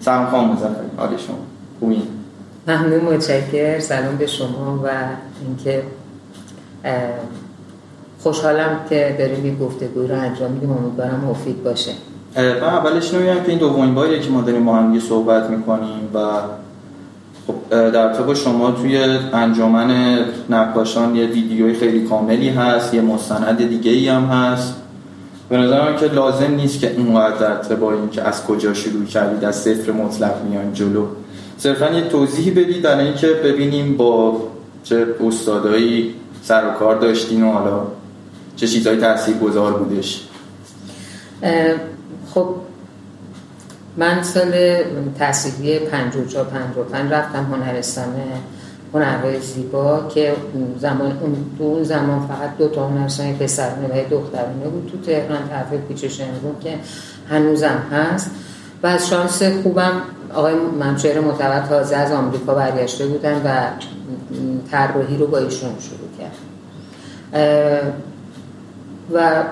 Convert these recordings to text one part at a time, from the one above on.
سلام خانم مزفر حال شما. خوبین؟ ممنون متشکر سلام به شما و اینکه خوشحالم که داریم این گفتگو رو انجام میدیم. امیدوارم مفید باشه. من اولش نمیگم که این دومین باریه که ما داریم با هم صحبت می‌کنیم و خب در طب شما توی انجمن نقاشان یه ویدیوی خیلی کاملی هست یه مستند دیگه ای هم هست. به نظرم که لازم نیست که اونقدر در با این که از کجا شروع کردید از صفر مطلق میان جلو. صرفا یه توضیحی بدید در اینکه ببینیم با چه استادایی سر و کار داشتین و حالا چه چیزایی تاثیر گذار بودش خب من سال تحصیلی 54 55 رفتم هنرستان هنرهای زیبا که زمان اون اون زمان فقط دو تا هنرستان پسرانه و دخترانه بود. تو تهران طرف پیچ شنگون که هنوزم هست. و از شانس خوبم آقای منشهر متوت تازه از آمریکا برگشته بودن و طراحی رو با ایشون شروع کرد. و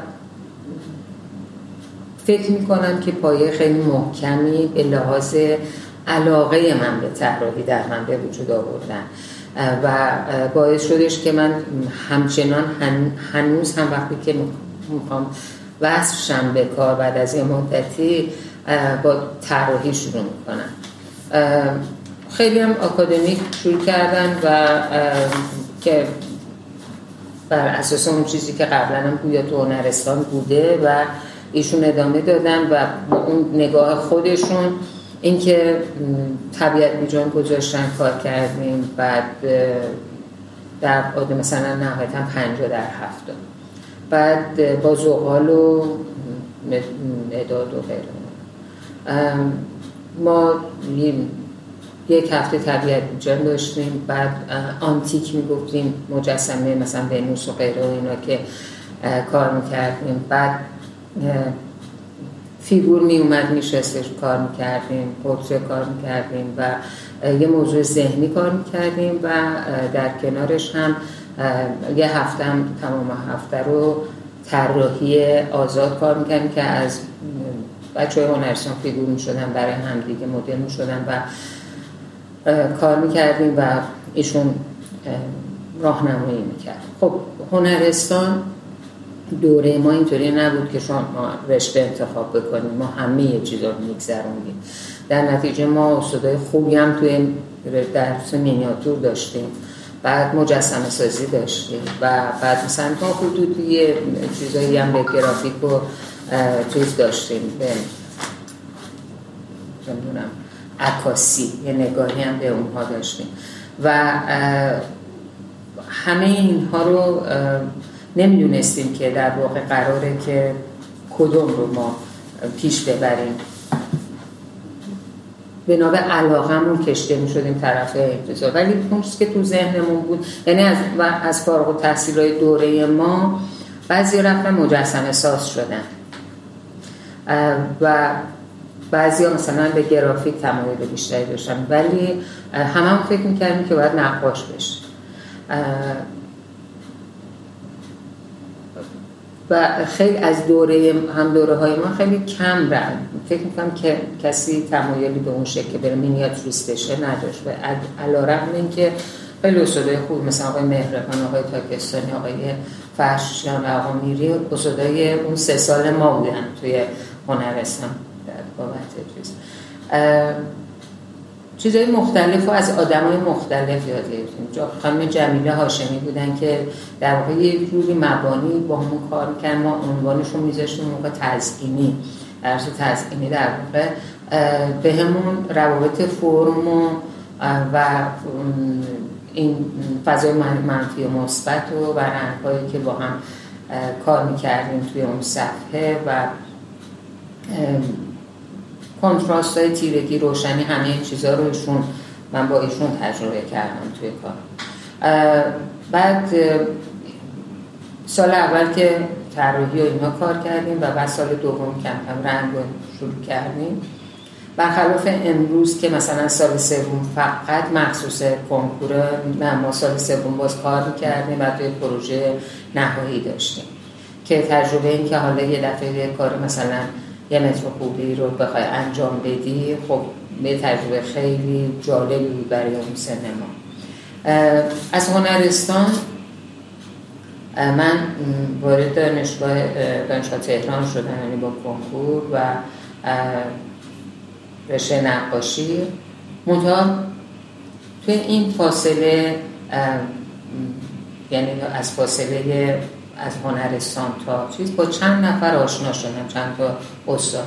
فکر می‌کنم که پایه خیلی محکمی به لحاظ علاقه من به طراحی در من به وجود آوردن. و باعث شدش که من همچنان هنوز هم وقتی که می‌خوام وصل به کار بعد از یه مدتی با طراحی شروع می‌کنم. خیلی هم آکادمیک شروع کردن و که بر اساس اون چیزی که قبلا هم گویا تو هنرستان بوده و ایشون ادامه دادن و اون نگاه خودشون اینکه طبیعت بیجان گذاشتن کار کردیم بعد در عاده مثلا نهایتا پنجا در هفته. بعد با زغال و اداد و غیره. ما یک هفته طبیعت بیجان داشتیم بعد آنتیک می‌گفتیم مجسمه مثلا ونوس و غیره و اینا که کار می‌کردیم. بعد فیگور می اومد میشستش کار می‌کردیم پورتره کار می‌کردیم و یه موضوع ذهنی کار می‌کردیم و در کنارش هم یه هفته هم تمام هفته رو طراحی آزاد کار می‌کردیم که از بچه های هنرستان فیگور می‌شدن برای همدیگه مدل می‌شدن و کار می‌کردیم و ایشون راهنمایی می‌کرد. خب هنرستان دوره ما اینطوری نبود که شما رشته انتخاب بکنیم ما همه چیزا رو میگذروندیم. در نتیجه ما استادای خوبی هم توی درس مینیاتور داشتیم. بعد مجسم سازی داشتیم و بعد مثلا تا حدودی چیزایی هم به گرافیک و چیز داشتیم. به نمی‌دونم عکاسی یه نگاهی هم به اونها داشتیم. و همه اینها رو نمی‌دونستیم که در واقع قراره که کدوم رو ما پیش ببریم. به علاقمون کشته می شدیم طرف انتظار. ولی اون که تو ذهنمون بود یعنی از, از فارغ و تحصیل های دوره ما بعضی رفتن مجسمه ساز شدن. و بعضی ها مثلا به گرافیک تمایل بیشتری داشتن. ولی همه هم فکر می‌کردیم که باید نقاش بشه. و خیلی از دوره هم دوره های ما خیلی کم رد فکر می‌کنم که کسی تمایلی به اون شکل بره. مینیاتوریست بشه نداشت. و علا رقم این که خیلی اصدای خوب مثل آقای مهربان آقای تاکستانی آقای فرشیان و آقا میری اصدای اون سه سال ما بودن توی هنرستان. بابت چیز. چیزهای مختلف و از آدم های مختلف یاد گرفتیم. خانم جمیله هاشمی بودن که در واقع یه جوری مبانی با همون کار می‌کردن ما عنوانشون میذاشتیم موقع تزگینی درس تزگینی در واقع به همون روابط فرم و, و این فضای منفی و مثبت و برنگهایی که با هم کار می‌کردیم توی اون صفحه و کنتراست های تیرگی روشنی همه این چیزها رو ایشون من با ایشون تجربه کردم توی کار. بعد سال اول که طراحی و اینا کار کردیم و بعد سال دوم کم کم رنگ رو شروع کردیم. برخلاف امروز که مثلا سال سوم فقط مخصوص کنکور نه ما سال سوم باز کار می‌کردیم و توی پروژه نهایی داشتیم. که تجربه این که حالا یه دفعه کار مثلا یه متر خوبی رو بخوای انجام بدی خب به تجربه خیلی جالبی برای اون سینما. از هنرستان من وارد دانشگاه دانشگاه تهران شدم یعنی با کنکور و رشته نقاشی. منتها توی این فاصله یعنی از فاصله از هنرستان تا چیز با چند نفر آشنا شدم چند تا استاد.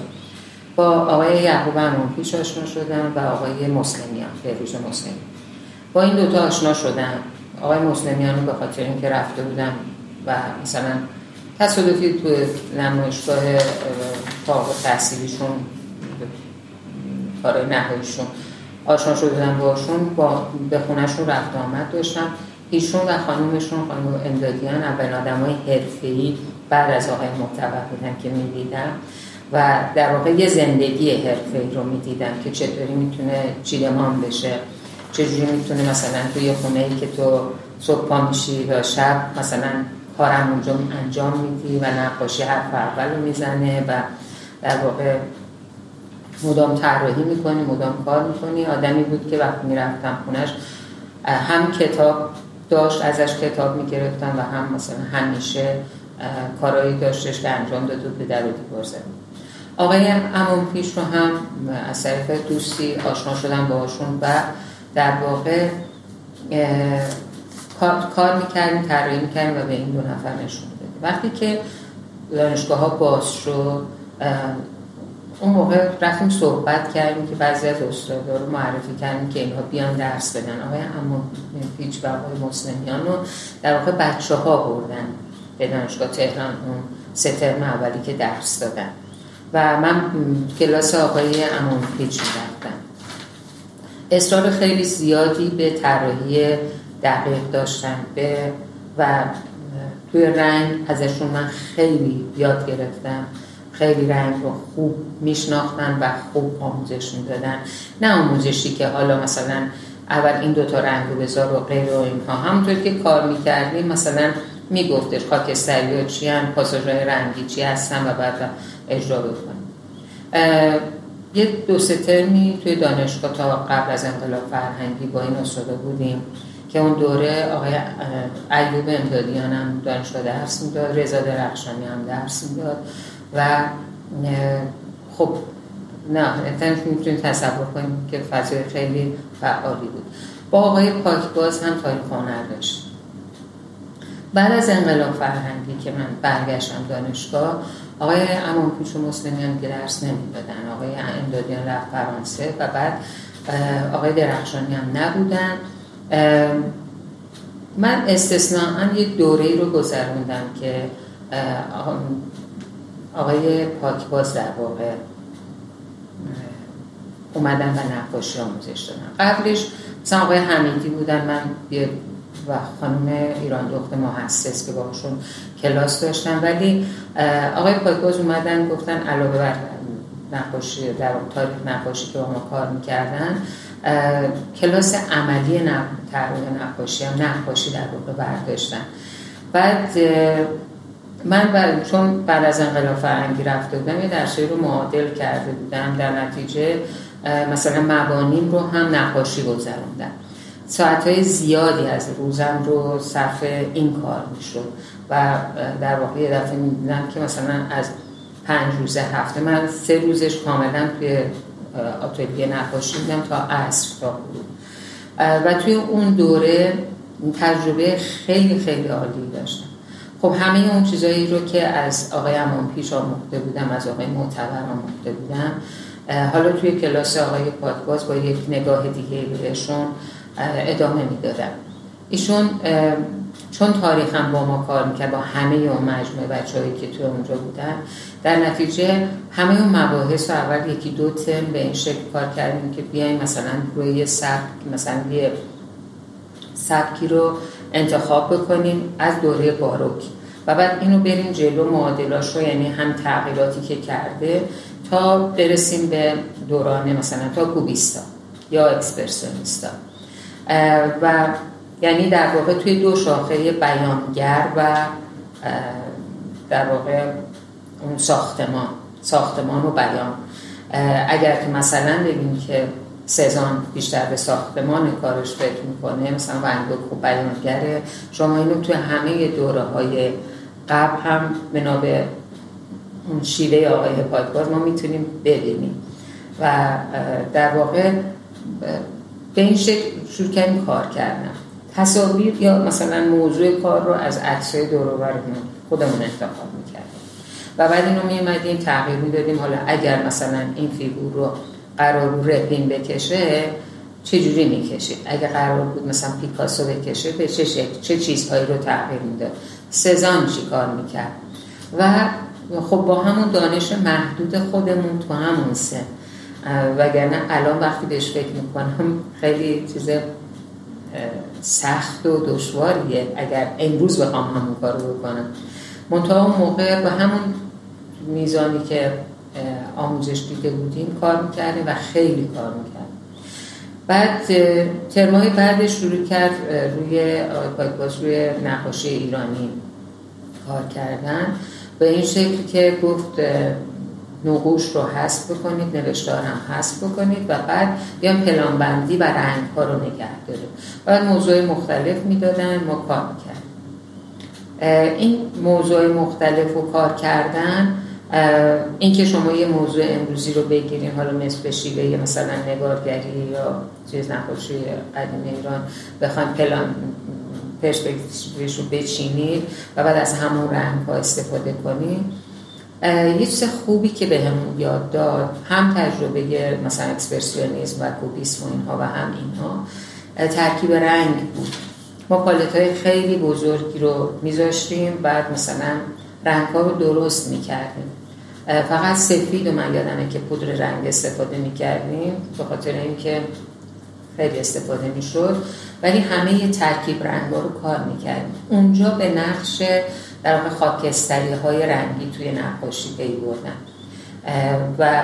با آقای یعقوب همون پیش آشنا شدم و آقای مسلمیان بهروز مسلمی. با این دوتا آشنا شدم. آقای مسلمیان به خاطر اینکه رفته بودم و مثلا تصادفی تو نمایشگاه فارغ تحصیلیشون کارهای نهاییشون آشنا شدم باشون با به خونهشون رفت آمد داشتم. ایشون و خانومشون خانم امدادیان اول آدم های حرفه‌ای بعد از آقای معتبر بودن که می‌دیدم و در واقع یه زندگی حرفه‌ای رو می‌دیدم که چطوری می‌تونه چیدمان بشه چجوری می‌تونه مثلا توی خونه ای که تو صبح پا میشی و شب مثلا کارم اونجا انجام میدی و نقاشی حرف اول رو می‌زنه و در واقع مدام طراحی می‌کنی مدام کار می‌کنی. آدمی بود که وقتی می‌رفتم خونش هم کتاب داشت ازش کتاب می‌گرفتم و هم مثلا همیشه کارهایی داشتش که انجام داد و به در و دیوار آقای امون پیش رو هم از طریق دوستی آشنا شدم باشون و در واقع کار می‌کردیم طراحی می‌کردیم و به این دو نفر نشون وقتی که دانشگاه ها باز شد اون موقع رفتیم صحبت کردیم که بعضی از استادا رو معرفی کردیم که اینها بیان درس بدن. آقای اما پیچ و آقای مسلمیان رو در واقع بچه ها بردن به دانشگاه تهران اون سه ترم اولی که درس دادن. و من کلاس آقای امون پیچ رفتم اصرار خیلی زیادی به طراحی دقیق داشتن. به و توی رنگ ازشون من خیلی یاد گرفتم. خیلی رنگ رو خوب میشناختن و خوب آموزش می‌دادن. نه آموزشی که حالا مثلا اول این دوتا رنگ رو بذار و غیر و اینها. همونطور که کار می‌کردیم مثلا میگفتش خاکستری ها چی هم پاساژهای رنگی چی هستن و بعد اجرا بکنیم. یه دو سه ترمی توی دانشگاه تا قبل از انقلاب فرهنگی با این استادا بودیم که اون دوره آقای ایوب امدادیان هم دانشگاه درس می‌داد رضا درخشانی هم درس می‌داد. و خب نه می‌تونید تصور کنیم که فضای خیلی فعالی بود. با آقای پاکباز هم تاریخ هنر داشت. بعد از انقلاب فرهنگی که من برگشتم دانشگاه آقای پیش و مسلمیان که درس نمی‌دادن. آقای امدادیان رفت فرانسه و بعد آقای درخشانی هم نبودن. من استثناء یه دوره رو گذروندم که آقای پاکباز در واقع اومدن و نقاشی آموزش دادن. قبلش مثلا آقای حمیدی بودن. من و خانم ایران دخت محسس که باشون کلاس داشتن ولی آقای پاکباز اومدن گفتن علاوه بر نقاشی در تاریخ نقاشی که با ما کار می‌کردن کلاس عملی نقاشی هم نقاشی در واقع برداشتن. بعد من چون بعد از انقلاب فرهنگی رفته بودم یه درسی رو معادل کرده بودم. در نتیجه مثلا مبانیم رو هم نقاشی گذروندم. ساعت زیادی از روزم رو صرف این کار می‌شد و در واقع یه دفعه می‌دونم که مثلا از پنج روزه هفته من سه روزش کاملا توی آتلیه نقاشی بودم تا عصر تا غروب. و توی اون دوره تجربه خیلی خیلی عالی داشتم. خب همه اون چیزایی رو که از آقای امان پیش آموخته بودم از آقای معتبر آموخته بودم حالا توی کلاس آقای پاکباز با یک نگاه دیگه بهشون ادامه می‌دادم. ایشون چون تاریخم با ما کار می‌کرد با همه اون مجموعه بچه که توی اونجا بودن در نتیجه همه اون مباحث رو اول یکی دو ترم به این شکل کار کردیم که بیایم مثلا روی سبک مثلا یه سبکی رو انتخاب بکنیم از دوره باروک. و بعد اینو بریم جلو معادلاش رو یعنی هم تغییراتی که کرده تا برسیم به دوران مثلا تا کوبیستا یا اکسپرسیونیستا. و یعنی در واقع توی دو شاخه بیانگر و در واقع اون ساختمان ساختمان و بیان. اگر که مثلا بگیم که سزان بیشتر به ساختمان کارش فکر می‌کنه. مثلا ونگوک خوب بیانگره. شما اینو توی همه دوره های قبل هم بنا به اون شیوه آقای پادگاز ما می‌تونیم ببینیم. و در واقع به این شکل شروع کردیم کار کردن. تصاویر یا مثلا موضوع کار رو از عکسای دور خودمون انتخاب می‌کردیم. و بعد اینو میمدیم تغییر می‌دادیم. حالا اگر مثلا این فیگور رو قرار رو رپین بکشه چه جوری می‌کشید اگر قرار بود مثلا پیکاسو بکشه به چه شکل؟ چه چیزهایی رو تغییر می‌داد سزان چی کار می‌کرد؟ و خب با همون دانش محدود خودمون تو همون سن. وگرنه الان وقتی بهش فکر می‌کنم خیلی چیز سخت و دشواریه. اگر امروز بخوام همون کار رو بکنم. منتها اون موقع به همون میزانی که آموزش دیده بودیم کار می‌کردیم و خیلی کار می‌کردیم. بعد ترمای بعدش شروع کرد روی باز روی نقاشی ایرانی کار کردن. به این شکل که گفت نقوش رو حذف بکنید نوشتار هم حذف بکنید و بعد بیان پلان بندی و رنگ ها رو نگه داریم بعد موضوع مختلف می‌دادن ما کار می‌کردیم. این موضوع مختلف و کار کردن اینکه شما یه موضوع امروزی رو بگیریم حالا مثل شیوه مثلا نگارگری یا چیز نقاشی قدیم ایران بخوایم پلان پرسپکتیوش رو بچینید و بعد از همون رنگ ها استفاده کنید. یه چیز خوبی که بهمون یاد داد هم تجربه مثلا اکسپرسیونیزم و کوبیسم و اینها و هم اینها ترکیب رنگ بود. ما پالت های خیلی بزرگی رو میذاشتیم بعد مثلا رنگ ها رو درست می‌کردیم. فقط سفید و من یادمه که پودر رنگ استفاده می‌کردیم به خاطر اینکه خیلی استفاده می‌شد. ولی همه ترکیب رنگ رو کار می‌کردیم. اونجا به نقش در واقع خاکستری های رنگی توی نقاشی پی بردن. و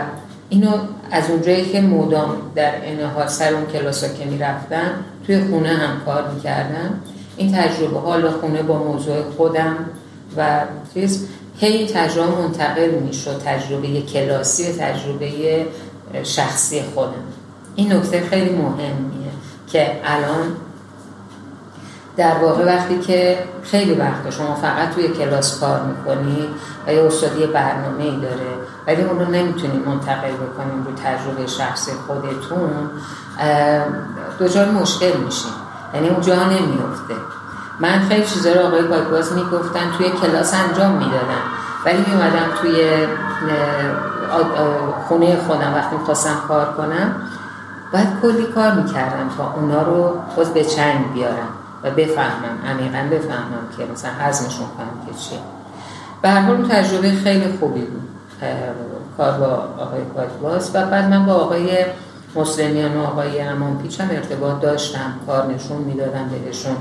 اینو از اونجایی که مدام در این حال سر اون کلاس ها که می‌رفتم توی خونه هم کار می‌کردم. این تجربه حال خونه با موضوع خودم و چیز هی تجربه منتقل می‌شد تجربه کلاسی و تجربه شخصی خودم. این نکته خیلی مهمیه که الان در واقع وقتی که خیلی وقت شما فقط توی کلاس کار می‌کنید و یه استادی برنامه ای داره ولی اون رو نمی‌تونید منتقل بکنید رو تجربه شخصی خودتون دچار مشکل میشین یعنی اون جا نمیفته من خیلی چیزا رو آقای پاکباز می‌گفتن توی کلاس انجام می‌دادم ولی میومدم توی خونه خودم وقتی می‌خواستم کار کنم. باید کلی کار می‌کردم تا اونا رو باز به چنگ بیارم و بفهمم عمیقا بفهمم که مثلا حزمشون کنم که چیه. حال تجربه خیلی خوبی بود کار با آقای پاکباز و بعد من با آقای مسلمیان و آقای امان پیچ هم ارتباط داشتم کار نشون می‌دادم بهشون.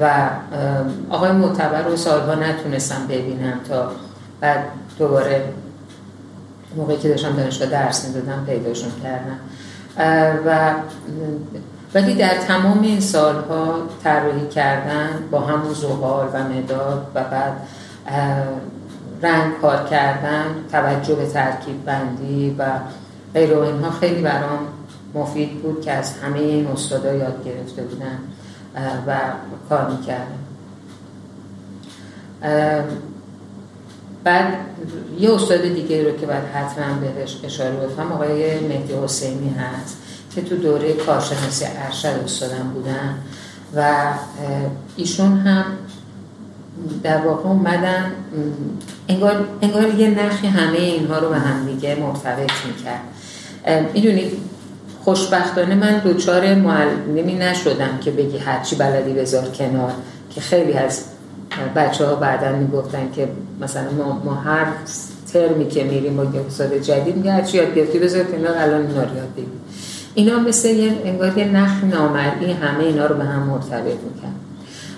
و آقای معتبر رو سالها نتونستم ببینم تا بعد دوباره موقعی که داشتم دانشگاه درس می‌دادم پیداشون کردم. و ولی در تمام این سالها طراحی کردن با همون زغال و مداد و بعد رنگ کار کردن توجه به ترکیب بندی و غیر اینها خیلی برام مفید بود که از همه این استادا یاد گرفته بودن. و کار می‌کردم. بعد یه استاد دیگه رو که باید حتما بهش اشاره بکنم آقای مهدی حسینی هست که تو دوره کارشناسی ارشد استادم بودن و ایشون هم در واقع اومدن انگار, انگار یه نخی همه اینها رو به هم دیگه مرتبط می‌کرد. می‌دونید خوشبختانه من دوچار معلمی نشدم که بگی هرچی بلدی بذار کنار که خیلی از بچه ها بعدا می‌گفتن که مثلا ما, ما هر ترمی که میریم با استاد جدید میگه هرچی یاد گرفتی بذار کنار الان اینا رو یاد بگیر. اینا مثل یه انگار یه نخ نامرئی همه اینا رو به هم مرتبط میکن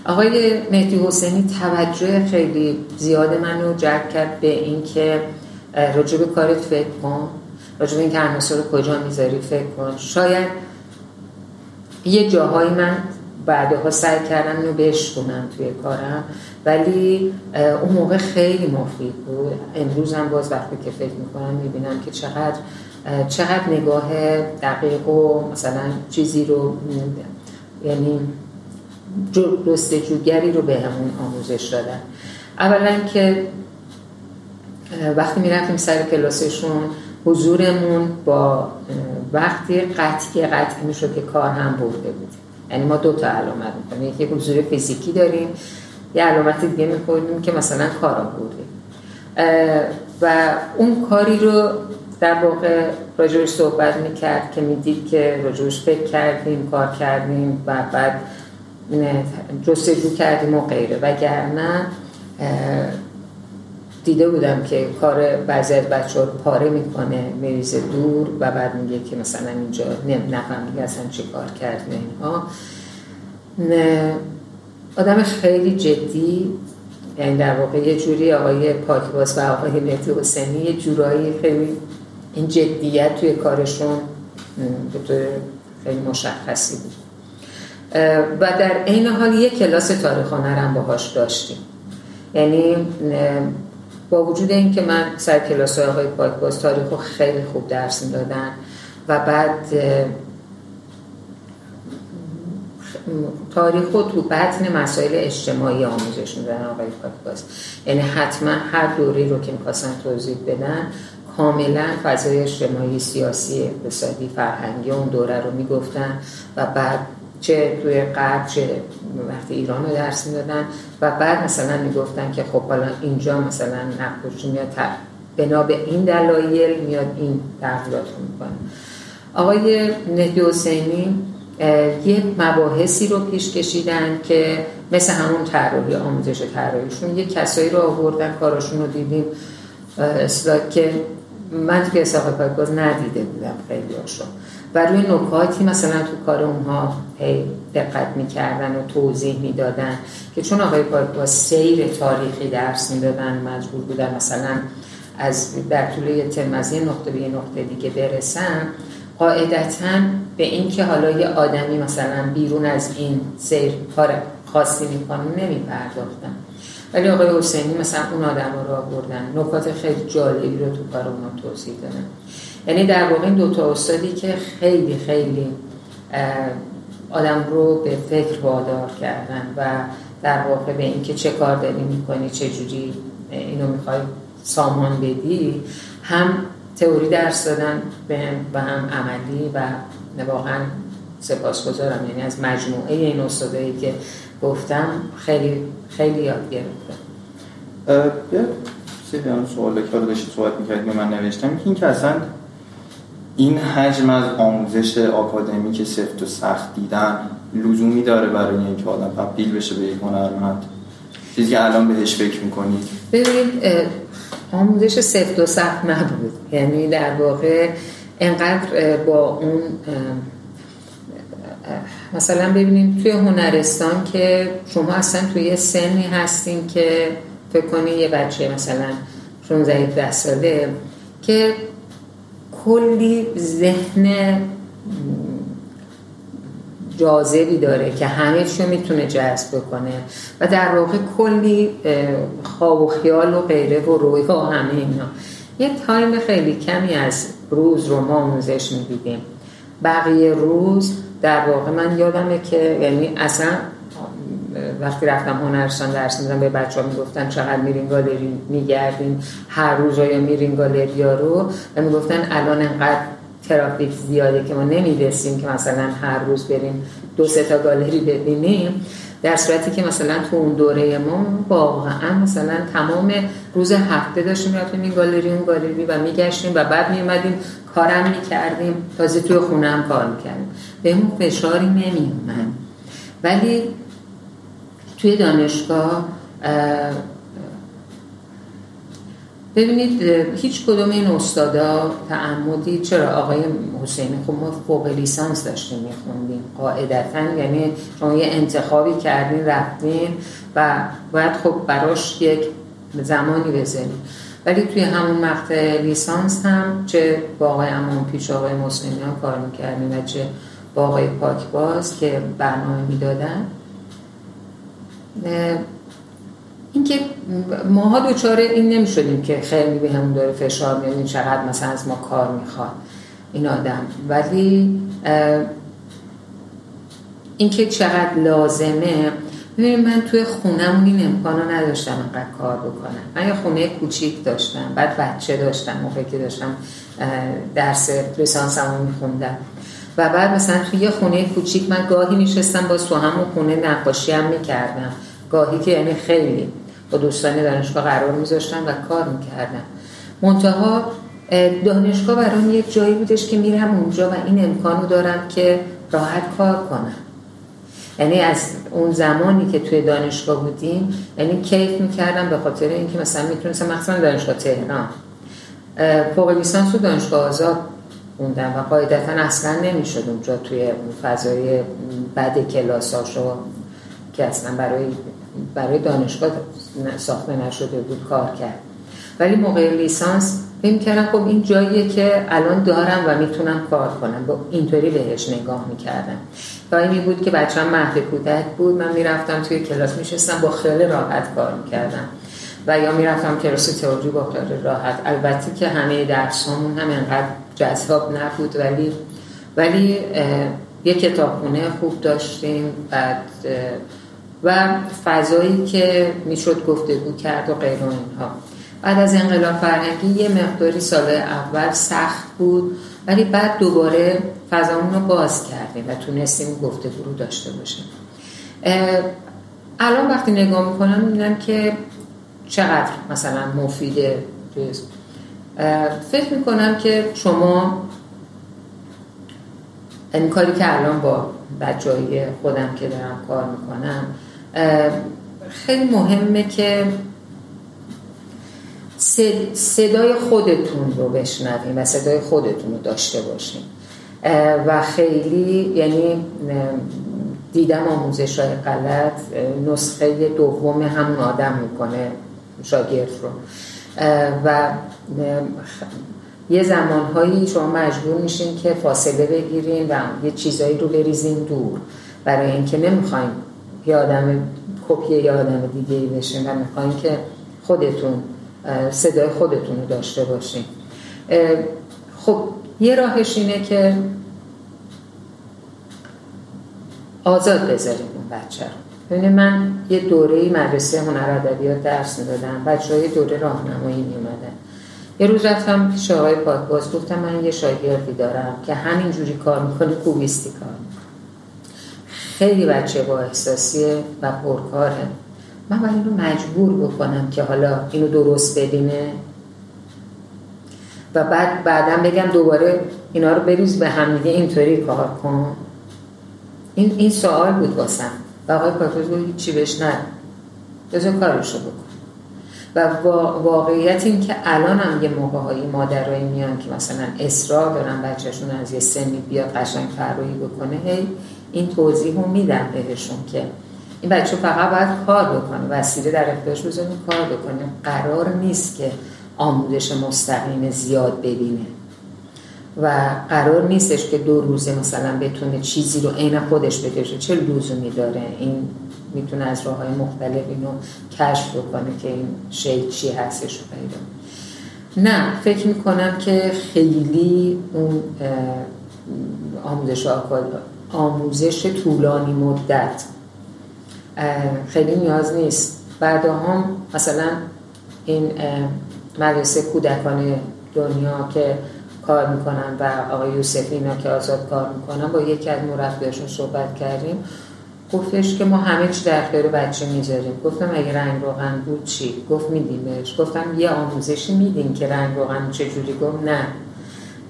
آقای مهدی حسینی توجه خیلی زیاد من رو جلب کرد به اینکه به کارت فکر کن. راجع به اینکه عناصر رو کجا می‌ذاری؟ فکر کن. شاید یه جاهایی من بعدها سعی کردم اینو بشکنم توی کارم ولی اون موقع خیلی مفید بود. امروز هم باز وقتی که فکر می‌کنم می‌بینم که چقدر چقدر نگاه دقیق و مثلا چیزی رو یعنی جستجوگری رو به همون آموزش دادن اولا که وقتی می‌رفتیم سر کلاسشون حضورمون با وقتی قطعی قطعی می‌شد که کار هم برده بود. یعنی ما دو تا علامت می‌کنیم. یکی حضور فیزیکی داریم یه علامت دیگه می‌کنیم که مثلا کار بردیم و اون کاری رو در واقع راجعش صحبت می‌کرد که می‌دید که راجعش فکر کردیم کار کردیم و بعد جستجو کردیم و غیره. وگرنه دیده بودم که کار بعضی از بچه رو پاره می‌کنه میریزه دور و بعد میگه که مثلا اینجا نفهمیده اصلا چه کار کرده اینها. آدمش خیلی جدی یعنی در واقع یه جوری آقای پاکباز و آقای مهدی حسینی یه جورایی خیلی این جدیت توی کارشون به خیلی مشخصی بود. و در عین حال یک کلاس تاریخ هم باهاش داشتیم. یعنی با وجود اینکه من سر کلاس های آقای پاکباز تاریخ رو خیلی خوب درس دادن و بعد تاریخ رو تو بطن مسائل اجتماعی آموزش میدن آقای پاکباز. یعنی حتما هر دوری رو که می‌خواستن توضیح بدن کاملا فضای اجتماعی سیاسی اقتصادی فرهنگی اون دوره رو می‌گفتن و بعد چه توی غرب چه وقتی ایران رو درس می‌دادن و بعد مثلا می‌گفتن که خب حالا اینجا مثلا نقاشی میاد بنا به این دلایل میاد این تغییرات رو می‌کنه. آقای نهدی حسینی یه مباحثی رو پیش کشیدن که مثل همون طراحی آموزش طراحیشون یه کسایی رو آوردن کاراشون رو دیدیم. که من توی اساق پاکباز ندیده بودم خیلی هاشون و روی نکاتی مثلا تو کار اونها دقت می‌کردن و توضیح می‌دادن که چون آقای با سیر تاریخی درس می‌دادن مجبور بودن مثلا از در طول ترم از یه نقطه به یه نقطه دیگه برسن قاعدتا به اینکه حالا یه آدمی مثلا بیرون از این سیر کار خاصی می‌کنه نمیپرداختن. ولی آقای حسینی مثلا اون آدم رو آوردن. نکات خیلی جالبی رو تو کار اونا توضیح دادن. یعنی در واقع این دوتا استادی که خیلی خیلی آدم رو به فکر وادار کردن و در واقع به اینکه چه کار داری می‌کنی چه جوری اینو می‌خوای سامان بدی هم تئوری درس دادن به هم و هم عملی و واقعا سپاسگزارم. یعنی از مجموعه این استادایی که گفتم خیلی خیلی یاد گرفتم سیدی هم سوال که رو داشتی صحبت می‌کردی من نوشتم این که اصلا این حجم از آموزش که سفت و سخت دیدن لزومی داره برای اینکه آدم تبدیل بشه به یک هنرمند. چیزی که الان بهش فکر می‌کنید ببینید آموزش سفت و سخت نبود یعنی در واقع انقدر با اون مثلا ببینید توی هنرستان که شما اصلا توی سنی هستین که فکر کنید یه بچه مثلا 16 ساله که کلی ذهن جاذبی داره که همه چیو می‌تونه جذب بکنه و در واقع کلی خواب و خیال و غیره و رویا و همه اینا. یه تایم خیلی کمی از روز رو ما آموزش می‌دیدیم. بقیه روز در واقع من یادمه که یعنی اصلا وقتی رفتم هنرستان درس میدم به بچه ها می‌گفتن چقدر میرین گالری میگردیم هر روز یا میرین گالری ها رو و می‌گفتن الان انقدر ترافیک زیاده که ما نمی‌رسیم که مثلا هر روز بریم دو سه تا گالری ببینیم. در صورتی که مثلا تو اون دوره ما واقعا مثلا تمام روز هفته داشتیم رفتیم این گالری اون گالری و میگشتیم و بعد میومدیم کارم می‌کردیم. تازه توی خونه هم کار می‌کردیم. به اون فشاری نمیومد ولی توی دانشگاه ببینید هیچ کدوم این استادا تعمدی چرا آقای حسینی خب ما فوق لیسانس داشتیم میخوندیم. قاعدتا یعنی شما یه انتخابی کردین رفتین و باید خب براش یک زمانی بذاریم ولی توی همون مقطع لیسانس هم چه با آقای امان پیش آقای مسلمی ها کار می‌کردیم و چه با آقای پاکباز که برنامه می‌دادن اینکه ماها دوچاره این نمی‌شدیم که خیلی به همون داره فشار میاد چقدر مثلا از ما کار می‌خواد این آدم. ولی اینکه چقدر لازمه ببینید من توی خونم این امکانو نداشتم انقدر کار بکنم. من یه خونه کوچیک داشتم بعد بچه داشتم موقعی که داشتم درس لیسانسمو میخوندم. و بعد مثلا توی یه خونه کوچیک من گاهی میشستم با تو همون خونه نقاشی هم می‌کردم. گاهی که یعنی خیلی با دوستان دانشگاه قرار میذاشتم و کار می‌کردم منتها دانشگاه برام یک جایی بودش که میرم اونجا و این امکانو دارم که راحت کار کنم. یعنی از اون زمانی که توی دانشگاه بودیم یعنی کیف می‌کردم به خاطر اینکه مثلا می‌تونستم مثلا دانشگاه تهران. فوق لیسانس و دانشگاه آزاد خوندم و قاعدتا اصلا نمی‌شد اونجا توی فضای بد کلاساشو که اصلا برای برای دانشگاه ساخته نشده بود کار کرد. ولی موقع لیسانس فکر کردم خب این جاییه که الان دارم و می‌تونم کار کنم. با اینطوری بهش نگاه می‌کردم. و این بود که بچه هم مهد کودک بود. من می‌رفتم توی کلاس میشستم با خیلی راحت کار می‌کردم. و یا می‌رفتم کلاس تئوری با خیلی راحت. البته که همه درس همون هم انقدر جذاب نبود ولی ولی یه کتابخونه خوب داشتیم. بعد و فضایی که می‌شد گفتگو کرد و غیر اینها. بعد از انقلاب فرهنگی یه مقداری سال اول سخت بود ولی بعد دوباره فضامون رو باز کردیم و تونستیم گفتگو رو داشته باشیم. الان وقتی نگاه می‌کنم می‌بینم که چقدر مثلا مفیده فکر می‌کنم که شما این کاری که الان با بچه خودم که دارم کار می‌کنم خیلی مهمه که صدای خودتون رو بشنویم و صدای خودتون رو داشته باشیم. و خیلی یعنی دیدم آموزش های غلط نسخه دوم همون آدم می‌کنه شاگرد رو. و یه زمانهایی شما مجبور میشین که فاصله بگیرین و یه چیزایی رو بریزین دور. برای اینکه نمی‌خواین یه آدم کپی یه آدم دیگه بشین و می‌خواین که خودتون صدای خودتون رو داشته باشین. خب یه راهش اینه که آزاد بذاریم اون بچه رو. ببینید من یه دوره مدرسه هنر ادبیات درس می‌دادم. بچه های دوره راهنمایی میومدن یه روز رفتم پیش آقای پاکباز گفتم من یه شاگردی دارم که همینجوری کار می‌کنه کوبیستی کار خیلی بچه با احساسیه و پرکاره. من باید اینو مجبور بکنم که حالا اینو درست ببینه. و بعد بعدم بگم دوباره اینا رو بریز به همدیگه اینطوری کار کن. این این سوال بود واسم. و آقای پاکوز گفت چی بهش نه. بذار کارشو بکن. و واقعیت این که الان هم یه موقع هایی مادرایی میان که مثلا اصرار دارن بچهشون از یه سنی بیاد قشنگ فرایی بکنه هی این توضیح رو میدم بهشون که این بچه فقط باید کار بکنه وسیله در اختیارش بزنید کار بکنه. قرار نیست که آموزش مستقیم زیاد ببینه. و قرار نیستش که دو روزه مثلا بتونه چیزی رو عین خودش بکشه. چه لزومی داره؟ این می‌تونه از راه های مختلف اینو کشف بکنه که این شی چی هستش پیدا نه فکر می‌کنم که خیلی اون آموزش آموزش طولانی مدت. خیلی نیاز نیست. بعد هم مثلا این مدرسه کودکان دنیا که کار می‌کنن و آقای یوسفی اینا که آزاد کار می‌کنن با یکی از مربیاشون صحبت کردیم. گفتش که ما همه چی در اختیار بچه می‌ذاریم. گفتم اگه رنگ روغن بود چی؟ گفت میدیم بهش گفتم یه آموزشی میدین که رنگ روغن چجوری؟ گفت نه.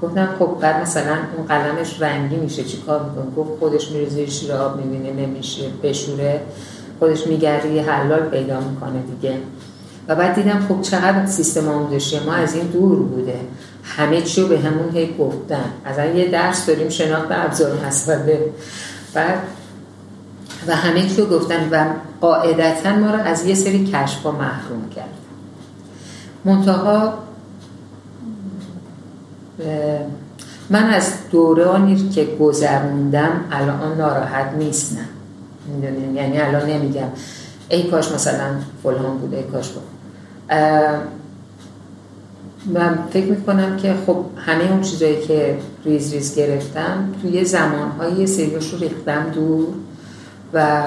گفتم خب بعد مثلا اون قلمش رنگی میشه چی کار می‌کنه؟ گفت خودش میره زیر شیر آب می‌بینه نمیشه بشوره. خودش میگرده یه حلال پیدا می‌کنه دیگه. و بعد دیدم خب چقدر سیستم آموزشی ما از این دور بوده. همه چی رو به همون هی گفتن. از یه درس داریم شناخت ابزار مسئله بعد و همه چی رو گفتن و قاعدتا ما رو از یه سری کشف ها محروم کرد. منتها من از دورانی که گذروندم الان ناراحت نیستم. می‌دونیم یعنی الان نمیگم. ای کاش مثلا فلان بود ای کاش بود من فکر می‌کنم که خب همه اون چیزایی که ریز ریز گرفتم توی زمانهای سریوش رو ریختم دور و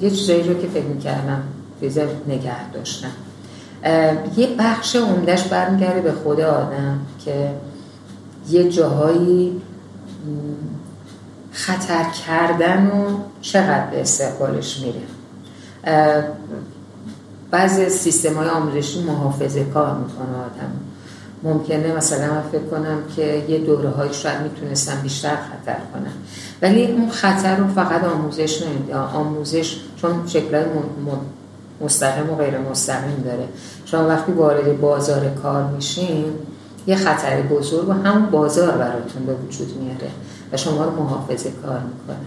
یه چیزایی رو که فکر می‌کردم ریز نگه داشتم یه بخش عمدهش برمیگرده به خود آدم که یه جاهایی خطر کردن و چقدر به استقبالش میره؟ بعضی سیستم های آموزشی محافظه کار می‌کنه آدم. ممکنه مثلا من فکر کنم که یه دوره های شاید می‌تونستم بیشتر خطر کنم. ولی اون خطر رو فقط آموزش نمیده. آموزش چون شکلهای مستقیم و غیر مستقیم داره. شما وقتی وارد بازار کار میشین یه خطر بزرگ و همون بازار براتون به وجود میاره و شما رو محافظه کار می‌کنه.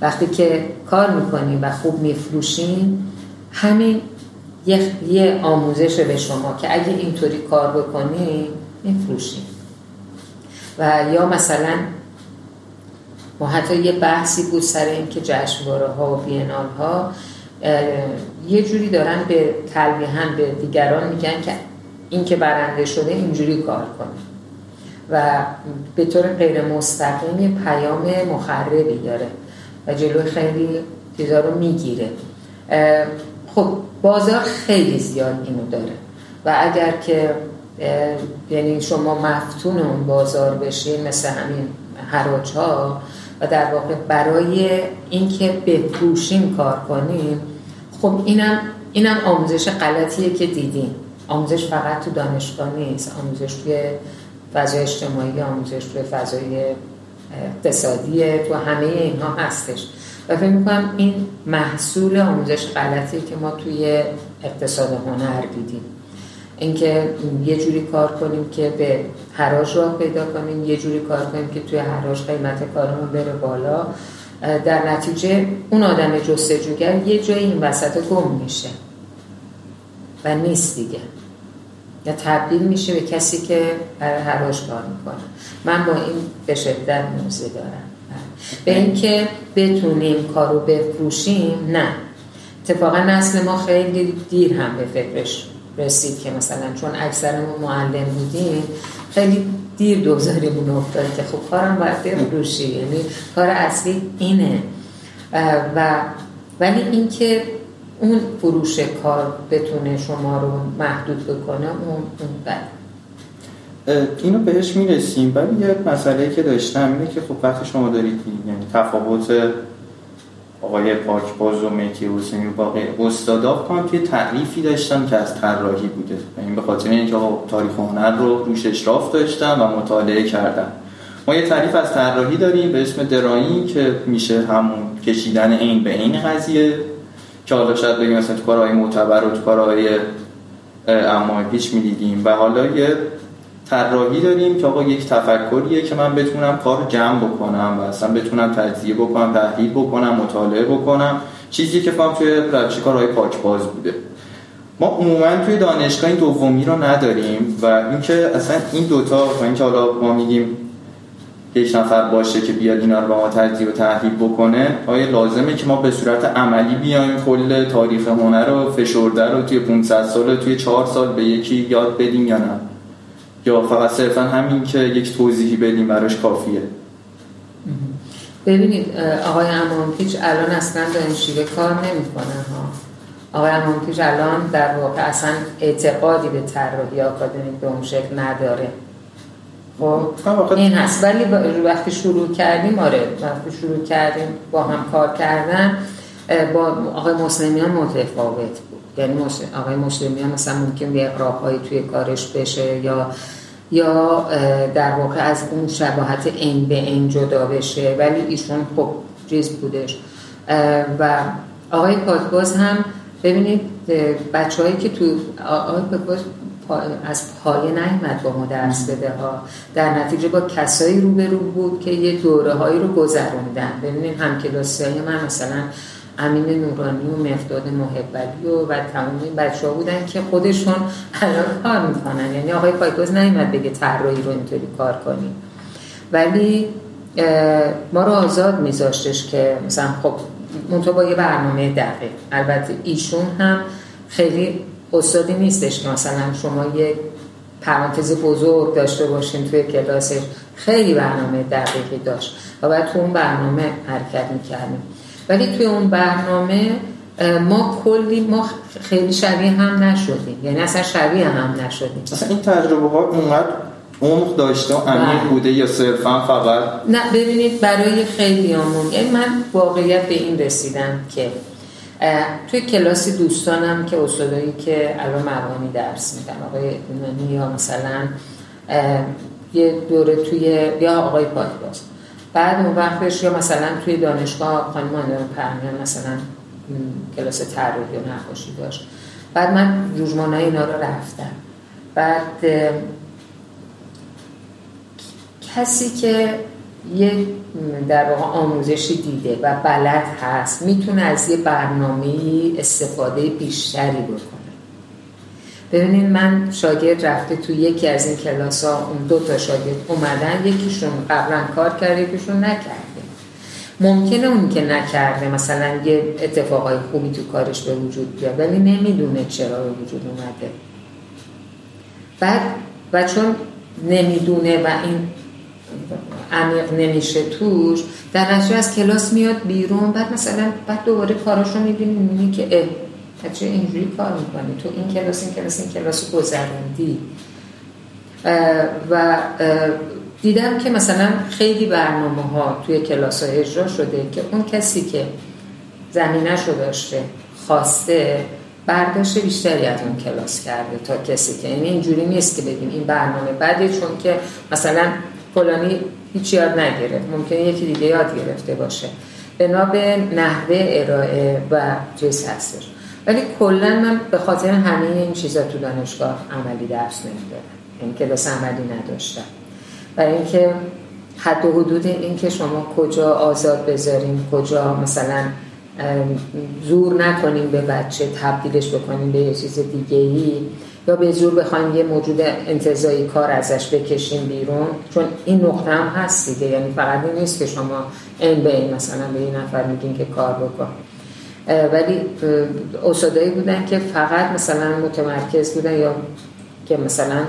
وقتی که کار می‌کنین و خوب میفروشین همین یه, یه آموزش به شما که اگه اینطوری کار بکنی میفروشین و یا مثلا ما حتی یه بحثی بود سر این که جشنواره ها و بینال ها یه جوری دارن به تلویحا به دیگران میگن که این که برنده شده اینجوری کار کنه. و به طور غیر مستقیم پیام مخربی داره و جلو خیلی چیزا رو می‌گیره. خب بازار خیلی زیاد اینو داره. و اگر که یعنی شما مفتون اون بازار بشین مثل همین حراج ها و در واقع برای اینکه بفروشیم کار کنیم خب اینم اینم آموزش غلطیه که دیدیم. آموزش فقط تو دانشگاه نیست. آموزش توی فضای اجتماعی آموزش توی فضای اقتصادی تو همه اینها هستش. و فکر می‌کنم این محصول آموزش غلطی که ما توی اقتصاد هنر دیدیم. اینکه یه جوری کار کنیم که به حراج راه پیدا کنیم یه جوری کار کنیم که توی حراج قیمت کارمون بره بالا. در نتیجه اون آدم جستجوگر یه جایی این وسط گم میشه و نیست دیگه. یا تبدیل میشه به کسی که برای حراج کار می‌کنه. من با این به شدت موزه دارم. به اینکه بتونیم کارو بفروشیم نه. اتفاقا نسل ما خیلی دیر هم به فکرش رسید که مثلا چون اکثرمون معلم بودیم خیلی دیر دوزاریمون افتاد که خب کارم باید بفروشی. یعنی کار اصلی اینه. و ولی اینکه اون فروش کار بتونه شما رو محدود بکنه اون اون بد اینو بهش می‌رسیم. ولی یه مسئله که داشتم اینه که خب وقتی شما دارید یعنی تفاوت آقای پاکباز و میتی حسینی و باقی استادا کنم که تعریفی داشتن که از طراحی بوده. یعنی به خاطر اینکه تاریخ هنر رو روش اشراف داشتن و مطالعه کردن. ما یه تعریف از طراحی داریم به اسم درایی که میشه همون کشیدن این به این قضیه. که حالا شاید بگیم مثلا تو کارهای معتبر و تو کارهای اما پیش می‌دیدیم. و حالا یه طراحی داریم که آقا یک تفکریه که من بتونم کار جمع بکنم و اصلا بتونم تجزیه بکنم تحلیل بکنم مطالعه بکنم. چیزی که فهم توی روش کارهای پاکباز بوده. ما عموما توی دانشگاه این دومی رو نداریم و اینکه اصلا این دوتا و اینکه حالا ما میگیم یک نفر باشه که بیاد اینا رو با ما تجزیه و تحلیل بکنه آیا لازمه که ما به صورت عملی بیایم کل تاریخ هنر رو فشرده رو توی 500 سال توی 4 سال به یکی یاد بدیم یا نه؟ یا فقط صرفا همین که یک توضیحی بدیم براش کافیه؟ ببینید آقای امامپیچ الان اصلا دانشجوی کار نمی‌کنه ها. آقای امامپیچ الان در واقع اصلا اعتقادی به طراحی آکادمیک به اون شکل نداره. این هست. ولی وقتی شروع کردیم آره وقتی شروع کردیم با هم کار کردن با آقای مسلمیان متفاوت بود. یعنی آقای مسلمیان مثلا ممکن یه راههایی توی کارش بشه یا یا در واقع از اون شباهت این به این جدا بشه. ولی ایشون خب ریز بودش. و آقای پاکباز هم ببینید بچه هایی که تو آقای پاکباز از پایه نیمد با ما درس بده ها. در نتیجه با کسایی روبرو بود که یه دوره هایی رو گذروندن. ببینید هم کلاسی های من مثلا امین نورانی و مرداد محبلی و, و تمام این بچه ها بودن که خودشون الان کار می‌کنن. یعنی آقای پایگوز نیمد بگه طراحی رو اینطوری کار کنیم. ولی ما رو آزاد میذاشتش که مثلا خب منطقه با یه برنامه دقیق. البته ایشون هم خیلی استادی نیستش که مثلا شما یه پرانتز بزرگ داشته باشین توی کلاسش. خیلی برنامه دقیقی داشت و بعد تو اون برنامه حرکت می‌کردیم. ولی توی اون برنامه ما کلی ما خیلی شبیه هم نشدیم. یعنی اصلا شبیه هم نشدیم. اصلا این تجربه ها اونقدر عمق داشته و عمیق بله. بوده یا صرفا فقط؟ نه ببینید برای خیلی همون یعنی من واقعیت به این رسیدم که توی کلاسی دوستانم که استادایی که الان مبانی درس میدن آقای ایمانی یا مثلا یه دوره توی یا آقای پاکباز. بعد اون وقتش یا مثلا توی دانشگاه خانم پرمیان مثلا کلاس طراحی و نقاشی داشت. بعد من روزمانه اینا رو رفتم. بعد کسی که یه در واقع آموزشی دیده و بلد هست می‌تونه از یه برنامه استفاده بیشتری بکنه. ببینید من شاگرد رفته تو یکی از این کلاس ها اون دو تا شاگرد اومدن یکیشون قبلا کار کرده یکیشون نکرده. ممکنه اون که نکرده مثلا یه اتفاقای خوبی تو کارش به وجود بیاد ولی نمی‌دونه چرا به وجود اومده. بعد و چون نمی‌دونه و این عمیق نمیشه توش. در نتیجه از کلاس میاد بیرون بعد مثلا بعد دوباره کاراشو می‌بینی می‌بینی که اه چه اینجوری کار می‌کنی. تو این کلاس این کلاس این کلاس گذروندی. و دیدم که مثلا خیلی برنامه ها توی کلاس های اجرا شده که اون کسی که زمینش رو داشته خواسته برداشت بیشتری از اون کلاس کرده تا کسی که یعنی اینجوری نیست که بگیم این برنامه بعدی چون که مثلا فلانی هیچ یاد نگرفت. ممکنه یکی دیگه یاد گرفته باشه. بنا به نحوه ارائه و چیز هستش ولی کلا من به خاطر همه این چیزا تو دانشگاه عملی درس نمی‌دادم. این کلاس عملی نداشتم. برای اینکه حد و حدود این که شما کجا آزاد بذاریم کجا مثلا زور نکنیم به بچه تبدیلش بکنیم به یه چیز دیگه ای یا به زور بخوایم یه موجود انتظایی کار ازش بکشیم بیرون چون این نقطه هم هست دیگه یعنی فقط این نیست که شما این به این مثلا به این نفر میگین که کار بکن. ولی استادایی بودن که فقط مثلا متمرکز بودن یا که مثلا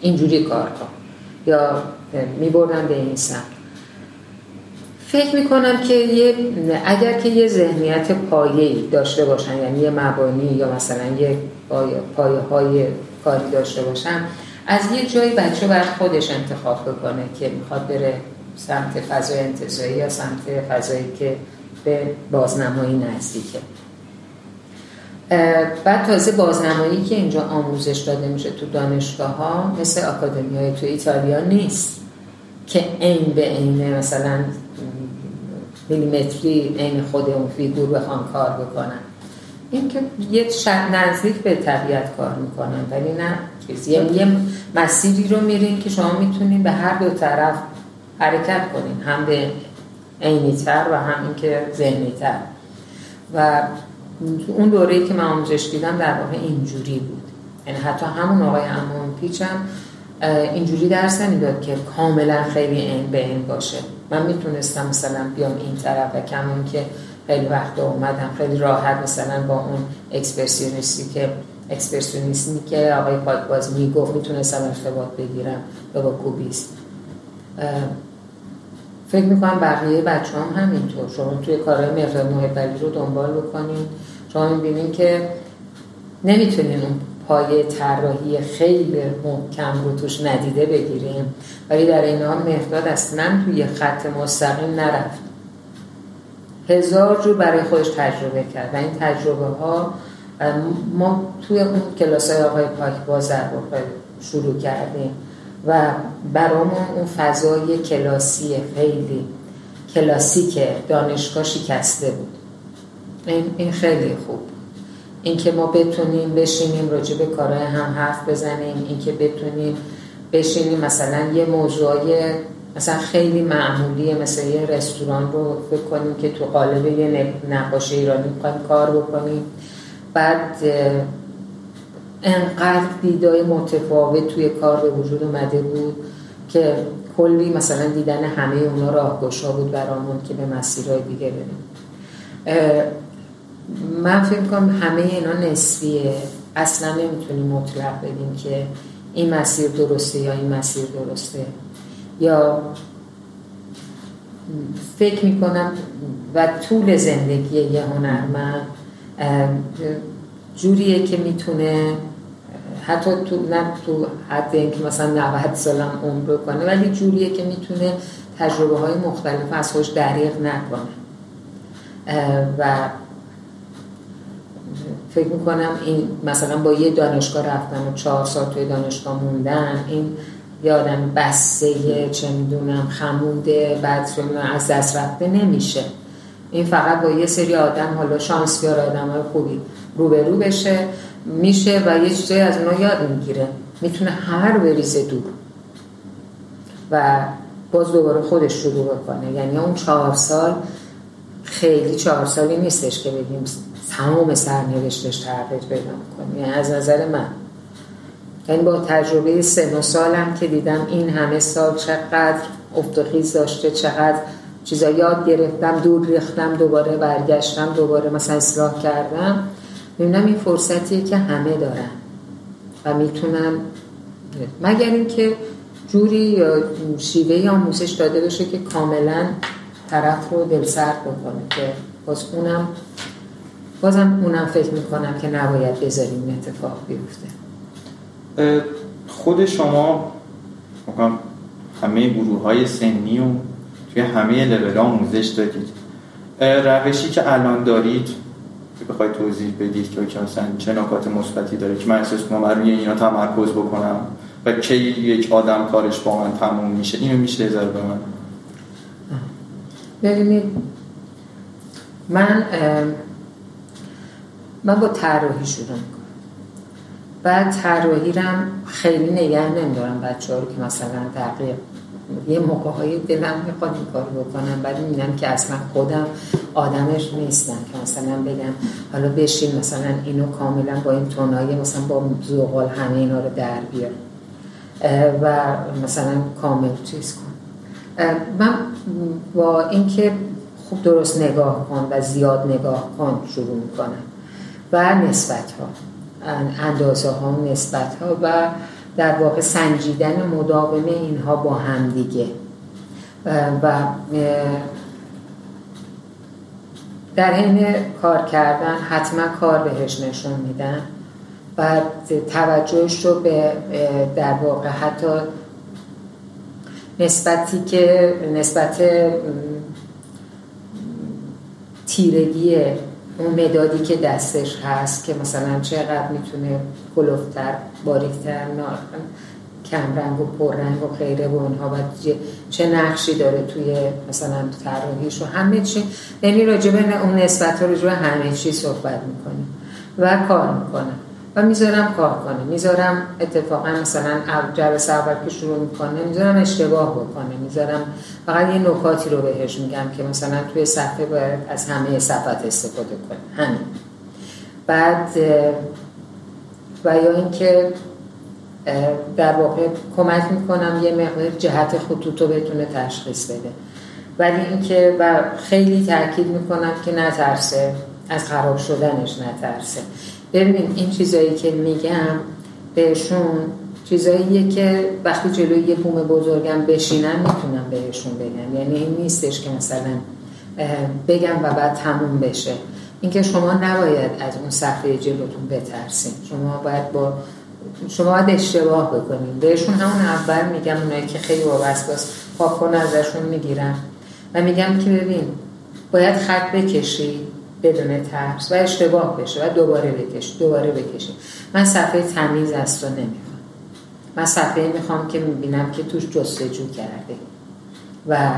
اینجوری کار کن یا میبردن به این سمت. فکر می‌کنم که یه اگر که یه ذهنیت پایه‌ای داشته باشن یعنی یه مبانی یا مثلا یه پایه های کاری داشته باشن از یه جایی بچه باید خودش انتخاب بکنه که می‌خواد بره سمت فضای انتظایی یا سمت فضایی که به بازنمایی نزدیکه. بعد تازه بازنمایی که اینجا آموزش داده میشه تو دانشگاه ها مثل اکادمی های تو ایتالیا نیست که این به عین مثلا میلیمتری عین خود اون فیگور بخوان کار بکنن. این که یه نزدیک به طبیعت کار می‌کنن ولی نه چیزی. یه مسیری رو میرین که شما می‌تونین به هر دو طرف حرکت کنین هم به عینیتر و هم اینکه ذهنیتر. و اون دوره‌ای که من آموزش دیدم در واقع اینجوری بود. یعنی حتی همون آقای امون پیچم اینجوری درس نمی‌داد که کاملا خیلی این به این باشه. من می‌تونستم مثلا بیام این طرف و کمون که خیلی وقت اومدم خیلی راحت مثلا با اون اکسپرسیونیستی که اکسپرسیونیستی که آقای پاکباز می‌گفت می‌تونستم ارتباط بگیرم یا با کوبیست. فکر می‌کنم بقیه بچه هم همینطور. شما توی کارهای مقدار محبلی رو دنبال بکنین. شما می‌بینین که نمی‌تونین اون پایه طراحی خیلی محکم رو توش ندیده بگیریم ولی در این حال مقداد اصلا توی خط مستقیم نرفت. هزار جو برای خودش تجربه کرد و این تجربه ها ما توی اون کلاس های آقای پاک باز شروع کردیم و برامون اون فضای کلاسی خیلی کلاسیک دانشگاه شکسته بود. این, این خیلی خوب. اینکه ما بتونیم بشینیم راجع به کارهای هم حرف بزنیم اینکه بتونیم بشینیم مثلا یه موضوعی مثلا خیلی معمولیه مثل یه رستوران رو فکر کنیم که تو قالب یه نقاش ایرانی می‌خوایم کار بکنیم. بعد انقدر دیدای متفاوت توی کار به وجود اومده بود که کلی مثلا دیدن همه اونا راهگشا بود برامون که به مسیرهای دیگه بریم. من فکر کنم همه اینا نسبیه. اصلا نمی‌تونیم مطلق بگیم که این مسیر درسته یا این مسیر درسته. یا فکر می‌کنم و طول زندگی یه هنرمند جوریه که می‌تونه حتی تو نه تو حد اینکه مثلا 90 سالم عمر کنه ولی جوریه که می‌تونه تجربه های مختلف از خوش دریغ نکنه. و فکر می‌کنم این مثلا با یه دانشگاه رفتن و چهار سال توی دانشگاه موندن این یادم بسته چه می‌دونم خموده بعد از دست رفته نمیشه. این فقط با یه سری آدم حالا شانس بیار آدم های خوبی روبرو بشه میشه و یه چیزایی از اونا یاد می‌گیره. می‌تونه رو بریزه دور. و باز دوباره خودش شروع بکنه. یعنی اون چهار سال خیلی چهار سالی نیستش که بگیم تمام سرنوشتش تغییر پیدا می‌کنه. یعنی از نظر من. یعنی با تجربه سه و سالم که دیدم این همه سال چقدر افتخیز داشته چقدر چیزا یاد گرفتم دور ریختم دوباره برگشتم دوباره مثلا اصلاح کردم. می‌بینم این فرصتیه که همه دارن و می‌تونن مگر اینکه جوری یا شیوه آموزش داده باشه که کاملا طرف رو دلسرد بکنه که باز اونم بازم اونم فکر می‌کنم که نباید بذاریم اتفاق بیفته. خود شما همه گروه های سنی و توی همه لول آموزش دادید. روشی که الان دارید که بخوای توضیح بدید که مثلا چه نکات مثبتی داره که من احساس کنم روی اینا تمرکز بکنم و کی یک آدم کارش با من تموم میشه. اینو میشه ذره به من. ببینید من من با طراحی شروع می‌کنم. بعد طراحی رم خیلی نگه نمیدارم بچه ها رو که مثلا دقیق یه موقع های دلم می‌خواد این کار بکنم بعد می‌بینم که اصلا خودم آدمش نیستم که مثلا بگم حالا بشین مثلا اینو کاملا با این تونایی مثلا با زغال همه اینا رو در بیار. و مثلا کامل چیز کن. من با اینکه خوب درست نگاه کن و زیاد نگاه کن شروع می‌کنم. و نسبت ها اندازه ها نسبت ها و در واقع سنجیدن مداوم اینها با هم دیگه. و در حین کار کردن حتما کار بهش نشون میدن و توجهش رو به در واقع حتی نسبتی که نسبت تیرگی اون مدادی که دستش هست که مثلا چقدر می‌تونه کلوفتر باریکتر کمرنگ و پررنگ و غیره و اونها و چه نقشی داره توی مثلا طراحیش و همه چی. یعنی راجبه اون نسبت ها راجبه همه چی صحبت می‌کنیم و کار می‌کنم. و می‌ذارم کار کنه. می‌ذارم اتفاقا مثلا جلسه اول که شروع می‌کنه می‌ذارم اشتباه بکنه. می‌ذارم فقط یه نکاتی رو بهش میگم که مثلا توی صفحه باید از همه صفحات استفاده کنه. همین. بعد و یا اینکه در واقع کمک می‌کنم یه مقدار جهت خطوط رو بتونه تشخیص بده. ولی اینکه و خیلی تاکید می‌کنم که نترسه. از خراب شدنش نترسه. ببینید این چیزایی که میگم بهشون چیزاییه که وقتی جلوی یه بوم بزرگم بشینم می‌تونم بهشون بگم. یعنی این نیستش که مثلا بگم و بعد تموم بشه. اینکه شما نباید از اون صفحه جلوتون بترسین. شما باید با شما باید اشتباه بکنید بهشون همون اول میگم اونایی که خیلی وابسته است پاکن ازشون می‌گیرم و میگم که ببین باید خط بکشی بدون ترس و اشتباه بشه و دوباره بکش دوباره بکشی من صفحه تمیز از تو نمی‌خوام. من صفحه می‌خوام که می‌بینم که توش جستجو کرده. و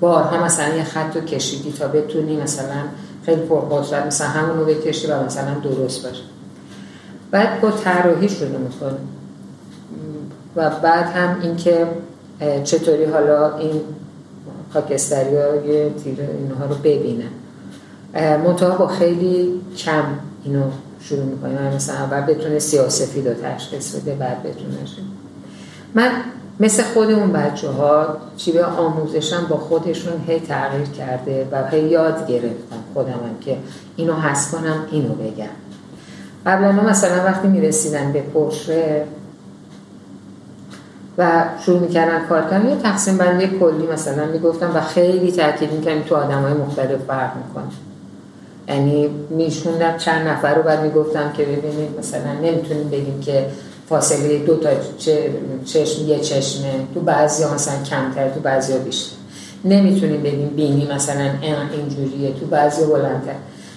بارها مثلا یه خط رو کشیدی تا بتونی مثلا خیلی پرقدرت مثلا همون رو بکشی و مثلا درست باشه. بعد با طراحی شروع می‌کنی. و بعد هم اینکه چطوری حالا این خاکستری های تیره اینها رو ببینن منطقه با خیلی کم اینو شروع می‌کنیم. مثلا اول بتونه سیاسفید رو تشخیص بده بعد بتونه من مثل خود اون بچه ها چی به آموزشم با خودشون هی تغییر کرده و هی یاد گرفتم خودمم که اینو حس کنم اینو بگم. قبلا مثلا وقتی می‌رسیدن به پرشه و شروع می‌کردن کار کردن یه تقسیم بندی کلی مثلا می‌گفتم و خیلی تاکید می‌کنم تو آدم های مختلف فرق می‌کنه. یعنی میشوندم چند نفر رو بعد می‌گفتم که ببینید مثلا نمی‌تونیم بگیم که فاصله دو تا چشم یه چشمه. تو بعضی ها مثلا کمتر تو بعضی ها بیشتر. نمی‌تونیم بگیم بینی مثلا اینجوریه تو بعضی بلندتر.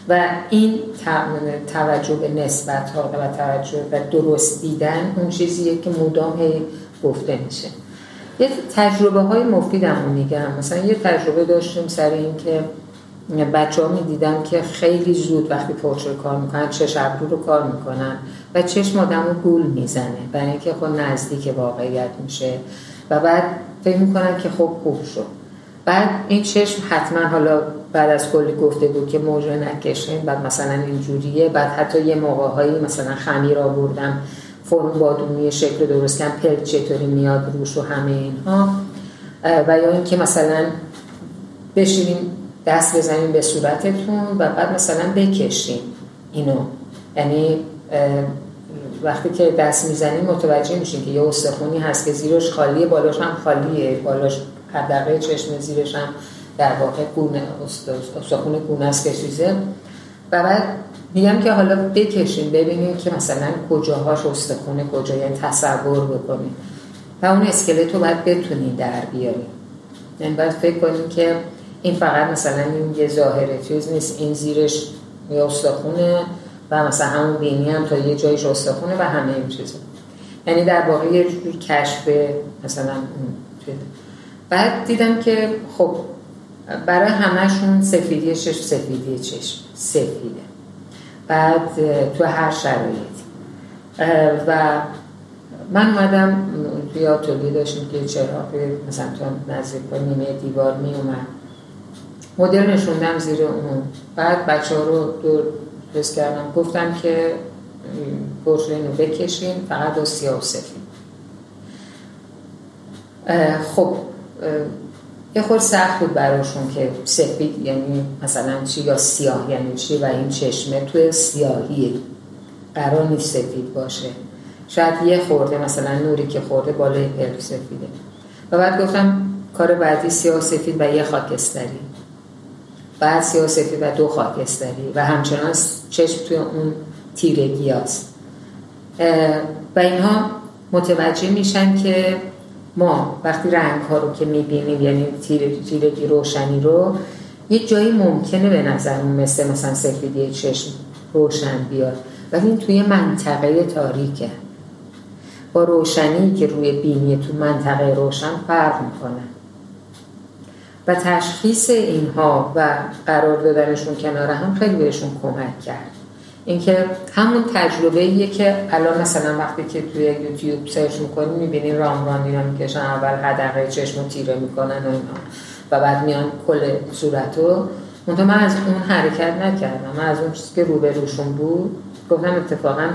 و این توجه به نسبت ها و توجه به درست دیدن اون چیزیه که مدام گفته میشه. یه تجربه های مفیدم میگم. مثلا یه تجربه داشتیم سر این که بچه ها می‌دیدن که خیلی زود وقتی پورتر کار می‌کنن چش ابرو رو کار می‌کنن و چشم آدم رو گول می‌زنه برای اینکه خب نزدیک واقعیت میشه و بعد فکر می‌کنن که خب خوب شد. بعد این چشم حتما حالا بعد از کلی گفته بود که موجه نکشین بعد مثلا اینجوریه بعد حتی یه موقع هایی مثلا خمیر آوردم فرم بادونی شکل درست کن پل چطوری میاد روش و همه اینها. و یا اینکه مثلا بشینیم دست بزنیم به صورتتون و بعد مثلا بکشیم اینو. یعنی وقتی که دست می‌زنیم متوجه میشین که یه استخونی هست که زیرش خالیه بالاش هم خالیه. بالاش حدقه چشم زیرش هم در واقع گونه استخون گونه است که چیزه. و بعد میگم که حالا بکشیم ببینیم که مثلا کجاهاش استخونه کجا یعنی تصور بکنیم. و اون اسکلت رو باید بتونیم در بیاریم. یعنی باید فکر کنیم که این فقط مثلا این یه ظاهره چیز نیست این زیرش یه استخونه و مثلا همون بینی هم تا یه جایش استخونه و همه این چیزه یعنی در واقع یه کشف مثلا بعد دیدم که خب برای همهشون سفیدی چشم سفیدی چشم سفیده. بعد تو هر شرایطی. و من اومدم توی آتولی داشتیم که چراغ مثلا تو نزدیک نیمه دیوار می اومد مدل نشوندم زیر اون. بعد بچه رو دور رس کردم. گفتم که پرشو اینو بکشین فقط با سیاه و سفید. خب یه خود سخت بود براشون که سفید یعنی مثلا چی یا سیاه یعنی چی و این چشمه توی سیاهی قرار نیست سفید باشه. شاید یه خورده مثلا نوری که خورده بالای پلک سفیده. و بعد گفتم کار بعدی سیاه و سفید و یه خاکستری. بعد سیاه سفید و دو خاکستری و همچنان چشم توی اون تیرگی هست و اینها متوجه میشن که ما وقتی رنگ ها رو که می‌بینیم یعنی تیرگی روشنی رو یه جایی ممکنه به نظرمون مثل مثلا سفیدی چشم روشن بیاد. ولی این توی منطقه تاریکه. با روشنی که روی بینی تو منطقه روشن فرق می‌کنه. تشخیص اینها و قرار دادنشون کنار هم خیلی بهشون کمک کرد. اینکه همون تجربه ایه که الان مثلا وقتی که توی یوتیوب سرچ می‌کنی می‌بینی رام اینا می‌کشن اول هدقه چشم تیره می‌کنن و اینا. و بعد میان کل صورتو منتها من از اون حرکت نکردم. من از اون چیزی که روبروشون بود گفتم اتفاقا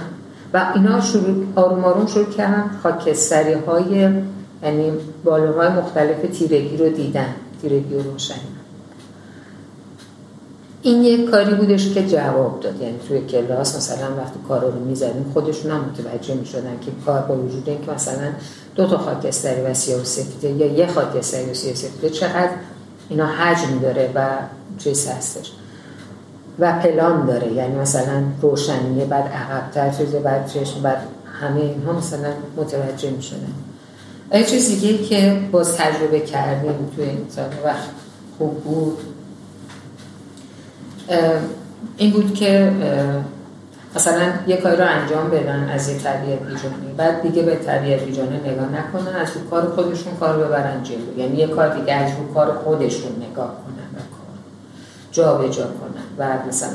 و اینا شروع آروم آروم شروع کردن خاکستری های یعنی بالوهای مختلف تیرگی رو دیدن. تیرگی و روشنی این یک کاری بودش که جواب داد. یعنی توی کلاس مثلا وقتی کارا رو می‌زدیم خودشون هم متوجه می‌شدن که کار با وجود اینکه مثلا دو تا خاکستری و سیاه و سفیده یا یه خاکستری و سیاه و سفیده چقدر اینا حجم داره و چیز هستش. و پلان داره. یعنی مثلا روشنیه بعد عقبتر چیزه بعد چشم بعد همه اینها مثلا متوجه می‌شدن. یه چیز که باز تجربه کردیم توی این وقت خوب بود؟ این بود که مثلا یه کاری رو انجام بدن از یه طبیعت بیجانی بعد دیگه به طبیعت بیجانه نگاه نکنن از رو کار خودشون کار ببرن جلو. یعنی یه کار دیگه از رو کار خودشون نگاه کنن و کار جا به جا کنن. و مثلا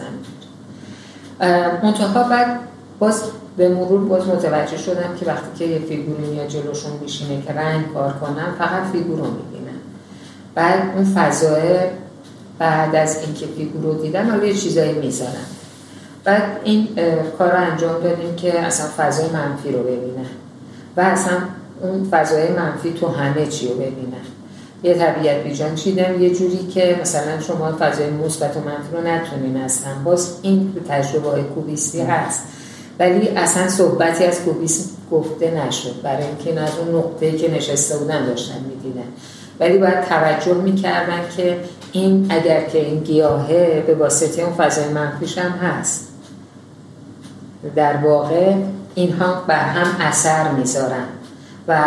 منتها بعد باز به مرور باز متوجه شدم که وقتی که یه فیگوری میاد جلوشون میشینه که رنگ کار کنن فقط فیگور رو می‌بینن. بعد اون فضای بعد از اینکه فیگور رو دیدن حالا یه چیزایی می‌ذارن. بعد این کار رو انجام دادیم که اصلا فضای منفی رو ببینن. و اصلا اون فضای منفی تو همه چی رو ببینن. یه طبیعت بیجان چیدم یه جوری که مثلا شما فضای مثبت و منفی رو نتونین اصلا. باز این تجربه های کوبیستی هست. ولی اصلا صحبتی از کوبیسم گفته نشد. برای اینکه از اون نقطه که نشسته بودن داشتن می‌دیدن. ولی باید توجه می‌کردن که این اگر که این گیاهه به واسطه اون فضای منفیش هم هست. در واقع اینها بر هم اثر می‌ذارن و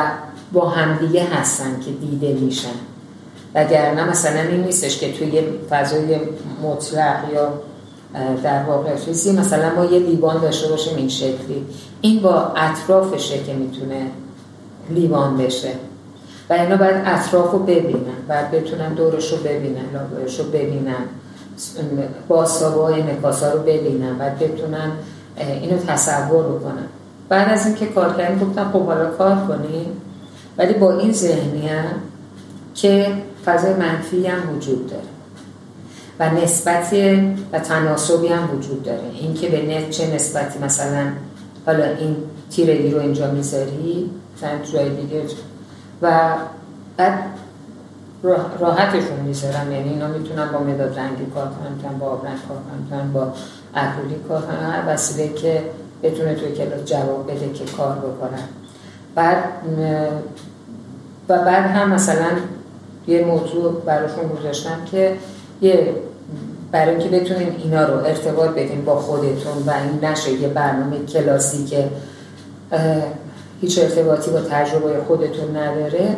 با همدیگه هستن که دیده میشن. وگرنه مثلا این نیستش که توی فضای مطلق یا در واقع چیزی مثلا ما یه لیوان داشته باشیم این شکلی. این با اطرافشه که می‌تونه لیوان بشه. و اینا باید اطراف رو ببینن باید بتونن دورش رو ببینن لابرش رو ببینن باسابا نکاس ها رو ببینن باید بتونن اینو تصور بکنن. بعد از اینکه کار کردیم گفتم خب حالا کار کنیم. ولی با این ذهنیت که فضای منفی هم وجود داره. و نسبتی و تناسبی هم وجود داره. اینکه به چه نسبتی مثلا حالا این تیرگی رو اینجا می‌ذاری مثلا جای دیگه و بعد راحتشون می‌ذارم یعنی اینا می‌تونن با مداد رنگی کار می‌تونن با آبرنگ کار کنن با اکرولی کار کنن. هر وسیله که بتونه توی کلاس جواب بده که کار بکنن. بعد و بعد هم مثلا یه موضوع براشون گذاشتم که یه برای اینکه بتونین اینا رو ارتباط بدین با خودتون و این نشه یه برنامه کلاسی که هیچ ارتباطی با تجربه خودتون نداره.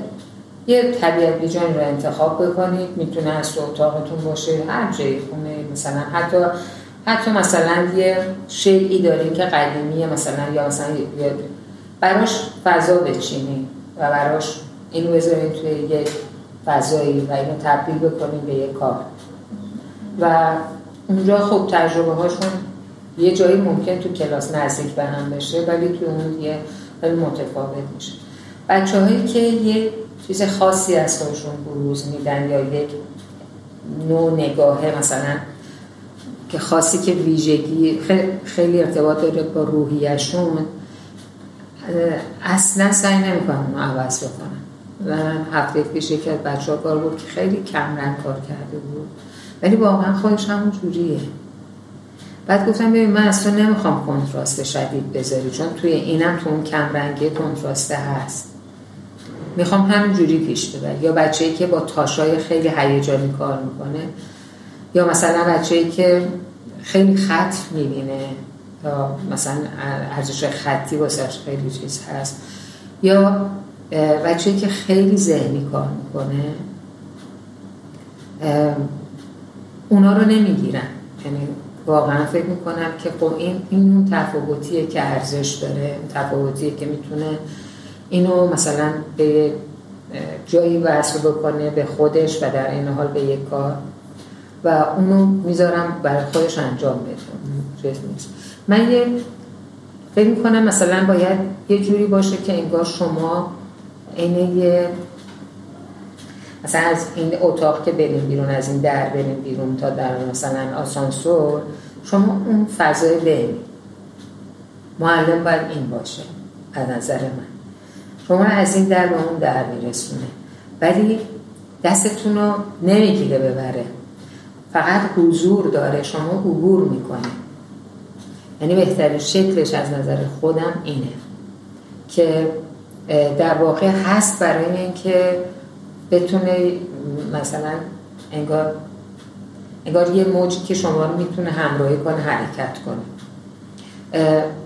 یه طبیعت بیجانی رو انتخاب بکنید می‌تونه از تو اتاقتون باشه هر جایی خونه مثلا حتی حتی مثلا یه شیعی داریم که قدیمیه مثلا یا مثلا براش فضا بچینید و براش اینو بذارین توی یه فضایی و اینو تبدیل بکنین به یه کار. و اونجا خب تجربه هاشون یه جایی ممکن تو کلاس نزدیک به هم بشه ولی تو اون یه خیلی متفاوت میشه. بچه هایی که یه چیز خاصی از خودشون بروز میدن یا یک نوع نگاهه مثلا که خاصی که ویژگی خیلی ارتباط داره با روحیشون اصلا سعی نمی‌کنن اونو عوض بکنن. و هفته پیش یکی از بچه ها کار بود که خیلی کم رنگ کار کرده بود. ولی واقعا خودش همون جوریه. بعد گفتم ببین من اصلا نمی‌خوام کنتراست شدید بذاری چون توی اینم تو اون کم رنگی کنتراسته هست. می‌خوام همین جوری پیش ببر یا بچه‌ای که با تاشای خیلی هیجانی کار می‌کنه یا مثلا بچه‌ای که خیلی خط می‌بینه یا مثلا ارزش خطی واسش خیلی چیز هست یا بچه‌ای که خیلی ذهنی کار می‌کنه اونا رو نمی‌گیرن. یعنی واقعا فکر می‌کنم که خب این این تفاوتیه که ارزش داره. تفاوتیه که می‌تونه اینو مثلا به جایی وصل بکنه به خودش و در این حال به یک کار. و اونو می‌ذارم برای خودش انجام بده. من یه فکر می‌کنم مثلا باید یه جوری باشه که انگار شما این یه مثلا از این اتاق که بریم بیرون از این در بریم بیرون تا در مثلا آسانسور شما اون فضای بین معلم باید این باشه از نظر من. شما از این در به اون در میرسونه. ولی دستتون رو نمی‌گیره ببره. فقط حضور داره. شما عبور می‌کنه. یعنی بهترین شکلش از نظر خودم اینه که در واقع هست برای اینکه بتونه مثلا انگار انگار یه موجی که شما رو می‌تونه همراهی کنه حرکت کنه.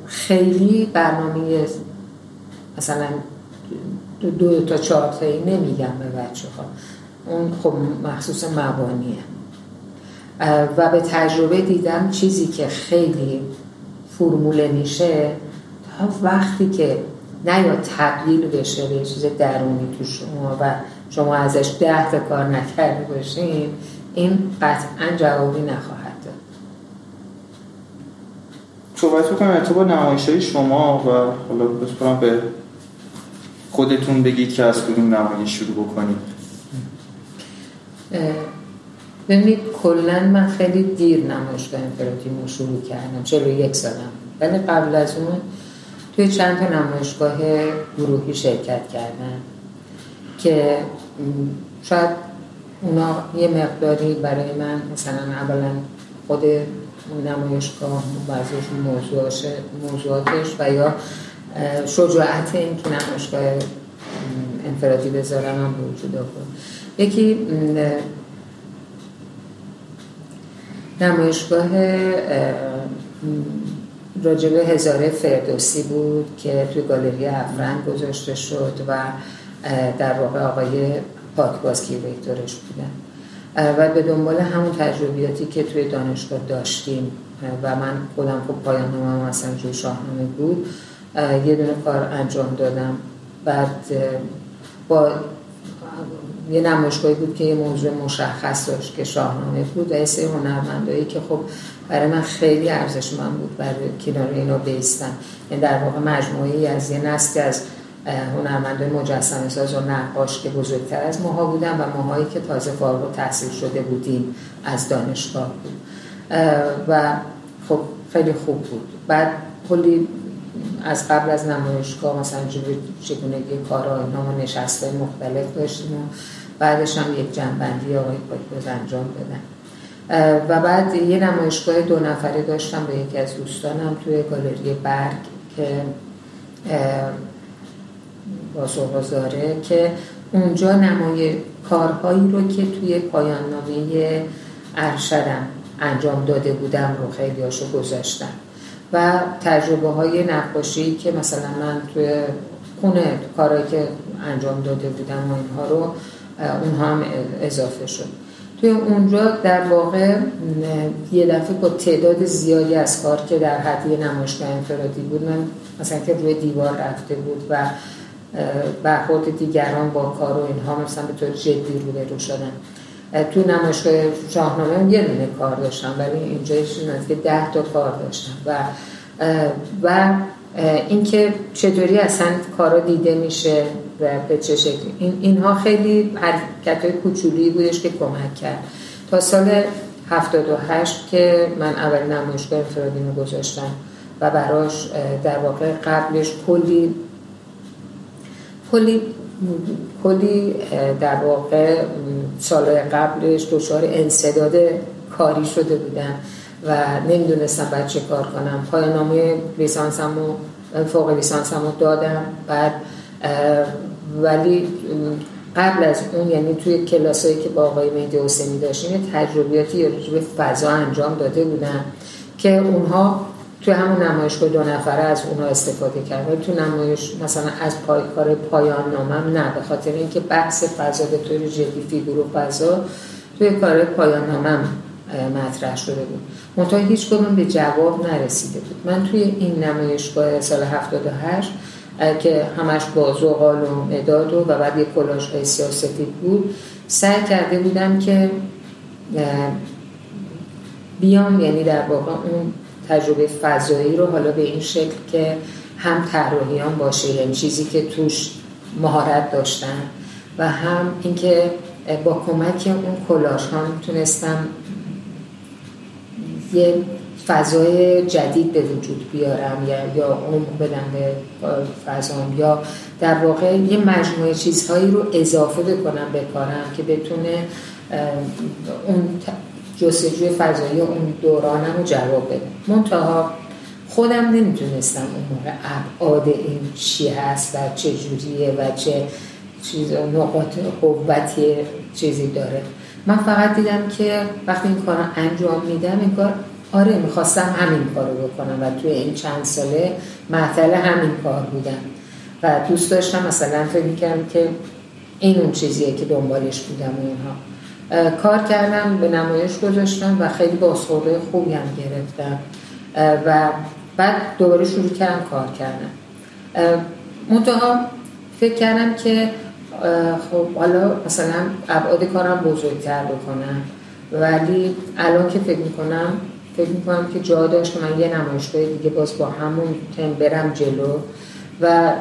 خیلی برنامه مثلا دو, دو تا چهار تایی نمیگم به بچه ها. اون خب مخصوص مبانیه. و به تجربه دیدم چیزی که خیلی فرموله میشه تا وقتی که نه یا تبدیل بشه به چیز درونی تو شما و شما ازش ده تا کار نکرده باشین این قطعا جوابی نخواهد داد. صحبت بکنم ارتباط نمایش شما و حالا بسپرم به خودتون بگید که از کدوم نمایش شروع بکنید. ببینید کلا من خیلی دیر نمایشگاه امپراتیمو شروع کردم چلو یک سالم ولی قبل از اون توی چند تا نمایشگاه گروهی شرکت کردن که شاید اونا یه مقداری برای من مثلا اولا خود نمایشگاه بعضیش موضوعاتش و یا شجاعت این که نمایشگاه انفرادی بذارم هم وجود آورد. یکی نمایشگاه راجب هزاره فردوسی بود که توی گالری افرنگ گذاشته شد و در واقع آقای پاکباز کیوریکتورش بودن و به دنبال همون تجربیاتی که توی دانشگاه داشتیم. و من خودم خب پایان نامه مثلا روی شاهنامه بود. یه دونه کار انجام دادم. بعد با یه نمایشگاهی بود که یه موضوع مشخص داشت که شاهنامه بود و یه سری هنرمندایی که خب برای من خیلی ارزش من بود برای کنار اینا بیستن. یعنی در واقع مجموعی از یه نسل از هنرمندای مجسمه ساز و نقاش که بزرگتر از ماها بودن و ماهایی که تازه فارغ تحصیل شده بودیم از دانشگاه بود. و خب خیلی خوب بود. بعد کلی از قبل از نمایشگاه مثلا چگونگی کارا اینا نشسته مختلف داشتیم و بعدش هم یک جنبندی آقای پاکباز انجام دادن. و بعد یه نمایشگاه دو نفره داشتم به یکی از دوستانم توی گالری برگ که با داره که اونجا نمای کارهایی رو که توی پایان نامه ارشدم انجام داده بودم رو خیلی هاشو گذاشتم. و تجربه های نقاشی که مثلا من توی خونه کارهایی که انجام داده بودم و اینها رو اونها هم اضافه شد. توی اونجا در واقع یه دفعه با تعداد زیادی از کار که در حد یه نمایشگاه انفرادی بود من مثلا که روی دیوار رفته بود و برخورد دیگران با کار و اینها مثلا به طور جدی رو شدن. تو نمایشگاه شاهنامه یه دونه کار داشتم ولی اینجا که ده تا کار داشتم. و و اینکه چطوری اصلا کارا دیده میشه و به چه شکلی. این اینها خیلی حرکت های کوچولی بودش که کمک کرد. تا سال 78 که من اول نمایشگاه انفرادی رو گذاشتم و براش در واقع قبلش کلی کلی کلی در واقع سالهای قبلش دچار انصداد کاری شده بودن و نمی‌دونستم بعد چه کار کنم. پایان نامه لیسانسم و فوق لیسانسم رو دادم بعد ولی قبل از اون یعنی توی کلاسایی که با آقای مهدی حسینی داشتیم تجربیاتی یا به فضا انجام داده بودن که اونها توی همون نمایشگاه دو نفره از اونها استفاده کرد. ولی تو نمایش مثلا از پای کار پایان نامم نه به خاطر اینکه بحث فضا به طور جدی فیگور و فضا توی کار پایان نامم مطرح شده بود. منتها هیچ کدوم به جواب نرسیده بود. من توی این نمایشگاه سال 78 که همش با زغال و مداد و, بعد یه کلاش های سیاستی بود سعی کرده بودم که بیام یعنی در واقع اون تجربه فضایی رو حالا به این شکل که هم طراحیان باشه یعنی چیزی که توش مهارت داشتن و هم اینکه با کمک اون کلاش ها می‌تونستم یه فضای جدید به وجود بیارم یا یا عمق بدم به فضام یا در واقع یه مجموعه چیزهایی رو اضافه بکنم به کارم که بتونه اون جستجوی فضایی اون دورانم رو جواب بده. منتها خودم نمی‌تونستم اون موقع ابعاد این چی هست و چه جوریه و چه چیز نقاط قوتی چیزی داره. من فقط دیدم که وقتی این کار انجام میدم این کار آره می‌خواستم همین کار رو بکنم و توی این چند ساله معطل همین کار بودم. و دوست داشتم مثلا فکر کردم که این اون چیزیه که دنبالش بودم و اینها. کار کردم به نمایش گذاشتم و خیلی بازخورده خوبی هم گرفتم. و بعد دوباره شروع کردم کار کردم منتها فکر کردم که خب حالا مثلا ابعاد کارم بزرگتر بکنم. ولی الان که فکر می‌کنم فکر می‌کنم که جا داشت من یه نمایشگاه دیگه باز با همون تم برم جلو و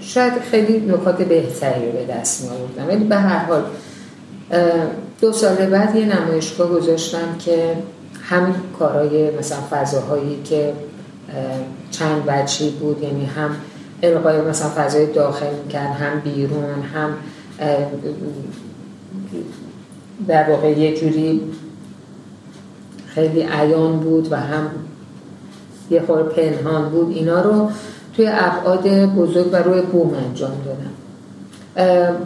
شاید خیلی نکات بهتری رو به دست می آوردم ولی به هر حال دو سال بعد یه نمایشگاه گذاشتم که همین کارهای مثلا فضاهایی که چند بچی بود یعنی هم القای مثلا فضای داخل می‌کرد هم بیرون هم در واقع یه جوری خیلی عیان بود و هم یه خور پنهان بود. اینا رو توی ابعاد بزرگ و روی بوم انجام دادم.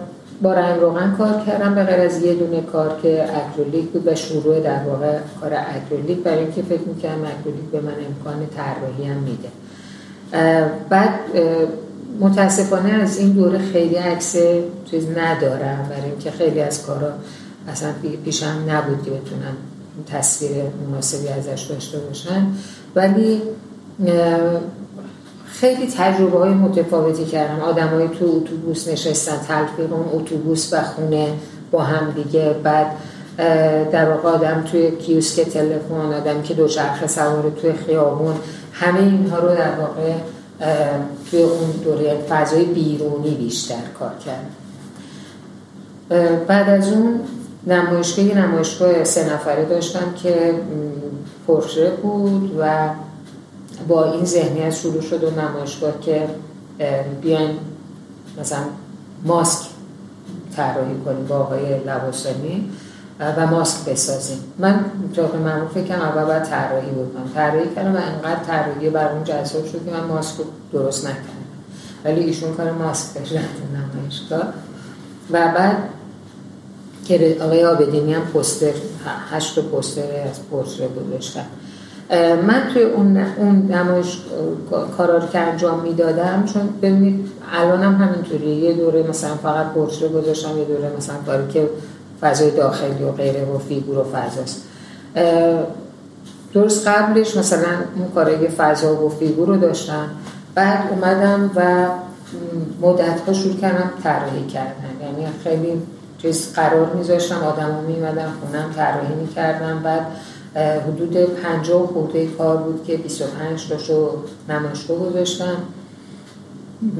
با رنگ روغن کار کردم به غیر از یه دونه کار که اکرولیک بود و شروع در واقع کار اکرولیک برای اینکه فکر می‌کنم اکرولیک به من امکان طراحی هم میده. بعد متاسفانه از این دوره خیلی عکس چیز ندارم. برای اینکه خیلی از کارا اصلا پیشم نبود که بتونم تصویر مناسبی ازش داشته باشن ولی خیلی تجربه های متفاوتی کردم آدمایی تو اتوبوس نشستن تلفیق اون اتوبوس و خونه با هم دیگه. بعد در واقع آدم توی کیوسک تلفن آدم که دوچرخه سوار توی خیابون همه اینها رو در واقع توی اون دوره فضای بیرونی بیشتر کار کرد. بعد از اون نمایشگاه نمایشگاه سه نفره داشتم که پرشه بود و با این ذهنیت شروع شد و نمایشگاه که بیاین مثلا ماسک طراحی کنیم با آقای لباسانی و ماسک بسازیم. من طبق معمول فکرم اول باید طراحی بکنم. طراحی کردم و انقدر طراحی بر اون جذاب شد که من ماسک رو درست نکردم. ولی ایشون کار ماسک داشتن نمایشگاه. و بعد که آقای آبدینی هم پوستر هشت پوستر از پورتره گذاشتم من توی اون اون نمایش کارا که انجام می‌دادم چون ببینید الانم همینطوریه. یه دوره مثلا فقط پورتره گذاشتم یه دوره مثلا کاری که فضای داخلی و غیره و فیگور و فضاست. درست قبلش مثلا اون کارای فضا و فیگور رو داشتم. بعد اومدم و مدت ها شروع کردم طراحی کردن. یعنی خیلی چیز قرار میذاشتم آدم ها میمدن خونم طراحی می‌کردم. بعد حدود پنجاه خورده کار بود که 25 تاشو نمایشگاه گذاشتم.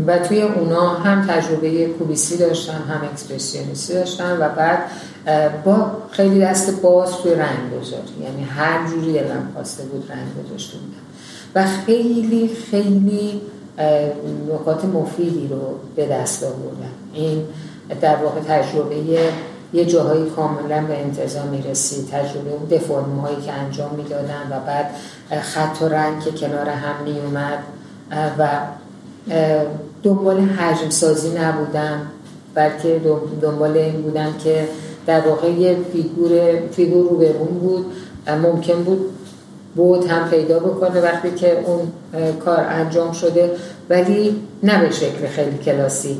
و توی اونا هم تجربه کوبیسی داشتم هم اکسپرسیونیستی داشتم و بعد با خیلی دست باز توی رنگ گذاری یعنی هر جوری دلم خواسته بود رنگ گذاشته بودم. و خیلی خیلی نکات مفیدی رو به دست آوردم. این در واقع تجربه یه جاهایی کاملا به انتظام می‌رسید تجربه اون دفرم هایی که انجام می‌دادن و بعد خط و رنگ که کنار هم میومد و دنبال حجم سازی نبودم بلکه دنبال این بودم که در واقع یه فیگور فیگور رو برون بود ممکن بود بعد هم پیدا بکنه وقتی که اون کار انجام شده ولی نه به شکل خیلی کلاسیک.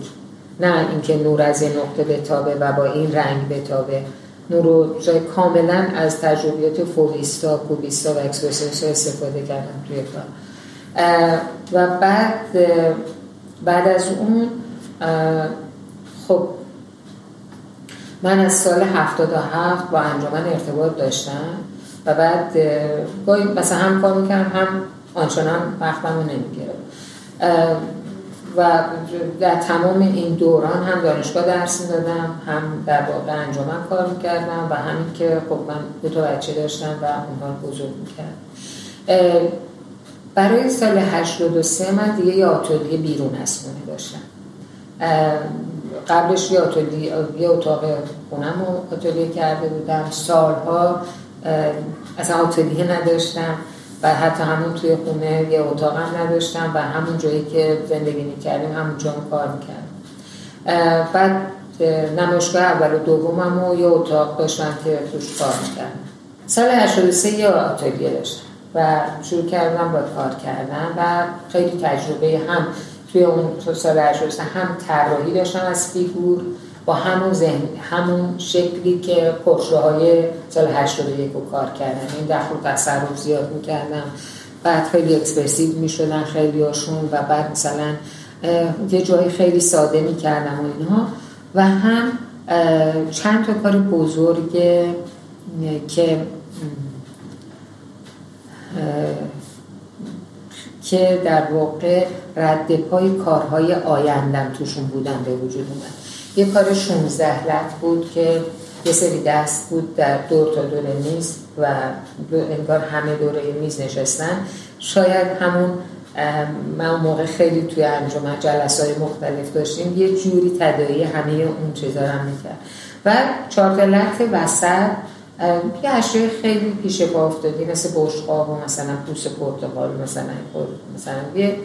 نه اینکه نور از این نقطه بتابه و با این رنگ بتابه. نور رو کاملا از تجربیات فوویستا، کوبیستا و اکسپرسیونیستا استفاده کردم توی کار. و بعد بعد از اون خب من از سال 77 با انجمن ارتباط داشتم و بعد مثلا هم کار می‌کردم هم آنچنان وقتم رو نمیگرم و در تمام این دوران هم دانشگاه درس می‌دادم هم در واقع انجمن کار می‌کردم و همین که خب من دو تا بچه داشتم و اونها بزرگ می‌کردم. برای سال 83 من دیگه یه آتولیه بیرون از خونه داشتم. قبلش یه آتولیه یه اتاق خونم رو آتولیه کرده بودم. سالها اصلا آتولیه نداشتم. و حتی همون توی خونه یه اتاق هم نداشتم و همون جایی که زندگی می‌کردیم همون جا کار می‌کردم. بعد نمایشگاه اول و دومم و یه اتاق داشتم که توش کار می‌کردم. سال 83 یه آتلیه داشتم و شروع کردم با کار کردن و خیلی تجربه هم توی اون سال 83 هم طراحی داشتم از فیگور با همون ذهن همون شکلی که پرتره های سال 81 رو کار کردن. این دخل تصرف زیاد می‌کردم. بعد خیلی اکسپرسیو می‌شدن خیلی هاشون و بعد مثلا یه جایی خیلی ساده می‌کردم و اینها. و هم چند تا کار بزرگ که که در واقع رد پای کارهای آیندم توشون بودن به وجود اومد. یه کار 16 لط بود که یه سری دست بود در دور تا دور میز و انگار همه دوره میز نشستن. شاید همون من موقع خیلی توی انجمن جلسه های مختلف داشتیم یه جوری تدایی همه اون چیزا رو می‌کرد. و چارتلت وسط یه اشیای خیلی پیش پا افتادی مثل بشقاب و مثلا پوست پرتقال مثلا مثلا یه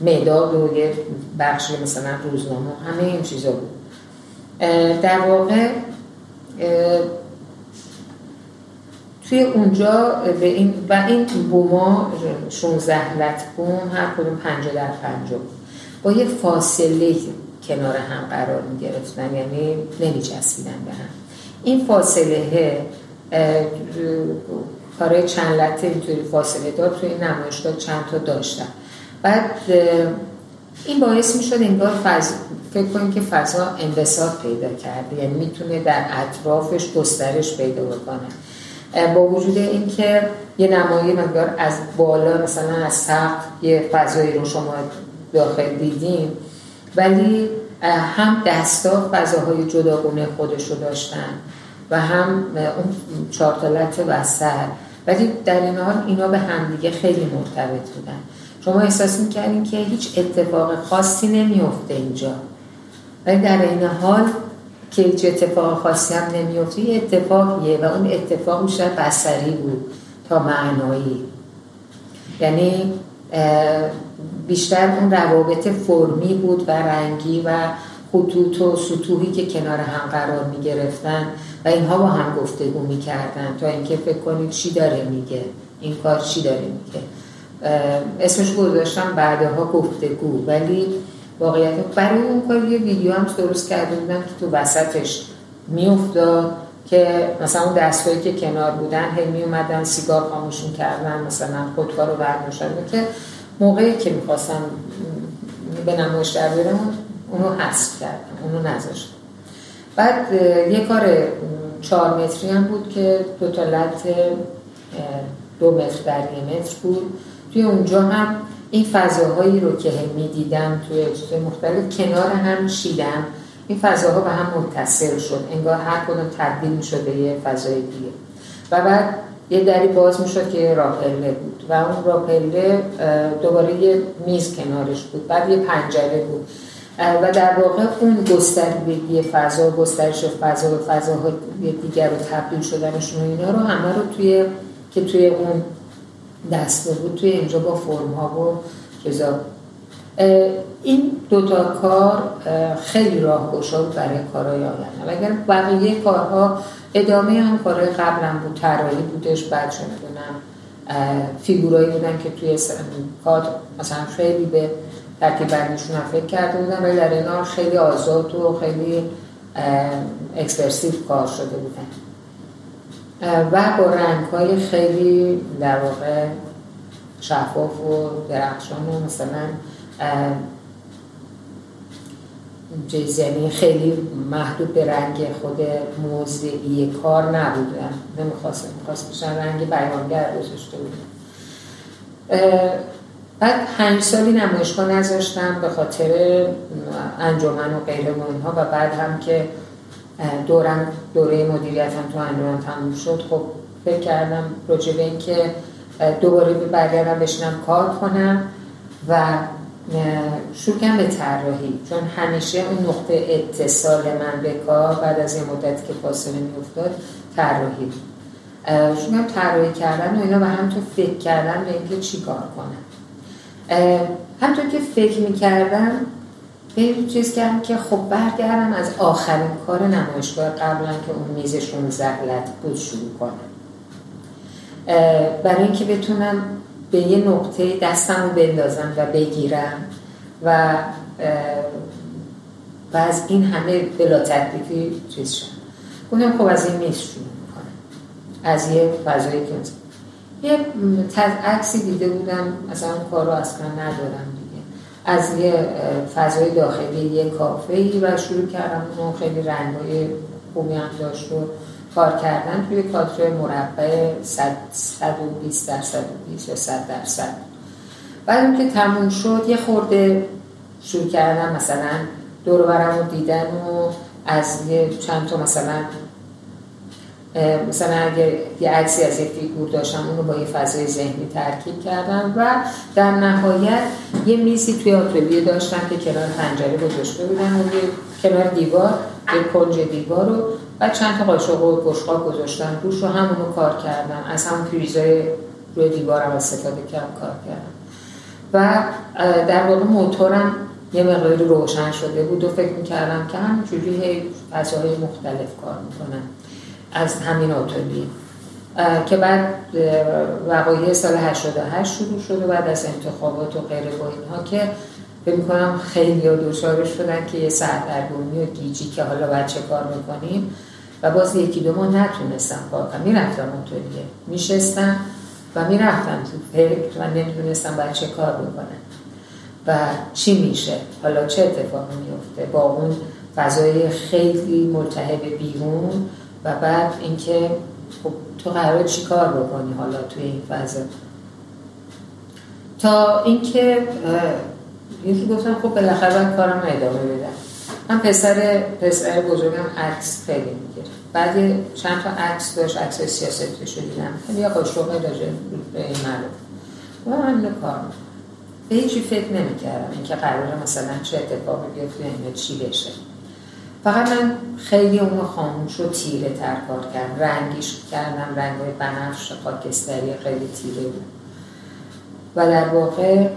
مداد و یه بخشی مثلا روزنامه همه این چیزا بود. در واقع توی اونجا به این و این بوما 16 لط بوم هر کدوم 50 در 50 با یه فاصله کنار هم قرار می گرفتن یعنی نمی چسبیدن به هم. این فاصله کارای چند لطه اینطوری فاصله دار توی این نمایشگاه چند تا داشتن. بعد این باعث می شد انگار فضا فکر کنیم که فضا انبساط پیدا کرده. یعنی می‌تونه در اطرافش گسترش پیدا بکنه. با وجود اینکه یه نمایی مقدار از بالا مثلا از سقف یه فضایی رو شما داخل دیدیم ولی هم دستا فضاهای جداگونه خودش رو داشتن و هم اون چارتالت وسط ولی در این حال اینا به همدیگه خیلی مرتبط بودن. شما احساس می‌کردین که هیچ اتفاق خاصی نمیفته اینجا. ولی در این حال که هیچ اتفاق خاصی هم نمیفته یه اتفاقیه و اون اتفاق بیشتر بسری بود تا معنایی. یعنی بیشتر اون روابط فرمی بود و رنگی و خطوط و سطوحی که کنار هم قرار می گرفتن و اینها با هم گفتگو می کردن تا اینکه فکر کنید چی داره میگه این کار چی داره میگه. اسمش گذاشتم بعدها گفتگو ولی واقعیت برای اون کار یه ویدیو هم درست کرده بودم که تو وسطش میافتاد که مثلا اون دستگاهی که کنار بودن هی می اومدن سیگار خاموشون کردن مثلا خودکار رو برداشتن. که موقعی که می‌خواستم به نمایش در اونو حذف کردم اونو نذاشتم. بعد یه کار چهار متری هم بود که دو تا لط دو متر در یه متر بود. توی اونجا هم این فضاهایی رو که می دیدم توی چیز مختلف کنار هم شیدم این فضاها به هم متصل شد. انگار هر کدوم تبدیل می شد به یه فضای دیگه. و بعد یه دری باز می شد که راپله بود و اون راپله دوباره یه میز کنارش بود. بعد یه پنجره بود. و در واقع اون گستردگی فضا گسترش فضا و فضاهای دیگر رو تبدیل شدنشون و اینا رو همه رو توی که توی اون دسته بود. توی اینجا با فرم ها و چیزا. این دوتا کار خیلی راه بود برای کارهای آینده اگر بقیه کارها ادامه هم کارهای قبلا بود طراحی بودش بعد چه می‌دونم فیگورایی بودن که توی کار مثلا خیلی به ترتیب بندیشون فکر کرده بودن ولی در این خیلی آزاد و خیلی اکسپرسیو کار شده بودن. و با رنگ های خیلی در واقع شفاف و درخشان و مثلا یعنی خیلی محدود به رنگ خود موضعی کار نبودن نمی‌خواست می‌خواست بشن رنگ بیانگر گذاشته بودن بعد پنج سالی نمایشگاه نذاشتم به خاطر انجمن و غیره ها و بعد هم که دورم دوره مدیریتم تو انجمن تموم شد. خب فکر کردم راجع به اینکه دوباره به برگردم بشنم کار کنم و شروع کنم به طراحی. چون همیشه اون نقطه اتصال من به کار بعد از این مدت که فاصله افتاد طراحی شروع کنم طراحی کردن و اینا و هم تو فکر کردن به اینکه چی کار کنم. همطور که فکر می‌کردم این چیز کردم که خب برگردم از آخرین کار نمایشگاه قبلا که اون میزشون زهلت بود شروع کنم. برای اینکه بتونم به یه نقطه دستم بندازم و بگیرم و و از این همه بلا تکلیفی چیز شد گفتم خب از این میز شروع می‌کنم. از یه فضایی که یه عکسی دیده بودم مثلا اون کار رو اصلا ندارم. از یه فضای داخلی یه کافه ای و شروع کردم اون خیلی رنگای خوبی هم داشت و کار کردن توی کادر مربع 120 در 120 یا 100 درصد. بعد اون که تموم شد یه خورده شروع کردم مثلا دور برم رو دیدن و از یه چند تا مثلا مثلا اگر یه عکسی از یه فیگور داشتم اونو با یه فضای ذهنی ترکیب کردم و در نهایت یه میزی توی آتلیه داشتم که کنار پنجره گذاشته بودم و یه کنار دیوار یه کنج دیوار رو و چند تا قاشق و بشقاب گذاشتم روش رو همونو کار کردم. از همون پریزای روی دیوارم استفاده کردم کار کردم. و در واقع موتورم یه مقداری روشن شده بود و فکر می‌کردم که همینجوری هی فضاهای مختلف کار می‌کنم از همین آتولی که بعد وقایع سال 88 شروع شده بعد از انتخابات و غیره با اینها که فکر می‌کنم خیلی ها شدن که یه سردرگمی و گیجی که حالا باید چه کار می‌کنیم و باز یکی دو ما نتونستم کار کنم. می‌رفتم آتولیه میشستم و می‌رفتم تو فکر و نمی‌دونستم باید چه کار بکنم. و چی میشه؟ حالا چه اتفاقی میفته با اون فضای خیلی ملتهب بیرون و بعد اینکه خب تو قرار چی کار بکنی حالا توی این فضا تا اینکه یکی گفتم خب بالاخره باید کارم ادامه بدم. من پسر پسر بزرگم عکس خیلی می‌گیره. بعد چند تا عکس داشت عکس سیاست رو دیدم. خیلی یا قاشقه راجع به این معلوم و من اینو کار به هیچی فکر نمی کردم اینکه قراره مثلا چه اتفاقی بیفته چی بشه. فقط من خیلی اونو خاموش و تیره تر کار کردم. رنگیش کردم رنگ بنفش خاکستری خیلی تیره بود. و در واقع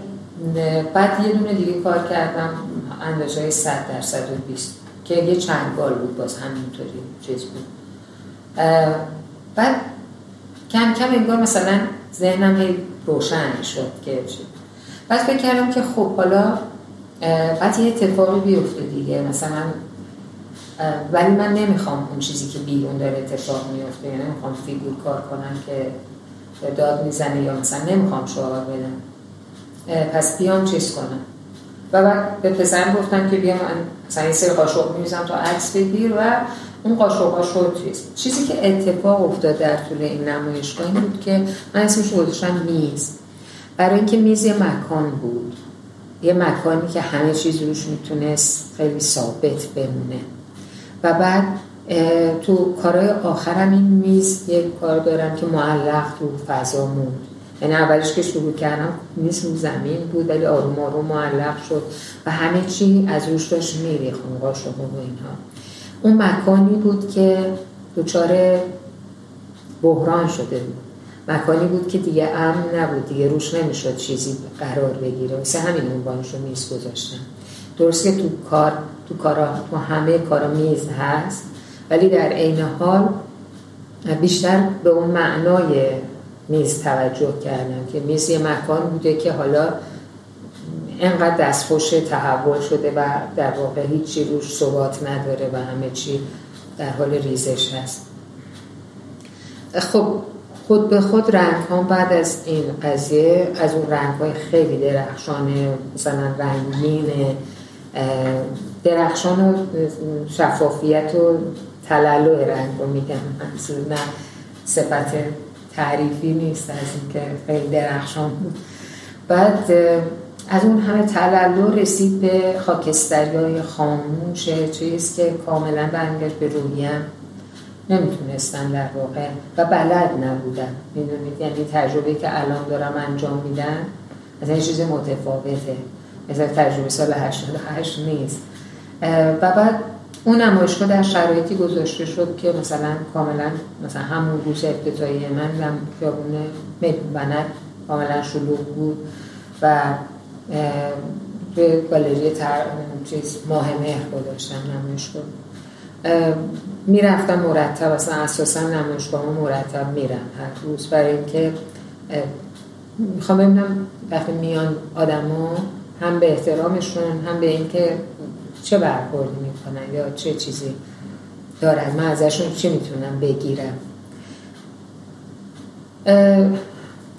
بعد یه دونه دیگه کار کردم اندازه های 100 درصد و 20 که یه چند بال بود باز همینطوری چیز بود. بعد کم کم انگار مثلا ذهنم هی روشن شد که بعد فکر کردم که خب حالا بعد یه اتفاقی بیفته دیگه. مثلا ولی من نمی‌خوام اون چیزی که بیرون داره اتفاق میفته یعنی نمی‌خوام فیگور کار کنم که داد می‌زنه یا مثلا نمی‌خوام شعار بدم. پس بیام چیز کنم. و بعد به پسرم گفتم که بیام من مثلا این سری قاشق میریزم تا عکس بگیر و اون قاشق ها شد چیز. چیزی که اتفاق افتاد در طول این نمایشگاه این بود که من اسمش گذاشتم میز. برای اینکه میز یه مکان بود. یه مکانی که همه چیز روش می‌تونست خیلی ثابت بمونه. و بعد تو کارهای آخرم این میز یه کار دارم که معلق تو فضا موند. یعنی اولش که شروع کردم میز رو زمین بود ولی آروم آروم معلق شد و همه چی از روش داشت میریخ اون قاشق و اینها. اون مکانی بود که دچار بحران شده بود. مکانی بود که دیگه امن نبود دیگه روش نمی‌شد چیزی قرار بگیره. واسه همین عنوانش رو میز گذاشتم. درست که تو کار تو کارا تو همه کارا میز هست. ولی در عین حال بیشتر به اون معنای میز توجه کردم که میز یه مکان بوده که حالا انقدر دستخوش تحول شده و در واقع هیچی روش ثبات نداره و همه چی در حال ریزش هست. خب خود به خود رنگ ها بعد از این قضیه از اون رنگ های خیلی درخشانه مثلا رنگین درخشان و شفافیت و تلالو رنگ رو میگم نه صفت تعریفی نیست از اینکه خیلی درخشان بود. بعد از اون همه تلالو رسید به خاکستری های خاموش چیز که کاملا برمیگشت به رویم نمی‌تونستن در واقع و بلد نبودن. می‌دونید؟ یعنی تجربه که الان دارم انجام میدن از این چیز متفاوته. مثل تجربه سال 88 نیست. و بعد اون نمایشگاه در شرایطی گذاشته شد که مثلا کاملا مثلا همون روز ابتدایی من هم خیابون بنر کاملا شلوغ بود و به گالری تر چیز ماه مهر گذاشتم نمایشگاه. می‌رفتم مرتب اصلا اساسا نمایشگاه مرتب میرم هر روز. برای اینکه می‌خوام ببینم وقتی میان آدما هم به احترامشون هم به اینکه چه برخوردی می‌کنن یا چه چیزی دارن. من ازشون چی می‌تونم بگیرم؟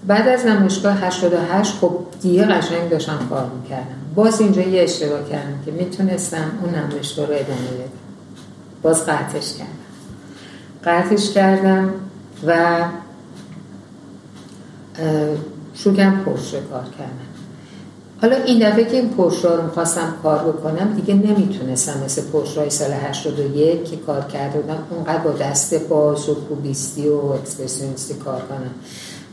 بعد از نمایشگاه 88 خب دیگه قشنگ داشتم کار می‌کردم. باز اینجا یه اشتباه کردم که می‌تونستم اون نمایشگاه رو ادامه بدم. باز قطعش کردم. قطعش کردم و شروع کردم پرشه کار کردم حالا این دفعه که این پشت رو می‌خواستم کار بکنم دیگه نمی‌تونستم مثل پشت رای سال 81 که کار کرده بودم اونقدر با دست باز و کوبیستی و اکسپرسیونیستی کار کنم.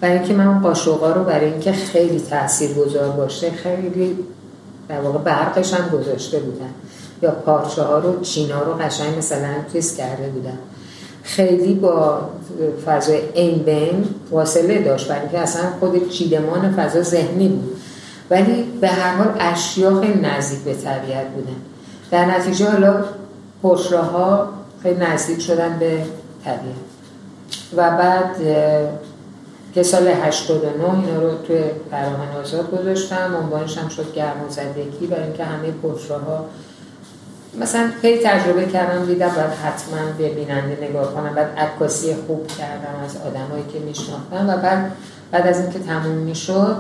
برای اینکه من قاشقا رو برای اینکه خیلی تاثیر گذار باشه خیلی در واقع برقش هم گذاشته بودن یا پارچه ها رو چینا رو قشنگ مثلا تیز کرده بودن خیلی با فضای این بین واصله داشت. برای اینکه اصلا خود چیدمان فضا ذهنی بود. ولی به هر حال اشیا خیلی نزدیک به طبیعت بودن. در نتیجه حالا ها خیلی نزدیک شدن به طبیعت. و بعد که سال 89 اینا رو توی فراهان آزاد گذاشتم. عنوانش هم شد گرم زدگی برای اینکه همه ها مثلا خیلی تجربه کردم دیدم باید حتما به بیننده نگاه کنم. بعد عکاسی خوب کردم از آدمایی که میشناختم و بعد بعد از اینکه تموم می‌شد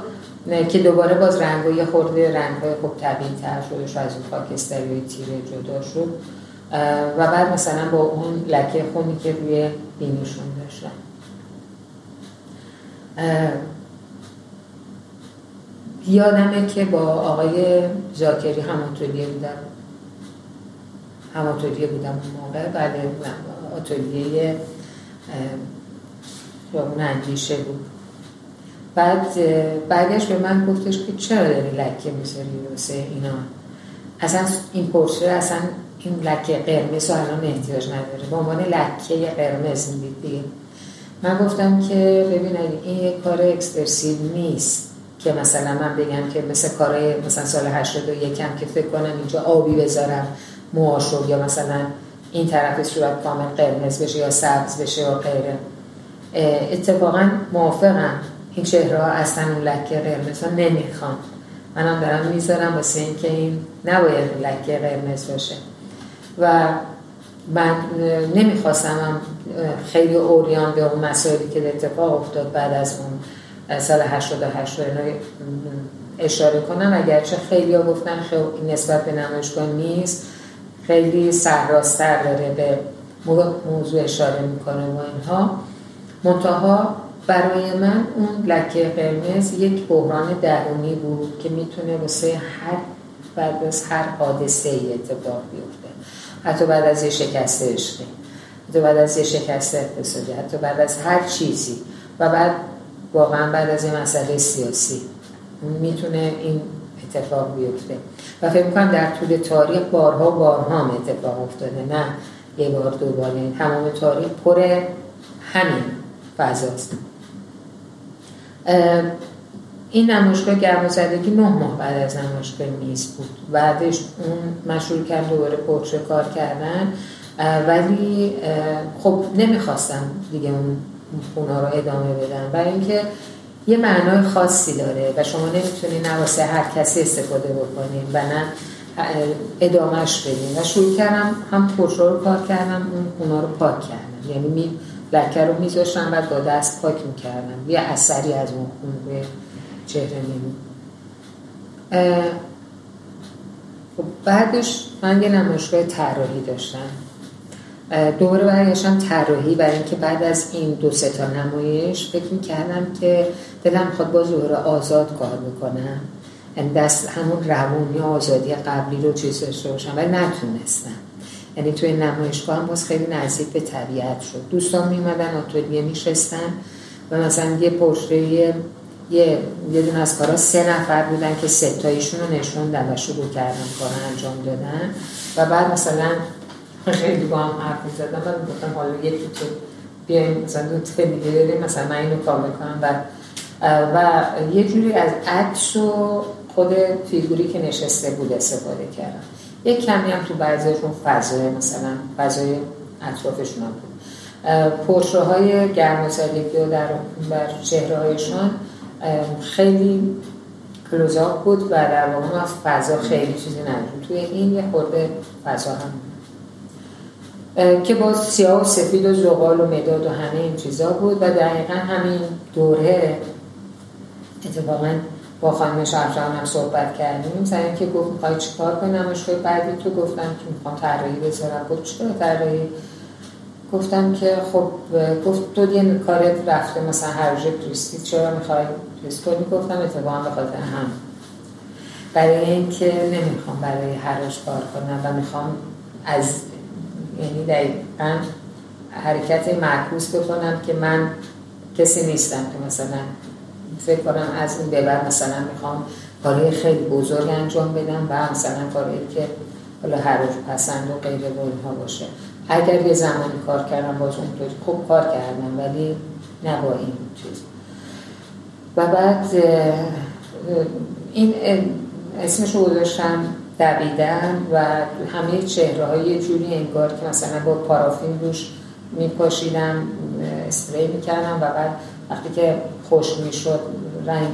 که دوباره باز رنگای خورده رنگای خوب طبیعی تر شده از اون خاکستری تیره جدا شد. و بعد مثلا با اون لکه خونی که روی بینیشون داشتن یادمه که با آقای زاکری همانطوریه بودم. همانطوریه بودم اون موقع. بله آتولیه اون اندیشه بود. بعد بعدش به من گفتش که چرا داری لکه می‌ذاری واسه اینا؟ اصلا این پرسه اصلا این لکه قرمز رو الان احتیاج نداره. به عنوان لکه قرمز می‌دید من گفتم که ببینید این یک کار اکسپرسیو نیست که مثلا من بگم که مثل کارهای مثلا سال 81 هم که فکر کنم اینجا آبی بذارم موهاشو یا مثلا این طرف صورت کامل قرمز بشه یا سبز بشه یا غیره. اتفاقا موافقم. این چهره ها اصلا اون لکه قرمز ها نمی‌خوان. منم دارم می‌ذارم واسه اینکه این نباید لکه قرمز باشه. و من نمی‌خواستم خیلی اوریان به اون مسائلی که اتفاق افتاد بعد از اون سال 88 اشاره کنم. اگرچه خیلی ها گفتن خیلی نسبت به نمایشگاه نیست. خیلی سهراستر داره به موضوع اشاره می‌کنه و اینها. منتها برای من اون لکه قرمز یک بحران درونی بود که می‌تونه واسه هر بعد از هر حادثه ای اتفاق بیفته. حتی بعد از یه شکست عشقی حتی بعد از یه شکست اقتصادی حتی بعد از هر چیزی. و بعد واقعا بعد از یه مسئله سیاسی می‌تونه این اتفاق بیفته. و فکر می‌کنم در طول تاریخ بارها بارها هم اتفاق افتاده نه یه بار دو بار. تمام تاریخ پر همین فضاست. این نمایشگاه گرمازدگی نه ماه بعد از نمایشگاه میز بود. بعدش اون مشروع کرد دوباره پورتره کار کردن. ولی خب نمی‌خواستم دیگه اون خونه رو ادامه بدم برای اینکه یه معنای خاصی داره و شما نمی‌تونی نه هر کسی استفاده بکنین و نه ادامهش بدین. و شروع کردم هم پورتره رو کار کردم اون خونه رو پاک کردم. یعنی می لکه رو میذاشتم بعد با دست پاک می‌کردم. یه اثری از اون خون به چهره نمی خب بعدش من یه نمایشگاه طراحی داشتم. دوباره برگشتم طراحی برای اینکه بعد از این دو سه تا نمایش فکر می‌کردم که دلم خود با ظهور آزاد کار بکنم. یعنی دست همون روانی آزادی قبلی رو چیز داشته باشم ولی نتونستم. یعنی توی نمایشگاه هم باز خیلی نزدیک به طبیعت شد. دوستان میمدن آتولیه میشستن و مثلا یه پشته یه یه یه دونه از کارا سه نفر بودن که ستایشون رو نشوندن و شروع کردن کار انجام دادن. و بعد مثلا خیلی با هم حرف می‌زدن. و گفتم حالا یکی تو بیایم مثلا دو تا دیگه بریم مثلا من اینو کار کنم و و یه جوری از عکس و خود فیگوری که نشسته بود استفاده کردم یک کمی هم تو بعضیشون فضای مثلا فضای اطرافشون هم بود. پرشه های گرمازدگی و در بر چهره هایشان خیلی کلوزاپ بود و در واقع فضا خیلی چیزی نداریم. توی این یه خورده فضا هم که با سیاه و سفید و زغال و مداد و همه این چیزا بود و دقیقا همین دوره اتفاقا با خانم شرفران هم صحبت کردیم. سر اینکه گفت می‌خوای چیکار کنم؟ مشکل بعدی تو گفتم که می‌خوام طراحی بذارم. گفت چرا طراحی؟ گفتم که خب گفت تو یه کارت رفته مثلا هر توریستی چرا می‌خوای توریست کنی؟ گفتم اتفاقا به خاطر هم برای اینکه نمی‌خوام برای هرش کار کنم و می‌خوام از یعنی دقیقا حرکت معکوس بکنم که من کسی نیستم که مثلا فکر کنم از این به بعد مثلا می‌خوام کاری خیلی بزرگ انجام بدم و مثلا کاری که حالا هر پسند و غیر اینها باشه. اگر یه زمانی کار کردم باز اونطوری خوب کار کردم ولی نه با این چیز. و بعد این اسمش رو گذاشتم دویدن و همه چهره های یه جوری انگار که مثلا با پارافین روش میپاشیدم اسپری می‌کردم و بعد وقتی که خوش می‌شد رنگ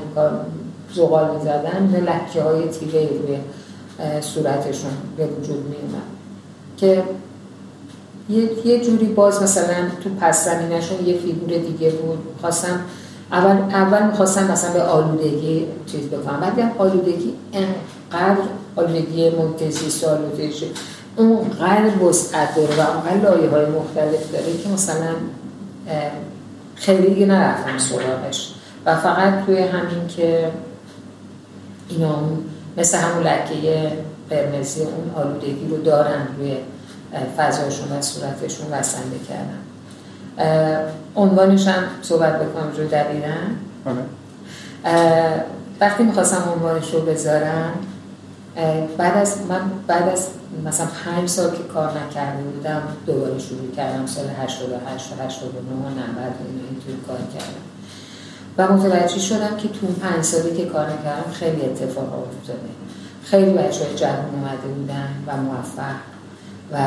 زغال می‌زدن لکه های تیره روی صورتشون به وجود میومد که یه،, یه جوری باز مثلا تو پس زمینشون یه فیگور دیگه بود. خواستم اول اول می‌خواستم مثلا به آلودگی چیز بکنم بعد آلودگی انقدر آلودگی منتزی آلودگی اونقدر وسعت داره و اونقدر لایه های مختلف داره که مثلا خیلی دیگه نرفتم سراغش. و فقط توی همین که اینا مثل همون لکه قرمزی اون آلودگی رو دارن روی فضاشون و صورتشون وسنده کردن عنوانش هم صحبت بکنم رو دبیرن آره. وقتی می‌خواستم عنوانش رو بذارم بعد از من بعد از مثلا پنج سال که کار نکرده بودم دوباره شروع کردم سال 88 و 89 و 90 اینطور کار کردم. و متوجه شدم که تو پنج سالی که کار نکردم خیلی اتفاق افتاده. خیلی بچه های جوان اومده بودن و موفق و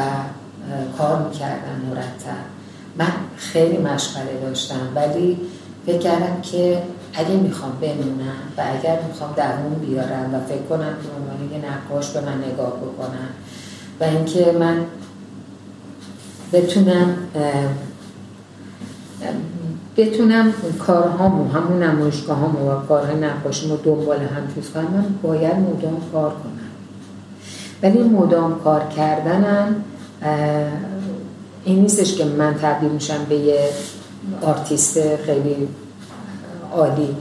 کار می‌کردن مرتب. من خیلی مشغله داشتم ولی فکر کردم که اگه می‌خوام بمونم و اگر می‌خوام دووم بیارم و فکر کنم که عنوان یه نقاش به من نگاه بکنم و اینکه من بتونم بتونم کارهامو همون همو و کارهای نقاشیمو دنبال هم چیز کنم من باید مدام کار کنم. ولی مدام کار کردنم این نیستش که من تبدیل میشم به یه آرتیست خیلی عالی.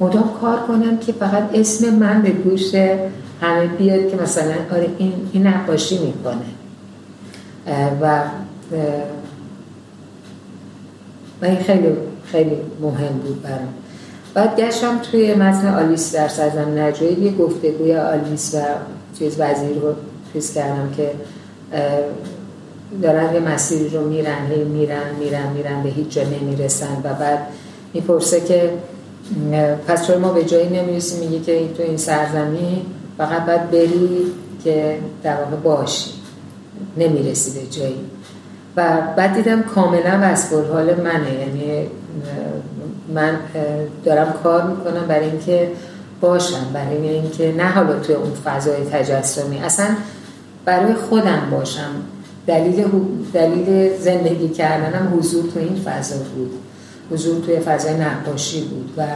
مدام کار کنم که فقط اسم من به گوش همه بیاد که مثلا آره این, این نقاشی می‌کنه. و و این خیلی خیلی مهم بود برام. بعد گشتم توی متن آلیس در سرزمین عجایب یه گفتگوی آلیس و چیز وزیر رو چیز کردم که دارن یه مسیری رو میرن هی میرن میرن میرن به هیچ جا نمی‌رسن. و بعد می‌پرسه که پس چون ما به جایی نمی‌رسیم میگه که تو این سرزمین فقط باید بری که در واقع باشی. نمی‌رسی به جایی. و بعد دیدم کاملا وصف حال منه. یعنی من دارم کار می‌کنم برای اینکه باشم برای اینکه نه حالا توی اون فضای تجسمی اصلا برای خودم باشم. دلیل, دلیل زندگی کردنم حضور تو این فضا بود. حضور توی فضای نقاشی بود و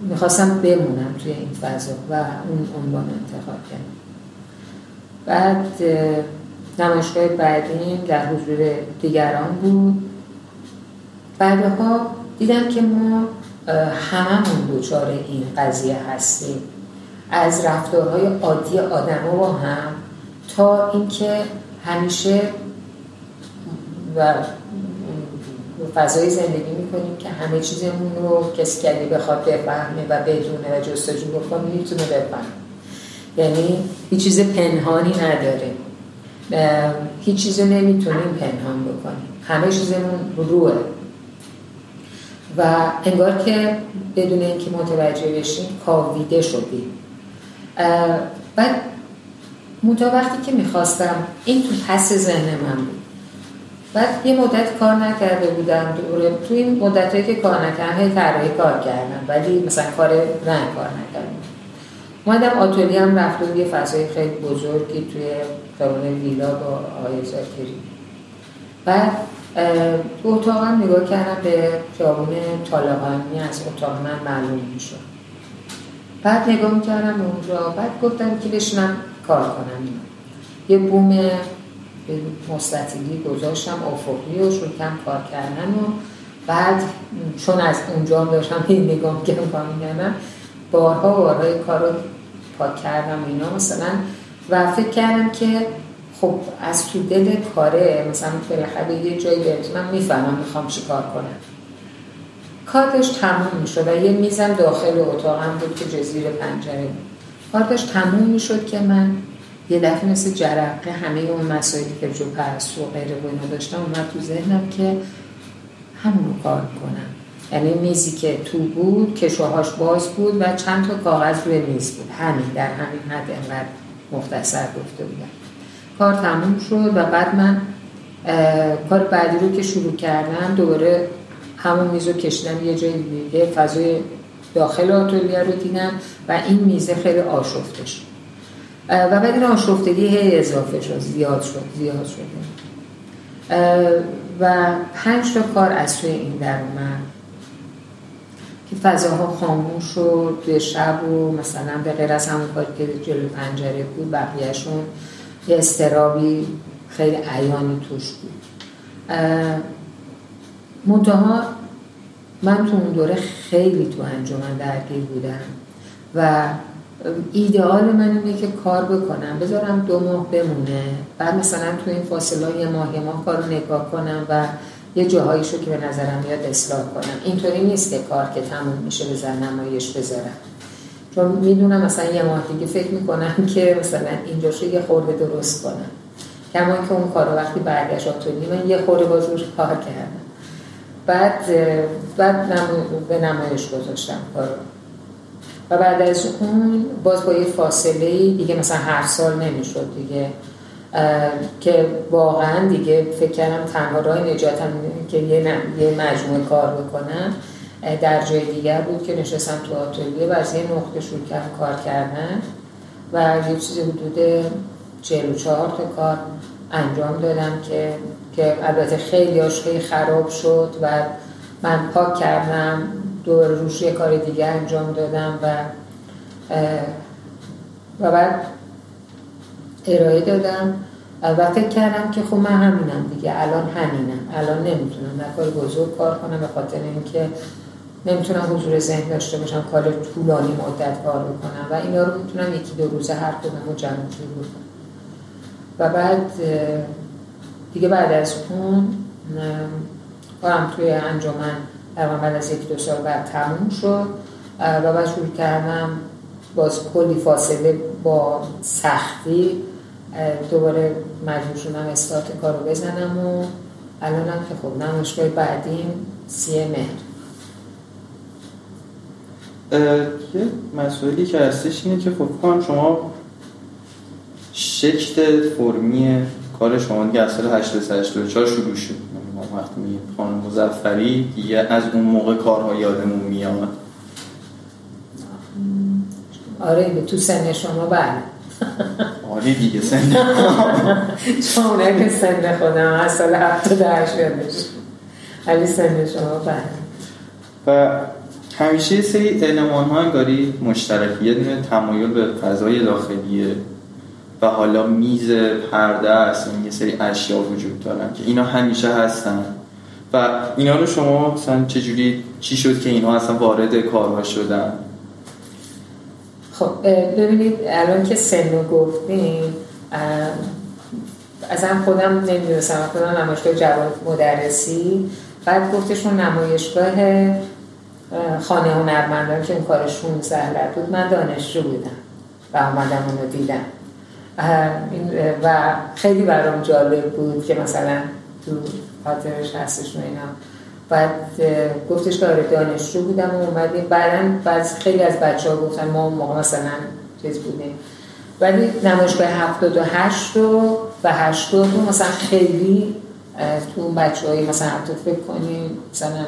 می‌خواستم بمونم توی این فضا و اون عنوان انتخاب کردم. بعد نمایشگاه بعدیم در حضور دیگران بود. بعدها دیدم که ما هممون دوچار این قضیه هستیم. از رفتارهای عادی آدم با هم تا اینکه همیشه و فضای زندگی می‌کنیم که همه چیزمون رو کسی که بخواد بفهمه و بدونه و جستجو بکنه می‌تونه بفهمه. یعنی هیچ چیز پنهانی نداره. هیچ چیز نمی‌تونیم پنهان بکنیم. همه چیزمون روه و انگار که بدون اینکه متوجه بشیم کاویده شدیم. بعد منتها وقتی که می‌خواستم این تو پس ذهن من بود. بعد یه مدت کار نکرده بودم. دوره تو این مدت که کار نکردم هی طراحی کار کردم ولی مثلا کار رنگ کار نکردم. اومدم آتولی هم رفته یه فضای خیلی بزرگی توی خیابان ویلا با آقای زاکری. بعد تو اتاقم نگاه کردم به خیابون طالقانی از اتاق من معلوم می‌شد. بعد نگاه می‌کردم اونجا بعد گفتم که بشنم کار کنم. یه بوم مستطیلی گذاشتم افقی و شروع کم کار کردن و بعد چون از اونجا داشتم این نگاه کردم بارها بارهای کار رو پاک کردم اینا مثلا. و فکر کردم که خب از تو دل کاره مثلا بالاخره یه جایی من می‌فهمم می‌خوام چی کار کنم. کار تموم می‌شد و یه میزم داخل اتاقم بود که جزیر پنجره بود. کار تموم می‌شد که من یه دفعه مثل جرقه همه اون مسائلی که جو پرستو و غیره و اینا داشتم اومد تو ذهنم که همونو کار کنم یعنی میزی که تو بود کشوهاش باز بود و چند تا کاغذ روی میز بود. همین در همین حد انقدر مختصر گفته بودم. کار تموم شد و بعد من کار بعدی رو که شروع کردم دوباره همون میز رو کشیدم یه جای دیگه فضای داخل آتولیه رو دیدم و این میزه خیلی آشفته شد. و بعد این آشفتگی هی اضافه شد زیاد شد زیاد شد. و پنج تا کار از توی این در اومد که فضاها خاموش شد شب و مثلا به غیر از همون کاری که جلو پنجره بود بقیهشون یه استرابی خیلی عیانی توش بود. منتها من تو اون دوره خیلی تو انجمن درگیر بودم و ایدئال من اینه که کار بکنم. بذارم دو ماه بمونه. بعد مثلا تو این فاصله یه ماه یه ماه کار رو نگاه کنم و یه جاهاییشو که به نظرم میاد اصلاح کنم. اینطوری نیست که کار که تموم میشه بزن نمایش بذارم. چون می‌دونم مثلا یه ماه دیگه فکر می‌کنم که مثلا اینجاشو یه خورده درست کنم. کما که اون کار وقتی برگشت آتونی من یه خورده باز روش کار کردم. بعد بعد به نمایش گذاشتم کارو. و بعد از اون باز با یه فاصله دیگه مثلا هر سال نمی‌شد دیگه که واقعا دیگه فکر کردم تنها راه نجاتم که یه, یه مجموعه کار بکنم. در جای دیگر بود که نشستم تو آتولیه و از یه نقطه شروع کردم کار کردن. و یه چیز حدود 44 تا کار انجام دادم که که البته خیلی خیلی خراب شد و من پاک کردم. دور روش یه کار دیگه انجام دادم و و بعد ارائه دادم. و فکر کردم که خب من همینم دیگه الان همینم الان نمی‌تونم در کار بزرگ کار کنم به خاطر اینکه نمی‌تونم حضور ذهن داشته باشم کار طولانی مدت کار بکنم و اینا رو می‌تونم یکی دو روزه هر کدوم رو جمع بکنم. و بعد دیگه بعد از اون کارم توی انجمن در بعد از یک دو سال بعد تموم شد. و بعد شروع کردم باز کلی فاصله با سختی دوباره مجبور شدم استارت کار رو بزنم و الان هم که خب نمایشگاه بعدیم سی مهر یه مسئولی که هستش اینه که خب کنم شما شکل فرمی کار شما دیگه از سال 884 شروع شد. وقتی میگیم خانم مزفری دیگه از اون موقع کارها یادمون میاد. آره به تو سن شما بله. آره دیگه سن شما که سن خودم از سال 78 یادش ولی سن شما بله. و همیشه سری علمان ها انگاری مشترکی یه دونه تمایل به فضای داخلیه و حالا میز پرده است یعنی یه سری اشیا وجود دارن که اینا همیشه هستن. و اینا رو شما مثلا چجوری چی شد که اینا اصلا وارد کارها شدن؟ خب ببینید الان که سن رو گفتیم از هم خودم نمی‌دونستم خودم نمایشگاه جواد مدرسی. بعد گفتشون نمایشگاه خانه هنرمندان که اون کارشون سهلت بود من دانشجو بودم و آمدم اونو دیدم. و خیلی برام جالب بود که مثلا تو خاطرش هستش و اینا. بعد گفتش که آره دانشجو بودم و اومدیم بعدا بعد خیلی از بچه ها گفتن ما اون موقع مثلا چیز بودیم. ولی نمایشگاه هفتاد و هشت و و هشتاد مثلا خیلی تو اون بچه هایی مثلا حتی فکر کنیم مثلا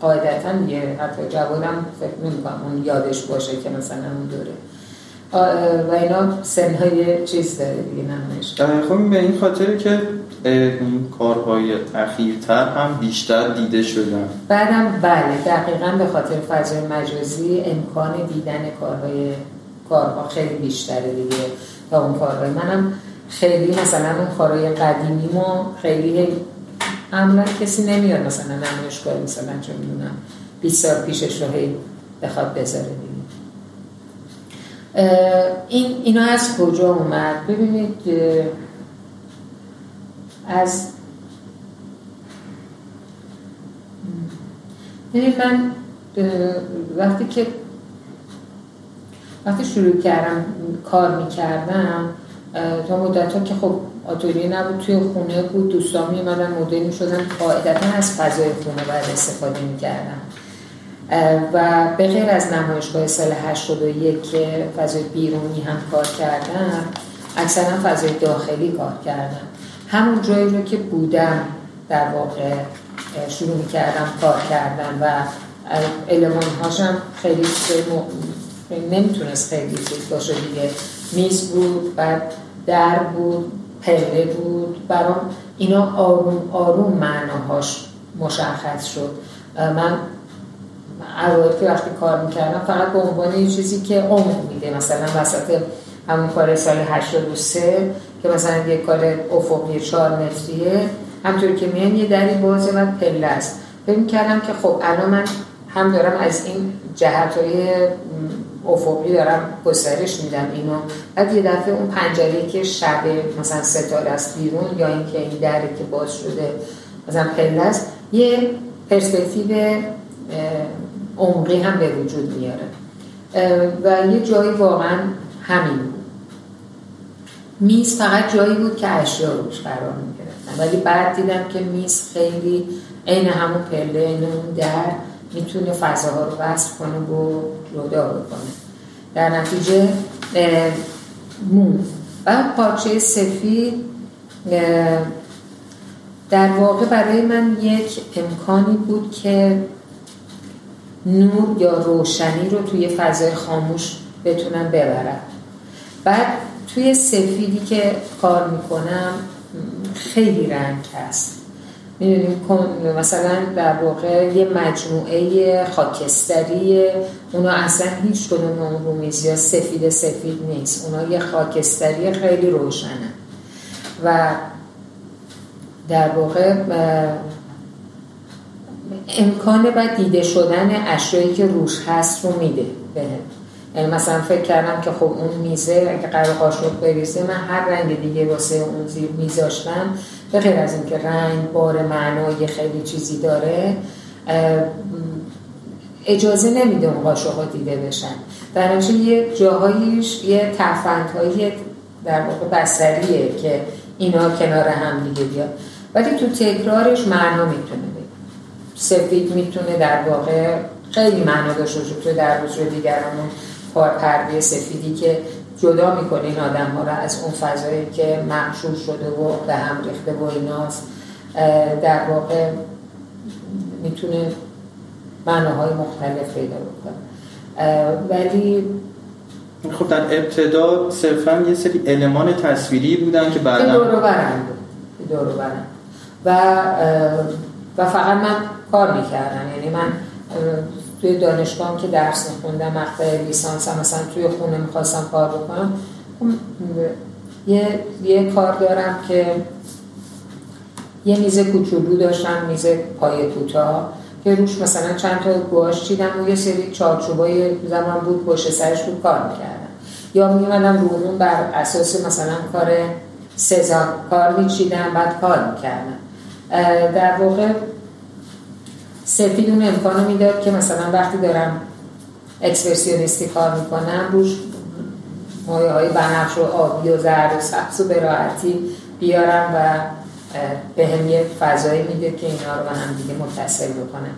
قاعدتا یه حتی جوانم فکر نمی اون یادش باشه که مثلا اون دوره. و اینا سنهای چیز داره دیگه نمایش. خب به این خاطر که این کارهای اخیرتر هم بیشتر دیده شدن. بعدم بله دقیقا به خاطر فضای مجازی امکان دیدن کارهای کارها خیلی بیشتره دیگه تا اون کارهای. منم خیلی مثلا اون کارهای قدیمی ما خیلی عملا کسی نمیاد مثلا نمایشگاه مثلا چون می‌دونم 20 سال پیشش رو هی بخواد بذاره دیگه. این اینا از کجا اومد؟ ببینید از ببینید من وقتی که وقتی شروع کردم کار می‌کردم تا مدت که خب آتوریه نبود توی خونه بود دوستان میمدن مدل می‌شدن قاعدتا از فضای خونه باید استفاده می‌کردم. و به غیر از نمایشگاه سال 81 که فضای بیرونی هم کار کردم اکثرا فضای داخلی کار کردم. همون جایی رو که بودم در واقع شروع می کردم کار کردن و علمان هاشم خیلی نمی‌تونست خیلی چیز باشه دیگه. میز بود بعد در بود پله بود. برام اینا آروم آروم معناهاش مشخص شد. من اوایل که وقتی کار می‌کردم فقط به عنوان یه چیزی که عمق میده. مثلا وسط همون کار سال 83 که مثلا یه کار افقی چهار متریه همطور که میان یه دری بازه و پله است. فکر کردم که خب الان من هم دارم از این جهت های افقی دارم گسترش میدم اینو. بعد یه دفعه اون پنجره که شب مثلا ستاره است بیرون یا اینکه این دره که باز شده مثلا پله است یه پرسپکتیو عمقی هم به وجود میاره و یه جایی واقعا همین بود. میز فقط جایی بود که اشیا روش قرار می ولی بعد دیدم که میز خیلی عین همون پله عین اون در می‌تونه فضاها رو وصل کنه و جدا بکنه. در نتیجه مون. و پارچه سفید در واقع برای من یک امکانی بود که نور یا روشنی رو توی فضای خاموش بتونم ببرم. بعد توی سفیدی که کار می‌کنم خیلی رنگ هست. می‌دونیم مثلا در واقع یه مجموعه خاکستری اونا اصلا هیچ کدوم اون رومیزی یا سفید سفید نیست. اونا یه خاکستری خیلی روشنه. و در واقع امکان و دیده شدن اشیایی که روش هست رو میده به یعنی مثلا فکر کردم که خب اون میزه اگه قرار قاشق بریزه من هر رنگ دیگه واسه اون زیر میذاشتم. به غیر از اینکه رنگ بار معنای خیلی چیزی داره اجازه نمیده اون قاشق ها دیده بشن. در یه جاهاییش یه تفندهایی در واقع بسریه که اینا کنار هم دیگه بیاد. ولی تو تکرارش معنا می‌تونه. سفید می‌تونه در واقع خیلی معنا داشته باشه تو در روز رو دیگرمون پرده سفیدی که جدا می‌کنه این آدم ها رو از اون فضایی که معشول شده و به هم ریخته و ایناست در واقع می‌تونه معناهای مختلف پیدا بکنه. ولی خب در ابتدا صرفا یه سری المان تصویری بودن که بعدا دورو برن و و فقط من کار می‌کردم یعنی من توی دانشگاه که درس میخوندم مقطع لیسانس هم مثلا توی خونه می‌خواستم کار بکنم خب، یه, یه کار دارم که یه میز کوچولو داشتم میز پای که روش مثلا چند تا گواش چیدم و یه سری چارچوبای زمان بود پشت سرش بود کار می‌کردم. یا میمدم رومون بر اساس مثلا کار سزار کار میچیدم بعد کار می‌کردم. در واقع سفید اون امکانو می‌داد که مثلا وقتی دارم اکسپرسیونیستی کار می‌کنم روش مایه های بنفش و آبی و زرد و سبز و براحتی بیارم و به هم یه فضایی میده که اینا رو به هم دیگه متصل بکنم.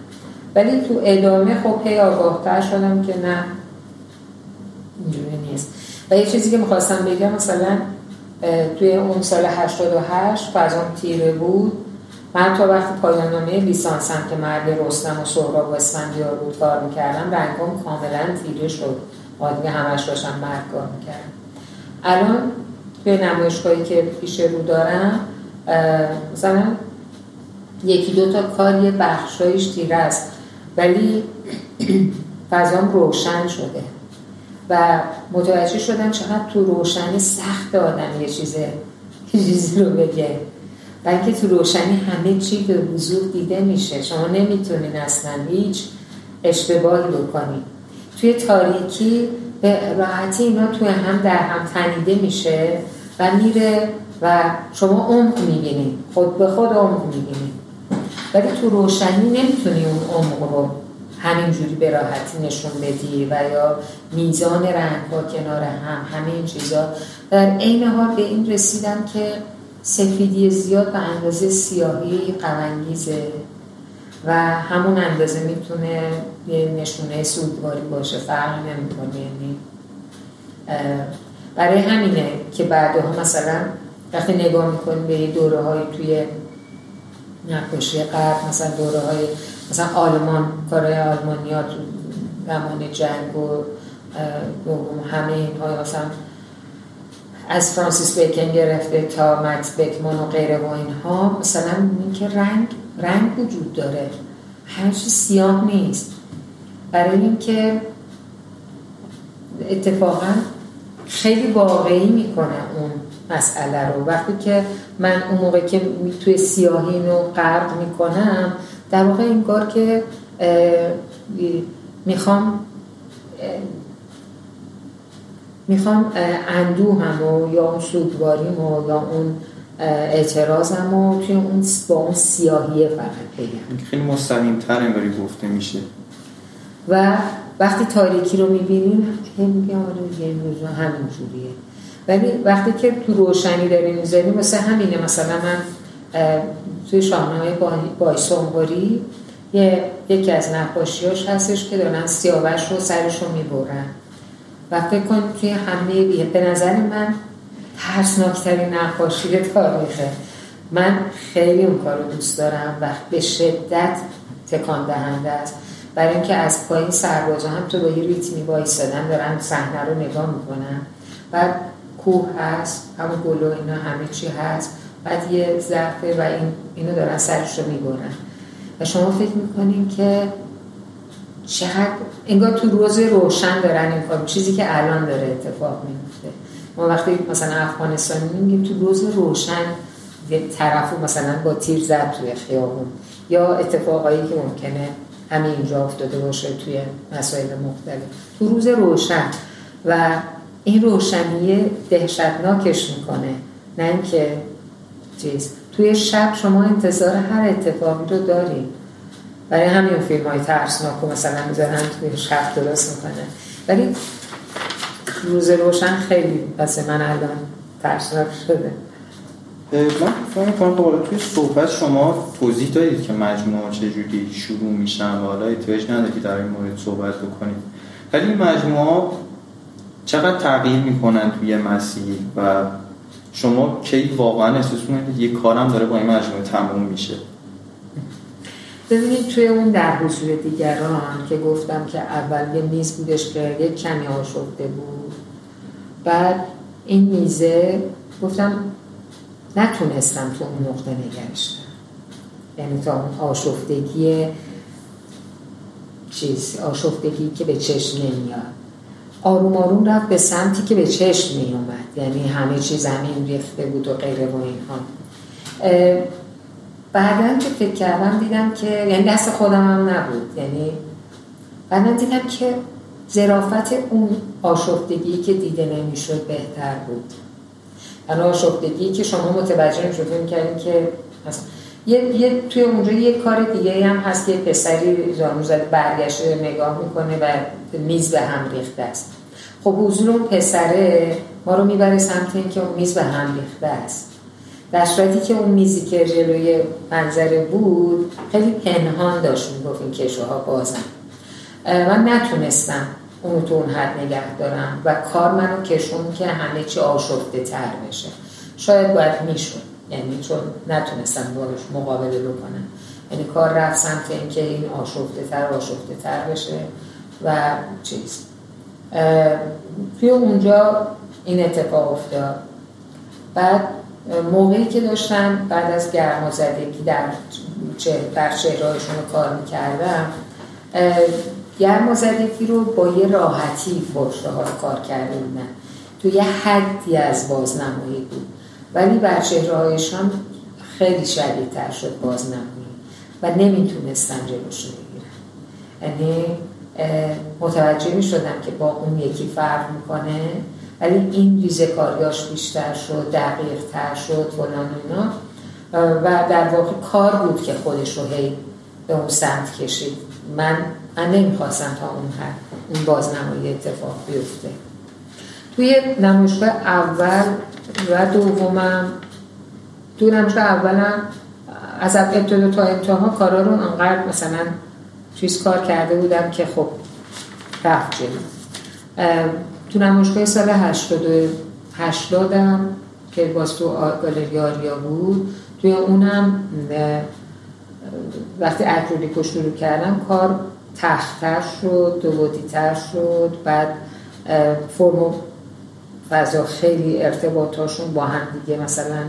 ولی تو ادامه خب هی آگاهتر شدم که نه اینجوری نیست. و یه چیزی که می‌خواستم بگم مثلا توی اون سال 88 فضام تیره بود. من تا وقتی پایان نامه لیسانسم که مرد رستم و سهراب و اسفندیار بود کار می‌کردم رنگام کاملا تیره شد. دیگه همش داشتم مرد کار می‌کردم. الان توی نمایشگاهی که پیش رو دارم مثلا یکی دو تا کار یه بخشایش تیره است ولی فضام روشن شده و متوجه شدم چقدر تو روشنی سخت آدم یه چیزه چیزی رو بگه. بلکه تو روشنی همه چی به وضوح دیده میشه. شما نمی‌تونین اصلا هیچ اشتباهی بکنید توی تاریکی به راحتی اینا توی هم در هم تنیده میشه و میره و شما عمق می‌بینید خود به خود عمق می‌بینید ولی تو روشنی نمی‌تونی اون عمق رو همینجوری به راحتی نشون بدی و یا میزان رنگ ها کنار هم همه این چیزا. در عین حال به این رسیدم که سفیدی زیاد به اندازه سیاهی قوانگیزه و همون اندازه می‌تونه یه نشونه سودواری باشه فرق نمی‌کنه یعنی برای همینه که بعدها مثلا وقتی نگاه می‌کنیم به دوره های توی نقاشی قرد مثلا دوره های مثلا آلمان کارهای آلمانیا تو زمان جنگ و همه اینها مثلا از فرانسیس بیکن گرفته تا مکس بکمان و غیره و اینها. مثلا این که رنگ رنگ وجود داره. همه سیاه نیست. برای اینکه اتفاقا خیلی واقعی می‌کنه اون مسئله رو. وقتی که من اون موقع که توی سیاهی رو غرق می‌کنم در واقع انگار که می‌خوام می‌خوام اندوهم و یا اون سودواریم و یا اون اعتراضم و توی اون با اون سیاهیه فقط بگم. خیلی مستقیم تر انگاری گفته میشه. و وقتی تاریکی رو می‌بینیم هم میگه آره یه همین جوریه. ولی وقتی که تو روشنی داریم می‌ذاریم مثل همینه. مثلا من توی شاهنامه بای سنباری یه یکی از نقاشیاش هستش که دارن سیاوش رو سرش رو می‌برن. و فکر کن توی همه بیه به نظر من ترسناکترین نقاشی تاریخه. من خیلی اون کار رو دوست دارم و به شدت تکان دهنده است. برای اینکه از پایین سربازا هم تو با یه ریتمی وایستادن دارن صحنه رو نگاه می‌کنن. بعد کوه هست همون گلو اینا همه چی هست. بعد یه ظرفه و این اینو دارن سرش رو می‌برن. و شما فکر می‌کنین که چقدر انگار تو روز روشن دارن این کار. چیزی که الان داره اتفاق میفته ما وقتی مثلا افغانستان میگیم تو روز روشن یه طرف مثلا با تیر زد توی خیابون. یا اتفاقایی که ممکنه همین اینجا افتاده باشه توی مسائل مختلف. تو روز روشن. و این روشنی دهشتناکش می‌کنه. نه اینکه چیز. توی شب شما انتظار هر اتفاقی رو دارید. برای همین فیلم های ترسناک مثلا می‌ذارن توی شب درست می‌کنه. ولی روز روشن خیلی بس من الان ترسناک شده. من فهم کنم که توی صحبت شما توضیح دارید که مجموعه چجوری شروع میشن و حالا احتیاج نداره که در این مورد صحبت بکنید. ولی این مجموعه چقدر تغییر می‌کنن توی مسیر و شما کی واقعا احساس می‌کنید یه کارم داره با این مجموعه تموم میشه؟ ببینید توی اون در حصول دیگران که گفتم که اول یه میز بودش که یه کمی آشفته بود. بعد این میزه گفتم نتونستم تو اون نقطه نگرشتم یعنی تا اون آشفتگی چیز آشفتگی که به چشم نمیاد. آروم آروم رفت به سمتی که به چشم می یعنی همه چیز زمین ریخته بود و غیره و اینها. بعدا که فکر کردم دیدم که یعنی دست خودم هم نبود. یعنی بعدا دیدم که زرافت اون آشفتگی که دیده نمی‌شد بهتر بود. یعنی آشفتگی که شما متوجه نمی‌شد فکر کردیم که یه, یه توی اونجا یه کار دیگه هم هست که پسری زانو زده برگشته نگاه می‌کنه و میز به هم ریخته است. خب حضور اون پسره ما رو می‌بره سمت اینکه اون میز به هم ریخته است. در صورتی که اون میزی که جلوی منظره بود خیلی پنهان داشت می‌گفت این کشوها بازم من نتونستم اونو تو اون حد نگه دارم و کار منو کشون که همه چی آشفته تر بشه. شاید باید میشون یعنی چون نتونستم باش مقابله بکنم. یعنی کار رفت سمت اینکه این آشفته تر آشفته تر بشه و چیز. توی اونجا این اتفاق افتاد. بعد موقعی که داشتم بعد از گرمازدگی در در چهرهایشون رو کار می‌کردم گرمازدگی رو با یه راحتی فرشته ها کار کرده بودن تو یه حدی از بازنمایی بود. ولی بر چهره هایشان خیلی شدیدتر شد بازنمایی و نمی‌تونستن جلوش رو بگیرن یعنی متوجه می شدم که با اون یکی فرق می‌کنه. ولی این ریزه کاریاش بیشتر شد دقیق تر شد فلان اینا. و در واقع کار بود که خودش رو هی به اون سمت کشید. من من نمی‌خواستم تا اون حد اون بازنمایی اتفاق بیفته. توی نمایشگاه اول و دومم توی نمایشگاه اولم از ابتدا تا انتها کارا رو انقدر مثلا چیز کار کرده بودم که خب رفت جلو. تو نمایشگاه سال 88 هم که باز تو گالری آریا بود توی اونم وقتی اکرولیکو شروع کردم کار تختتر شد دوودیتر شد بعد فرم و فضا خیلی ارتباطاشون با هم دیگه مثلا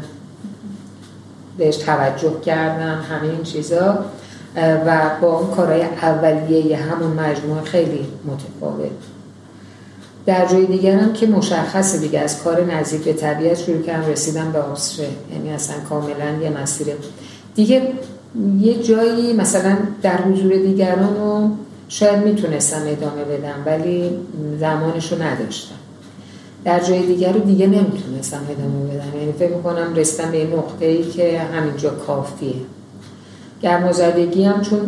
بهش توجه کردم همه این چیزا. و با اون کارهای اولیه همون مجموعه خیلی متفاوت. در جای دیگر هم که مشخصه دیگه. از کار نزدیک به طبیعت شروع کردم رسیدم به آسره یعنی اصلا کاملا یه مسیر. دیگه یه جایی مثلا در حضور دیگران رو شاید می‌تونستم ادامه بدم ولی زمانش رو نداشتم. در جای دیگر رو دیگه نمی‌تونستم ادامه بدم. یعنی فکر می‌کنم رسیدم به نقطه ای که همینجا کافیه. گرمازدگی هم چون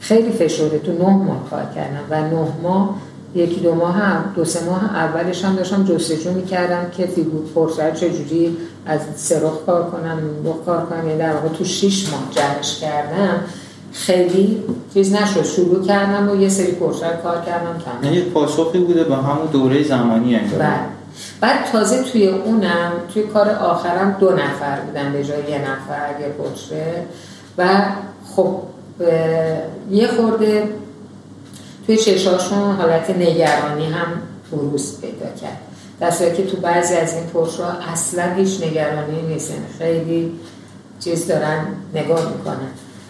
خیلی فشرده. تو نه ماه کار کردم و نه ماه یکی دو ماه هم دو سه ماه اولش هم داشتم جستجو می‌کردم که فیگور پرسر چجوری از سرخ کار کنم نوع کار کنم یعنی در واقع تو شیش ماه جرش کردم. خیلی چیز نشد. شروع کردم و یه سری پرسر کار کردم. کردم یعنی پاسخی بوده به همون دوره زمانی انگار بعد بعد تازه توی اونم توی کار آخرم دو نفر بودن به جای یه نفر یه پرسه و خب یه خورده توی چشاشون حالت نگرانی هم بروز پیدا کرد. در که تو بعضی از این پرسا اصلا هیچ نگرانی نیست یعنی خیلی چیز دارن نگاه می‌کنن.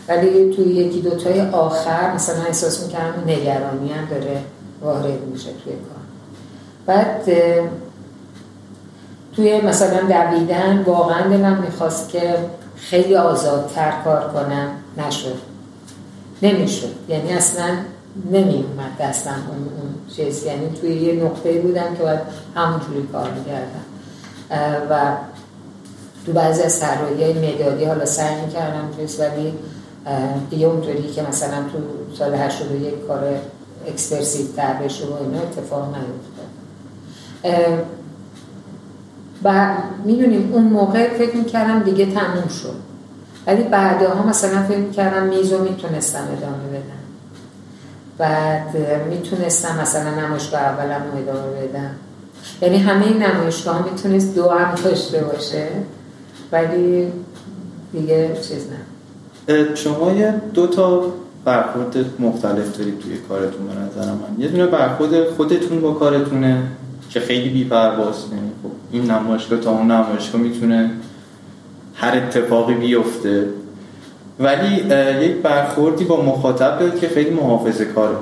ولی توی یکی دوتای آخر مثلا احساس می‌کنم نگرانی هم داره وارد میشه توی کار. بعد توی مثلا دویدن واقعا دلم می‌خواست که خیلی آزادتر کار کنم. نشد. نمی‌شد. یعنی اصلا نمی اومد دستم اون, اون چیز. یعنی توی یه نقطه بودم که باید همونجوری کار می‌کردم و تو بعضی از سرایی مدادی حالا سعی می‌کردم چیز ولی دیگه اونطوری که مثلا تو سال 81 کار اکسپرسیو تر بشه و اینا اتفاق نیفتاد. و می‌دونیم اون موقع فکر می‌کردم دیگه تموم شد. ولی بعدها مثلا فکر می‌کردم میزو می‌تونستم ادامه بدم. بعد می‌تونستم مثلا نمایشگاه اولم رو ادامه بدم. یعنی همه این نمایشگاه می‌تونست دو هم داشته باشه ولی دیگه چیز نه. شما یه دو تا برخورد مختلف دارید توی کارتون به نظر من. یه دونه برخورد خودتون با کارتونه که خیلی بی‌پرواز یعنی خب این نمایشگاه تا اون نمایشگاه می‌تونه هر اتفاقی بیفته. ولی یک برخوردی با مخاطب که خیلی محافظه کاره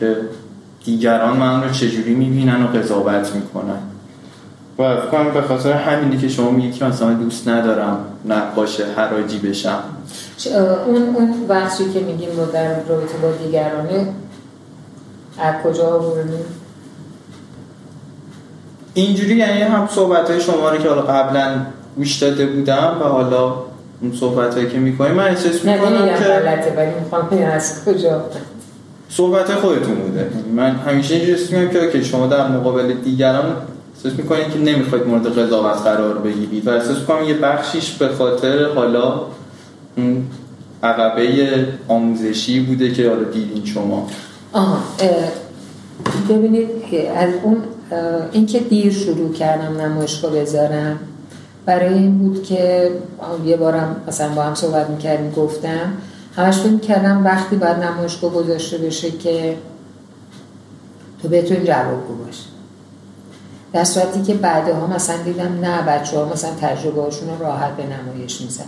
که دیگران من رو چجوری می‌بینن و قضاوت می‌کنن. و فکر به خاطر همینی که شما میگید که مثلا دوست ندارم نقاش حراجی بشم. اون اون بحثی که میگیم رو در رابطه با دیگرانه از کجا آوردیم اینجوری یعنی هم صحبت های شما رو که حالا قبلا گوش داده بودم و حالا اون صحبت هایی که می‌کنیم من احساس می‌کنم که غلطه ولی می‌خوام از کجا؟ صحبت خودتون بوده. من همیشه اینجوری که که شما در مقابل دیگران احساس می‌کنید که نمی‌خواید مورد قضاوت قرار بگیرید و احساس می‌کنم یه بخشیش به خاطر حالا اون عقبه آموزشی بوده که حالا دیدین شما. آها ببینید از اون اینکه دیر شروع کردم نمایشگاه بذارم برای این بود که یه بارم مثلا با هم صحبت می‌کردیم گفتم. همش فکر کردم وقتی باید نمایشگاه گذاشته بشه که تو بتونی جوابگو باشی در صورتی که بعدها مثلا دیدم نه بچه ها مثلا تجربه هاشون راحت به نمایش می‌زنن.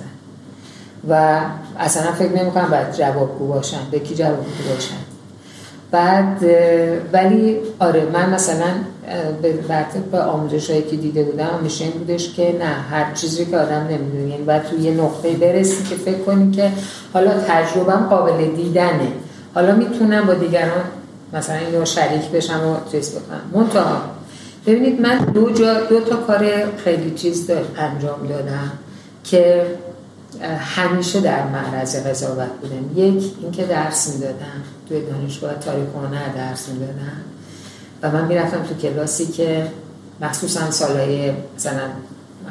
و اصلا فکر نمی کنم باید جوابگو باشن به کی جوابگو باشن. بعد ولی آره من مثلا به به آموزش هایی که دیده بودم همیشه این بودش که نه هر چیزی که آدم نمی‌دونه. یعنی باید توی یه نقطه برسی که فکر کنی که حالا تجربهم قابل دیدنه. حالا می‌تونم با دیگران مثلا اینو شریک بشم و چیز بکنم. منتها ببینید من دو, جا دو تا کار خیلی چیز دار انجام دادم که همیشه در معرض قضاوت بودم. یک اینکه درس می‌دادم. توی دانشگاه تاریخ درس می‌دادم. و من می‌رفتم تو کلاسی که مخصوصا سالهای مثلا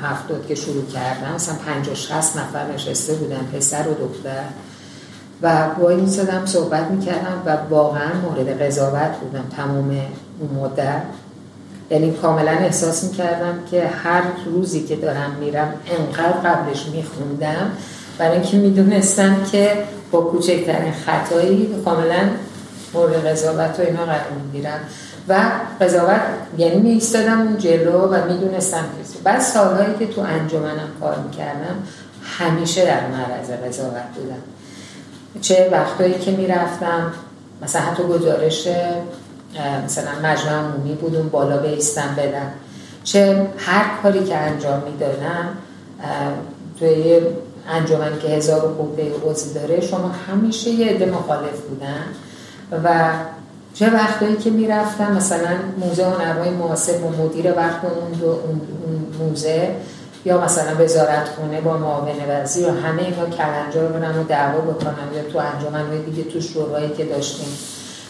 هفتاد که شروع کردم مثلا پنجاه شست نفر نشسته بودن پسر و دختر. و وای می‌زدم صحبت می‌کردم و واقعا مورد قضاوت بودم تمام اون مدت. یعنی کاملا احساس می‌کردم که هر روزی که دارم میرم انقدر قبلش میخوندم برای اینکه می‌دونستم که با کوچکترین خطایی کاملا مورد قضاوت و اینا قرار می‌گیرم. و قضاوت یعنی می ایستادم اون جلو و می‌دونستم که بعد سالهایی که تو انجمنم کار می‌کردم همیشه در معرض قضاوت بودم. چه وقتایی که می‌رفتم مثلا حتی گزارش مثلا مجمع عمومی بود اون بالا بیستم بدم. چه هر کاری که انجام می‌دادم توی انجمن که هزار و قوه عضو داره شما همیشه یه عده مخالف بودن و چه وقتایی که می‌رفتم مثلا موزه هنرهای معاصر با مدیر وقت اون, اون موزه یا مثلا وزارت خونه با معاون وزیر و همه اینا کلنجار برم و دعوا بکنم یا تو انجمن دیگه تو شورایی که داشتیم.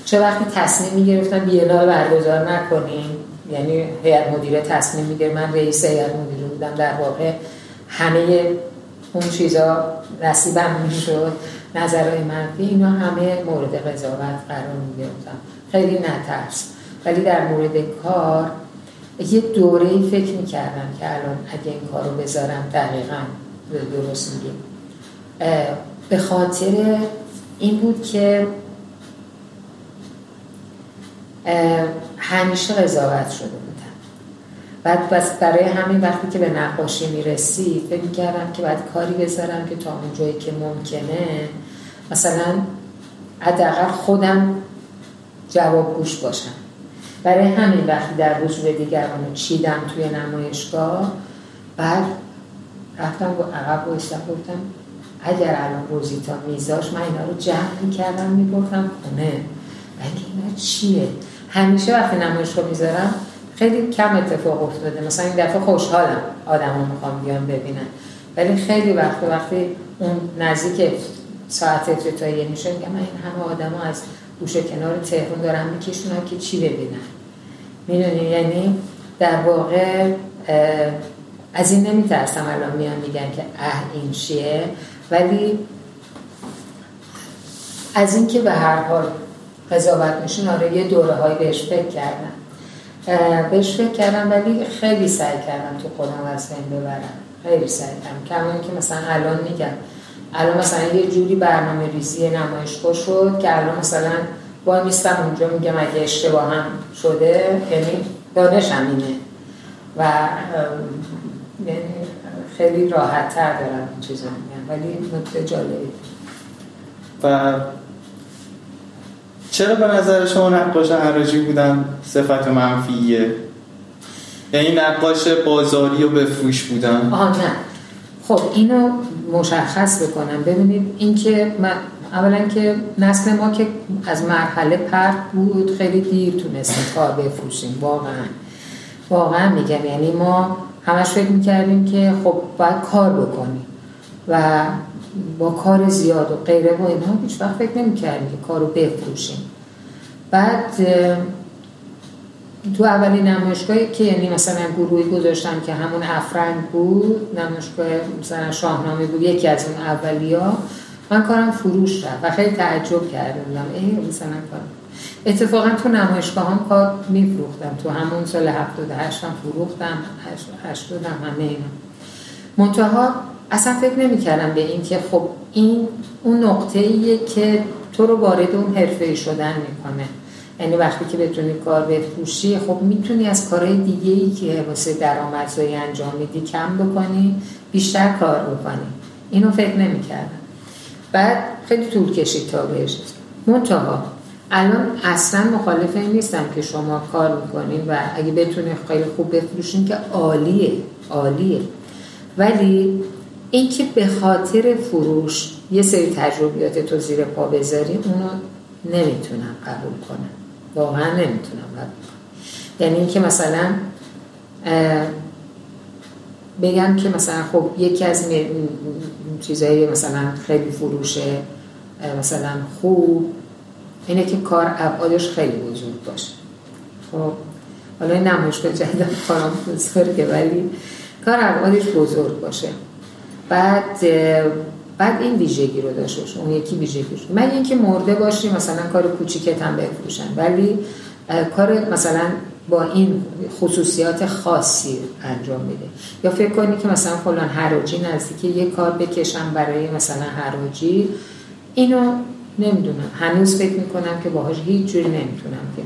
چه وقتی تصمیم می‌گرفتم بیانال برگزار نکنیم؟ یعنی هیئت مدیره تصمیم می‌گیره من رئیس هیئت مدیره بودم در واقع. همه اون چیزا نصیبم می‌شد. نظرهای منفی اینا همه مورد قضاوت قرار می‌گرفتم خیلی نترس. ولی در مورد کار یه دوره ای فکر می‌کردم که الان اگه این کار رو بذارم دقیقا درست میگیم به خاطر این بود که همیشه قضاوت شده بودم. بعد بس برای همین وقتی که به نقاشی می‌رسی فکر می‌کردم که باید کاری بذارم که تا اونجایی که ممکنه مثلا حداقل خودم جواب گوش باشم. برای همین وقتی در حضور دیگران رو چیدم توی نمایشگاه بعد رفتم با عقب و گفتم اگر الان روزیتا میذاش من اینا رو جمع می‌کردم میبردم خونه ولی اینا چیه؟ همیشه وقتی نمایشگاه می‌ذارم خیلی کم اتفاق افتاده. مثلا این دفعه خوشحالم آدم رو می‌خوام بیان ببینن ولی خیلی وقت وقتی اون نزدیک ساعت افتتاحیه میشه میگم من این همه آدم از گوشه کنار تهران دارم میکشونم که چی ببینن. می‌دونی؟ یعنی در واقع از این نمیترسم الان میان میگن که اه این چیه. ولی از اینکه به هر حال قضاوت میشون آره یه دوره های بهش فکر کردم. بهش فکر کردم ولی خیلی سعی کردم تو خودم از بین ببرم. خیلی سعی کردم. کما که مثلا الان میگم الان مثلا یه جوری برنامه ریزی نمایشگاه شد که الان مثلا با نیستم اونجا میگم اگه اشتباه هم شده یعنی دانشم اینه. و یعنی خیلی راحت تر دارم این چیزا میگم ولی نکته جالبی. و چرا به نظر شما نقاش عراجی بودن صفت منفیه؟ یعنی نقاش بازاری و بفروش بودن؟ آه نه. خب اینو مشخص بکنم. ببینید اینکه من اولا که نسل ما که از مرحله پرت بود خیلی دیر تونستیم کار بفروشیم. واقعا. واقعا میگم. یعنی ما همش فکر می‌کردیم که خب باید کار بکنیم و با کار زیاد و غیره و اینها هیچ وقت فکر نمی‌کردیم که کار رو بفروشیم. بعد تو اولین نمایشگاهی که یعنی مثلا گروهی گذاشتم که همون افرنگ بود نمایشگاه مثلا شاهنامه بود یکی از اون اولیا من کارم فروش رفت و خیلی تعجب کردم ای مثلا کارم اتفاقا تو نمایشگاه هم کار میفروختم. تو همون سال 78 هم فروختم 80 هم همه اینا. منتها اصلا فکر نمی کردم به این که خب این اون نقطه ایه که تو رو وارد اون حرفه شدن می‌کنه. یعنی وقتی که بتونی کار بفروشی خب می‌تونی از کارهای دیگه ای که واسه درآمدزایی انجام میدی کم بکنی بیشتر کار بکنی. اینو فکر نمی‌کردم. بعد خیلی طول کشید تا بهش. منتها الان اصلا مخالف این نیستم که شما کار می‌کنین و اگه بتونی خیلی خوب بفروشین که عالیه عالیه. ولی اینکه به خاطر فروش یه سری تجربیات تو زیر پا بذاری اونو نمی‌تونم قبول کنم. واقعا نمی‌تونم کنم یعنی اینکه مثلا بگم که مثلا خب یکی از چیزایی مثلا خیلی فروشه مثلا خوب اینه که کار ابعادش خیلی بزرگ باشه. خب حالا این نمایشگاه جدیدم کارم بزرگه ولی کار ابعادش بزرگ باشه. بعد بعد این ویژگی رو داشته باشه اون یکی ویژگی رو من اینکه مرده باشی مثلا کار کوچیکت هم بفروشن ولی کار مثلا با این خصوصیات خاصی انجام میده. یا فکر کنی که مثلا فلان حراجی نزدیک یه کار بکشم برای مثلا حراجی اینو نمی‌دونم. هنوز فکر می‌کنم که باهاش هیچ جوری نمی‌تونم که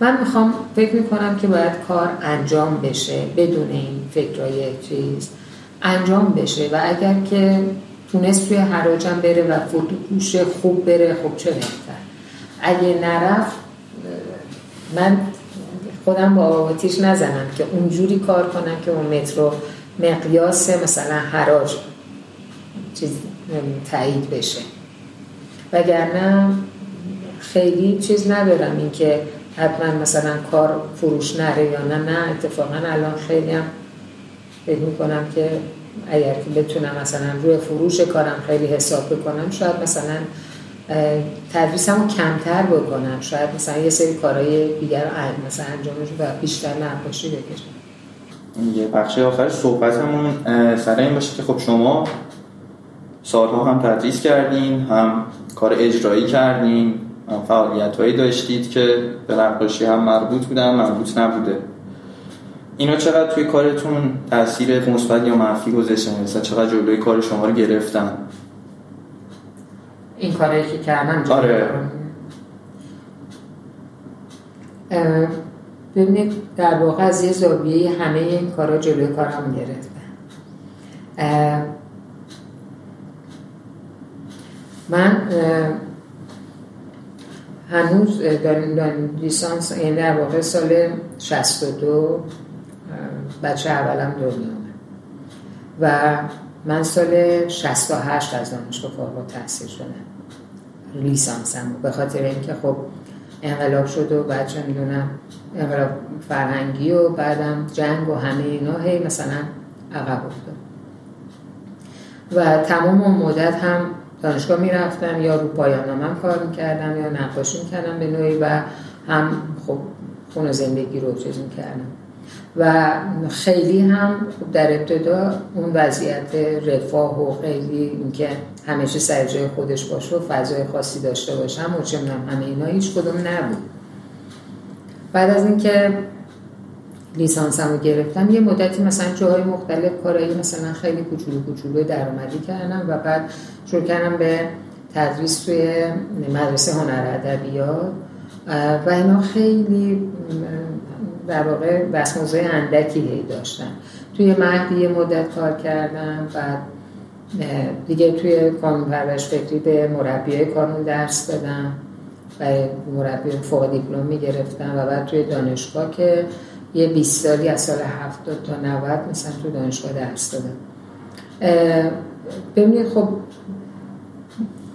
من می‌خوام فکر می‌کنم که باید کار انجام بشه بدون این فکرهای چیز. انجام بشه و اگر که تونست توی حراجم بره و فروش خوب بره خب چه بهتر. اگه نرفت من خودم با آتیش نزنم که اونجوری کار کنم که اون مترو مقیاس مثلا حراج چیز تایید بشه. وگرنه خیلی چیز ندارم این که حتما مثلا کار فروش نره یا نه نه اتفاقا الان خیلی هم فکر می‌کنم که اگر که بتونم مثلا روی فروش کارم خیلی حساب بکنم شاید مثلا تدریسمو کمتر بکنم. شاید مثلا یه سری کارهای دیگر رو مثلا انجامش و بیشتر نقاشی بکشم. یه بخش آخر صحبتمون سر این باشه که خب شما سالها هم تدریس کردین هم کار اجرایی کردین هم فعالیت هایی داشتید که به نقاشی هم مربوط بودن مربوط نبوده. اینا چقدر توی کارتون تاثیر مثبت یا منفی گذاشتن؟ مثلا چقدر جلوی کار شما رو گرفتن؟ این کاری که کردم آره. ببینید در واقع از یه زاویه همه این کارا جلوی کارم گرفتن. من هنوز لیسانس یعنی در واقع سال 62 بچه اولم دنیا و من سال 68 از دانشگاه فارغ تحصیل شدم. لیسانسم به خاطر اینکه خب انقلاب شد و بعد چه می‌دونم انقلاب فرهنگی و بعدم جنگ و همه اینا هی مثلا عقب افتاد. و تمام اون مدت هم دانشگاه می‌رفتم یا رو پایان کار می‌کردم یا نقاشی می‌کردم به نوعی و هم خب خون زندگی رو چیز می‌کردم. و خیلی هم در ابتدا اون وضعیت رفاه و خیلی اینکه همیشه سر جای خودش باشه و فضای خاصی داشته باشم و چه همه اینا هیچ کدوم نبود. بعد از اینکه لیسانسم رو گرفتم یه مدتی مثلا جاهای مختلف کارایی مثلا خیلی کوچولو کوچولو درآمدی کردم و بعد شروع کردم به تدریس توی مدرسه هنر ادبیات. و اینا خیلی در واقع دستموزه اندکی هی داشتن توی مهدی یه مدت کار کردم بعد دیگه توی کانون پرورش فکری به مربیای کانون درس دادم و مربی فوق دیپلم می‌گرفتم و بعد توی دانشگاه که یه 20 سالی از سال 70 تا 90 مثلا توی دانشگاه درس دادم. ببینید خب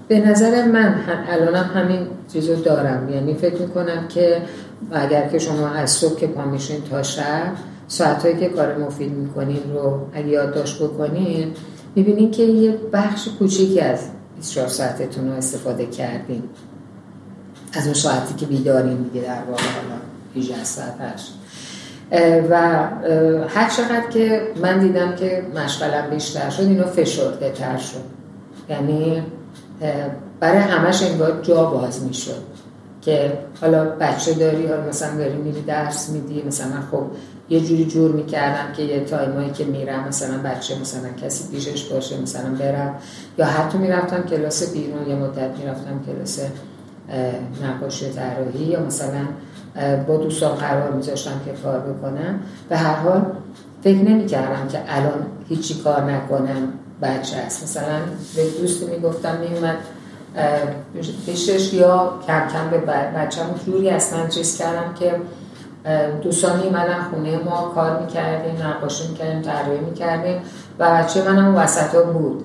به نظر من الانم همین چیزو دارم. یعنی فکر می‌کنم که اگر که شما از صبح که پا میشین تا شب ساعتهایی که کار مفید می‌کنین رو اگه یادداشت بکنین می‌بینین که یه بخش کوچیکی از 24 ساعتتون رو استفاده کردین. از اون ساعتی که بیدارین دیگه در واقع حالا 18 ساعت و هر چقدر که من دیدم که مشغلم بیشتر شد اینو فشرده تر شد. یعنی برای همش انگار جا باز می‌شد. که حالا بچه داری حالا مثلا داری میری درس میدی مثلا خب یه جوری جور می‌کردم که یه تایمایی که میرم مثلا بچه مثلا کسی پیشش باشه مثلا برم. یا حتی می‌رفتم کلاس بیرون یه مدت می‌رفتم کلاس نقاشی طراحی یا مثلا با دوستان قرار میذاشتم که کار بکنم. به هر حال فکر نمی‌کردم که الان هیچی کار نکنم بچه است. مثلا به دوستی می‌گفتم میومد پیشش یا کم کم به بچه جوری اصلا چیز کردم که دوستانی منم خونه ما کار می‌کردیم نقاشی می‌کردیم طراحی می‌کردیم و بچه منم وسط ها بود.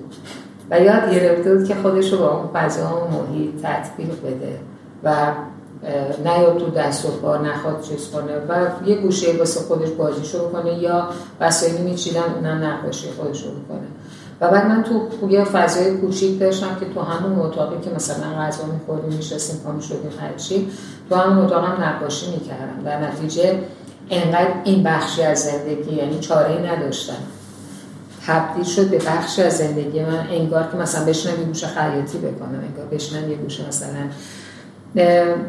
و یاد گرفته بود که خودش رو با اون فضا و محیط تطبیق بده و نیاد تو دست و پا نخواد چیز کنه و یه گوشه واسه خودش بازیشو بکنه یا وسایلی میچیدن اونم نقاشی خودشو بکنه. و بعد من تو یه فضای کوچیک داشتم که تو همون اتاقی که مثلا غذا می‌خوریم میشستیم پا می‌شدیم هرچی تو همون اتاق هم نقاشی می‌کردم. در نتیجه انقدر این بخشی از زندگی یعنی چاره ای نداشتم. تبدیل شد به بخشی از زندگی من انگار که مثلا بشنم یه گوشه خیاطی بکنم انگار بشنم یه گوشه مثلا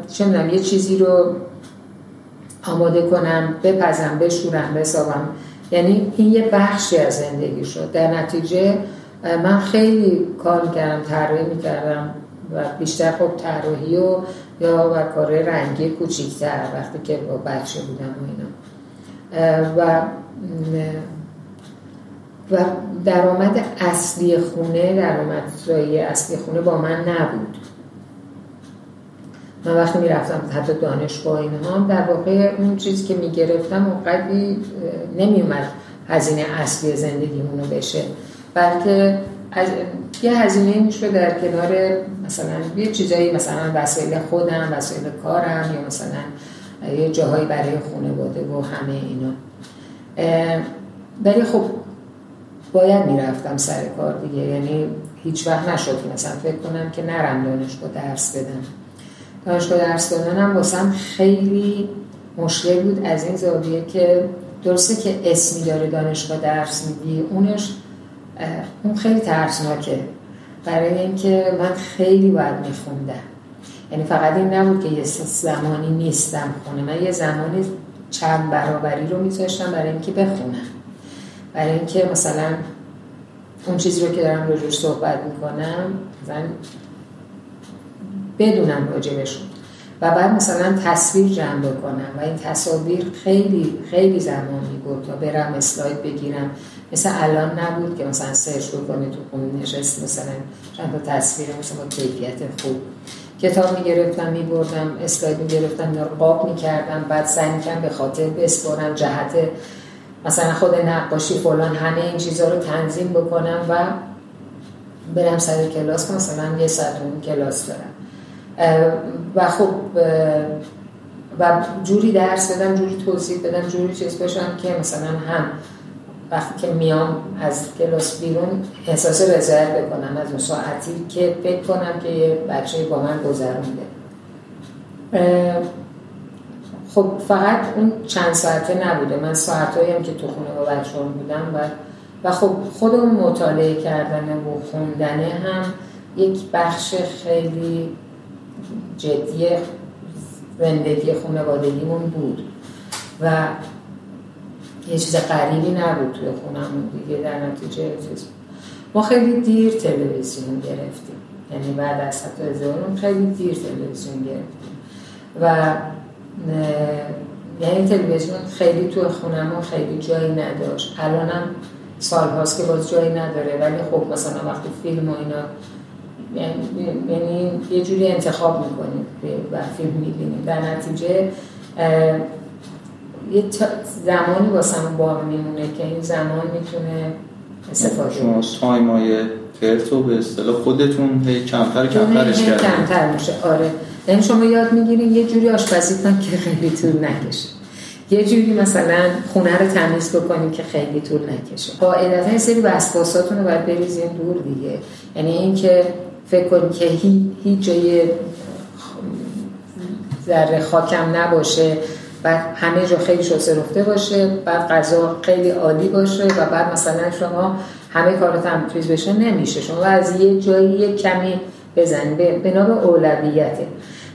چه یه چیزی رو آماده کنم بپزم بشورم بسابم. یعنی این یه بخشی از زندگی شد در نتیجه من خیلی کار می‌کردم طراحی می‌کردم و بیشتر خب طراحی و یا و کار رنگی کوچیکتر وقتی که با بچه بودم و اینا. و و درآمد اصلی خونه درآمد اصلی خونه با من نبود. من وقتی می‌رفتم حتی دانشگاه اینها در واقع اون چیزی که می‌گرفتم اونقدری نمیومد هزینه اصلی زندگیمونو بشه. بلکه از یه هزینه میشه در کنار مثلا یه چیزایی مثلا وسایل خودم وسایل کارم یا مثلا یه جاهایی برای خانواده و همه اینا. ولی خب باید می‌رفتم سر کار دیگه. یعنی هیچ وقت نشد مثلا فکر کنم که نرم دانشگاه درس بدم. دانشگاه درس دادنم واسم خیلی مشکل بود از این زاویه که درسته که اسمی داره دانشگاه درس میدی اونش اون خیلی ترسناکه. برای اینکه من خیلی باید میخوندم. یعنی فقط این نبود که یه زمانی نیستم خونه. من یه زمانی چند برابری رو میذاشتم برای اینکه بخونم. برای اینکه مثلا اون چیزی رو که دارم روش صحبت می‌کنم مثلا بدونم راجبشون. و بعد مثلا تصویر جمع بکنم و این تصاویر خیلی خیلی زمان می‌برد تا برم اسلاید بگیرم. مثل الان نبود که مثلا سرچ بکنی تو خونه نشست مثلا چند تا تصویر مثلا با کیفیت خوب. کتاب می‌گرفتم میبردم اسلاید می‌گرفتم رو قاب می‌کردم بعد سعی می‌کردم به خاطر بسپرم جهت مثلا خود نقاشی فلان همه این چیزها رو تنظیم بکنم و برم سر کلاس مثلا یه ساعت اون کلاس دارم و خب و جوری درس بدم جوری توضیح بدم جوری چیز بشم که مثلا هم وقتی که میام از کلاس بیرون احساس رضایت بکنم از اون ساعتی که فکر کنم که یه بچه با من گذرونده خب فقط اون چند ساعته نبوده. من ساعتهایی هم که تو خونه با بچه بودم و و خب خود اون مطالعه کردن و خوندنه هم یک بخش خیلی جدی زندگی خانوادگیمون بود. و یه چیز غریبی نبود توی خونمون دیگه در نتیجه چیز ما خیلی دیر تلویزیون گرفتیم. یعنی بعد از حتی ازدواجم خیلی دیر تلویزیون گرفتیم. و یعنی تلویزیون خیلی توی خونمون خیلی جایی نداشت. الانم سال هاست که باز جایی نداره. ولی خب مثلا وقتی فیلم و اینا یعنی یه جوری انتخاب می‌کنیم و فیلم می‌بینیم. در نتیجه یه زمانی واسه باقی میمونه که این زمان می‌تونه استفاده شما تایم های فرتو به اصطلاح خودتون هی کمتر کمترش کردیم. کمتر میشه. آره. یعنی شما یاد می‌گیرین یه جوری آشپزی کن که خیلی طول نکشه. یه جوری مثلا خونه رو تمیز بکنیم که خیلی طول نکشه. قاعدتا این سری وسواساتون رو باید بریزین دور دیگه. یعنی اینکه فکر کنی که هیچ جای ذره خاکم نباشه بعد همه جا خیلی شسته رفته باشه بعد غذا خیلی عالی باشه و بعد مثلا شما همه کارات هم تویز بشه نمیشه. شما از یه جایی یه کمی بزنی. به نام اولویته.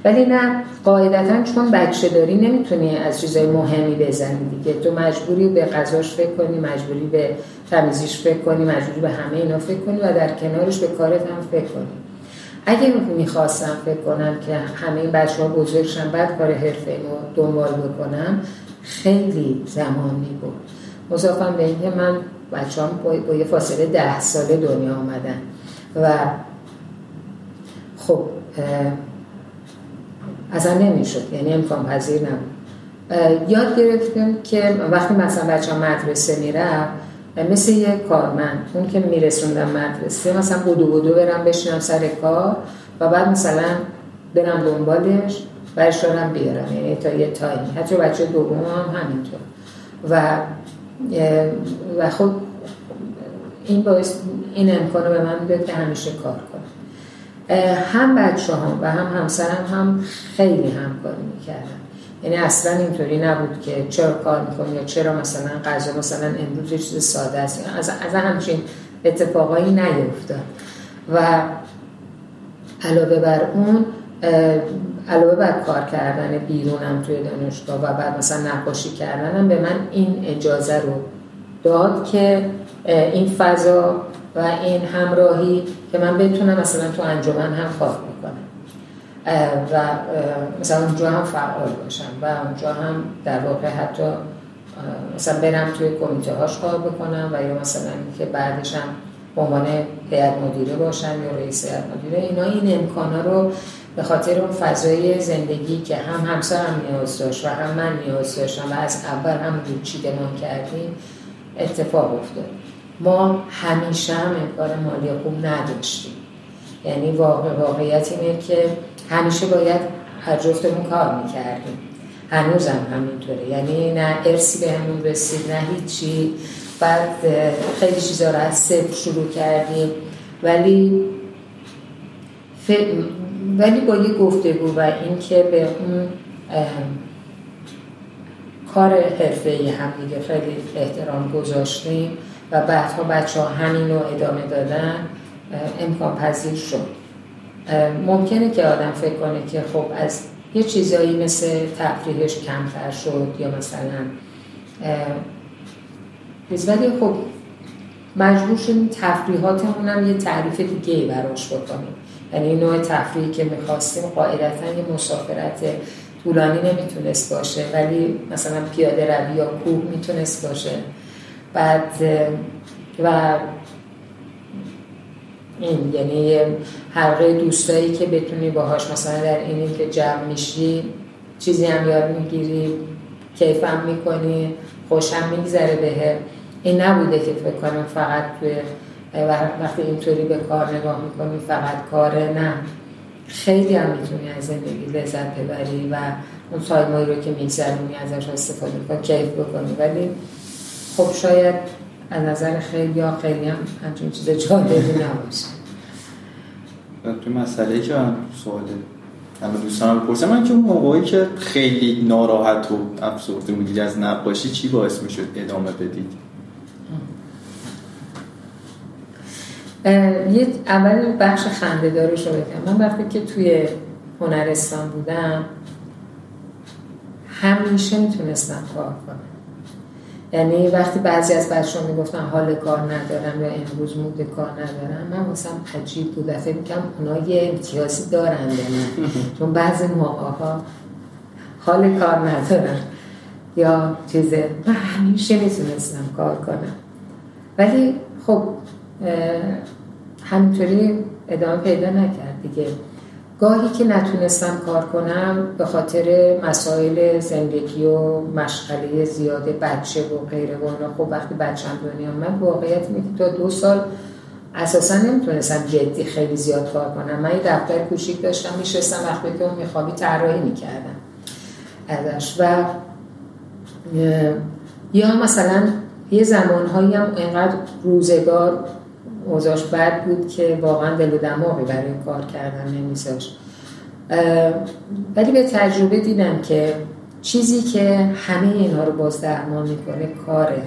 ولی نه قاعدتا چون بچه داری نمی‌تونی از چیزای مهمی بزنی دیگه. تو مجبوری به غذاش فکر کنی مجبوری به تمیزیش فکر کنی مجبوری به همه اینا فکر کنی و در کنارش به کارت هم فکر کنی. اگه می‌خواستم فکر کنم که همه این بچه ها بزرگشن بعد کار حرفه رو دنبال بکنم خیلی زمان میبود مضافم به اینکه من بچه هم با یه فاصله ده ساله دنیا آمدن و خب اصلا نمی‌شد یعنی امکان پذیر نبود. یاد گرفتیم که وقتی مثلا بچه مدرسه میرم مثل یه کارمند. اون که میرسوندم مدرسه مثلا بودو بودو برم بشینم سر کار و بعد مثلا برم دنبالش برش دارم بیارم. یعنی تا یه تایمی. حتی بچه دوم هم همینطور. و و خب این باعث این امکان به من میده که همیشه کار کنم. هم بچه هم و هم همسرم هم خیلی همکاری می‌کردن. یعنی اصلا اینطوری نبود که چرا کار می‌کنی یا چرا مثلا غذا مثلا امروز یه چیز ساده است. از, از همچین اتفاقایی نیفتاد. و علاوه بر اون علاوه بر کار کردن بیرونم توی دانشگاه و بعد مثلا نقاشی کردنم به من این اجازه رو داد که این فضا و این همراهی که من بتونم مثلا تو انجمن هم کار و مثلا اونجا هم فعال باشم و اونجا هم در واقع حتی مثلا برم توی کمیته هاش کار بکنم و یا مثلا که بعدش هم به عنوان هیئت مدیره باشم یا رئیس هیئت مدیره. اینا این امکانا رو به خاطر اون فضای زندگی که هم همسرم نیاز داشت و هم من نیاز داشتم و از اول هم چیدمان کردیم اتفاق افتاد. ما همیشه هم امکان مالی خوب نداشتیم. یعنی واقع واقعیت اینه که همیشه باید هر جفتمون کار می‌کردیم. هنوزم همینطوره. یعنی نه ارسی به همون رسید نه هیچی. بعد خیلی چیزا رو از صفر شروع کردیم. ولی ولی با یه گفتگو و اینکه به اون کار حرفه هم دیگه خیلی احترام گذاشتیم و بعدها بچه ها همین رو ادامه دادن امکان پذیر شد. ممکنه که آدم فکر کنه که خب از یه چیزایی مثل تفریحش کمتر شد یا مثلا ولی خب مجبور شدیم تفریحاتمون هم یه تعریف دیگه براش بکنیم. یعنی نوع تفریحی که می‌خواستیم قاعدتا یه مسافرت طولانی نمی‌تونست باشه ولی مثلا پیاده روی یا کوه می‌تونست باشه. بعد و این یعنی حلقه دوستایی که بتونی باهاش مثلا در اینی که جمع میشی چیزی هم یاد می‌گیری کیفم می‌کنی خوشم میگذره بهه. این نبوده که فکر کنم فقط توی وقتی اینطوری به کار نگاه می‌کنی فقط کاره نه. خیلی هم می‌تونی از زندگی لذت ببری و اون تایمایی رو که میگذرونی ازش استفاده کنی کیف بکنی. ولی خب شاید از نظر خیلی یا خیلی هم همچون چیز جالبی نباشه. تو مسئله که من سوال همه دوستان بپرسم من که اون موقعی که خیلی ناراحت و افسرده بودید از نقاشی چی باعث می‌شد ادامه بدید؟ یه اول بخش خنده دارش رو بگم من وقتی که توی هنرستان بودم همیشه می‌تونستم کار کنم. یعنی وقتی بعضی از بچه ها می‌گفتن حال کار ندارم یا امروز مود کار ندارم من واسم عجیب بود. دفعه میگم اونا یه امتیازی دارن من چون بعضی موقع حال کار ندارم یا چیزه من همیشه می‌تونستم کار کنم. ولی خب همینطوری ادامه پیدا نکرد دیگه. گاهی که نتونستم کار کنم به خاطر مسائل زندگی و مشغله زیاده بچه و غیره و اینا خب وقتی بچم دنیا من واقعیت اینه تا دو سال اساسا نمی‌تونستم جدی خیلی زیاد کار کنم. من یه دفتر کوچیک داشتم میشستم وقتی که اون میخوابی طراحی می‌کردم ازش. و یا مثلا یه زمانهایی هم اینقدر روزگار اوضاش بد بود که واقعا دل و دماغی برای کار کردن نمیذاشت. ولی به تجربه دیدم که چیزی که همه اینها رو باز درمان می‌کنه کاره.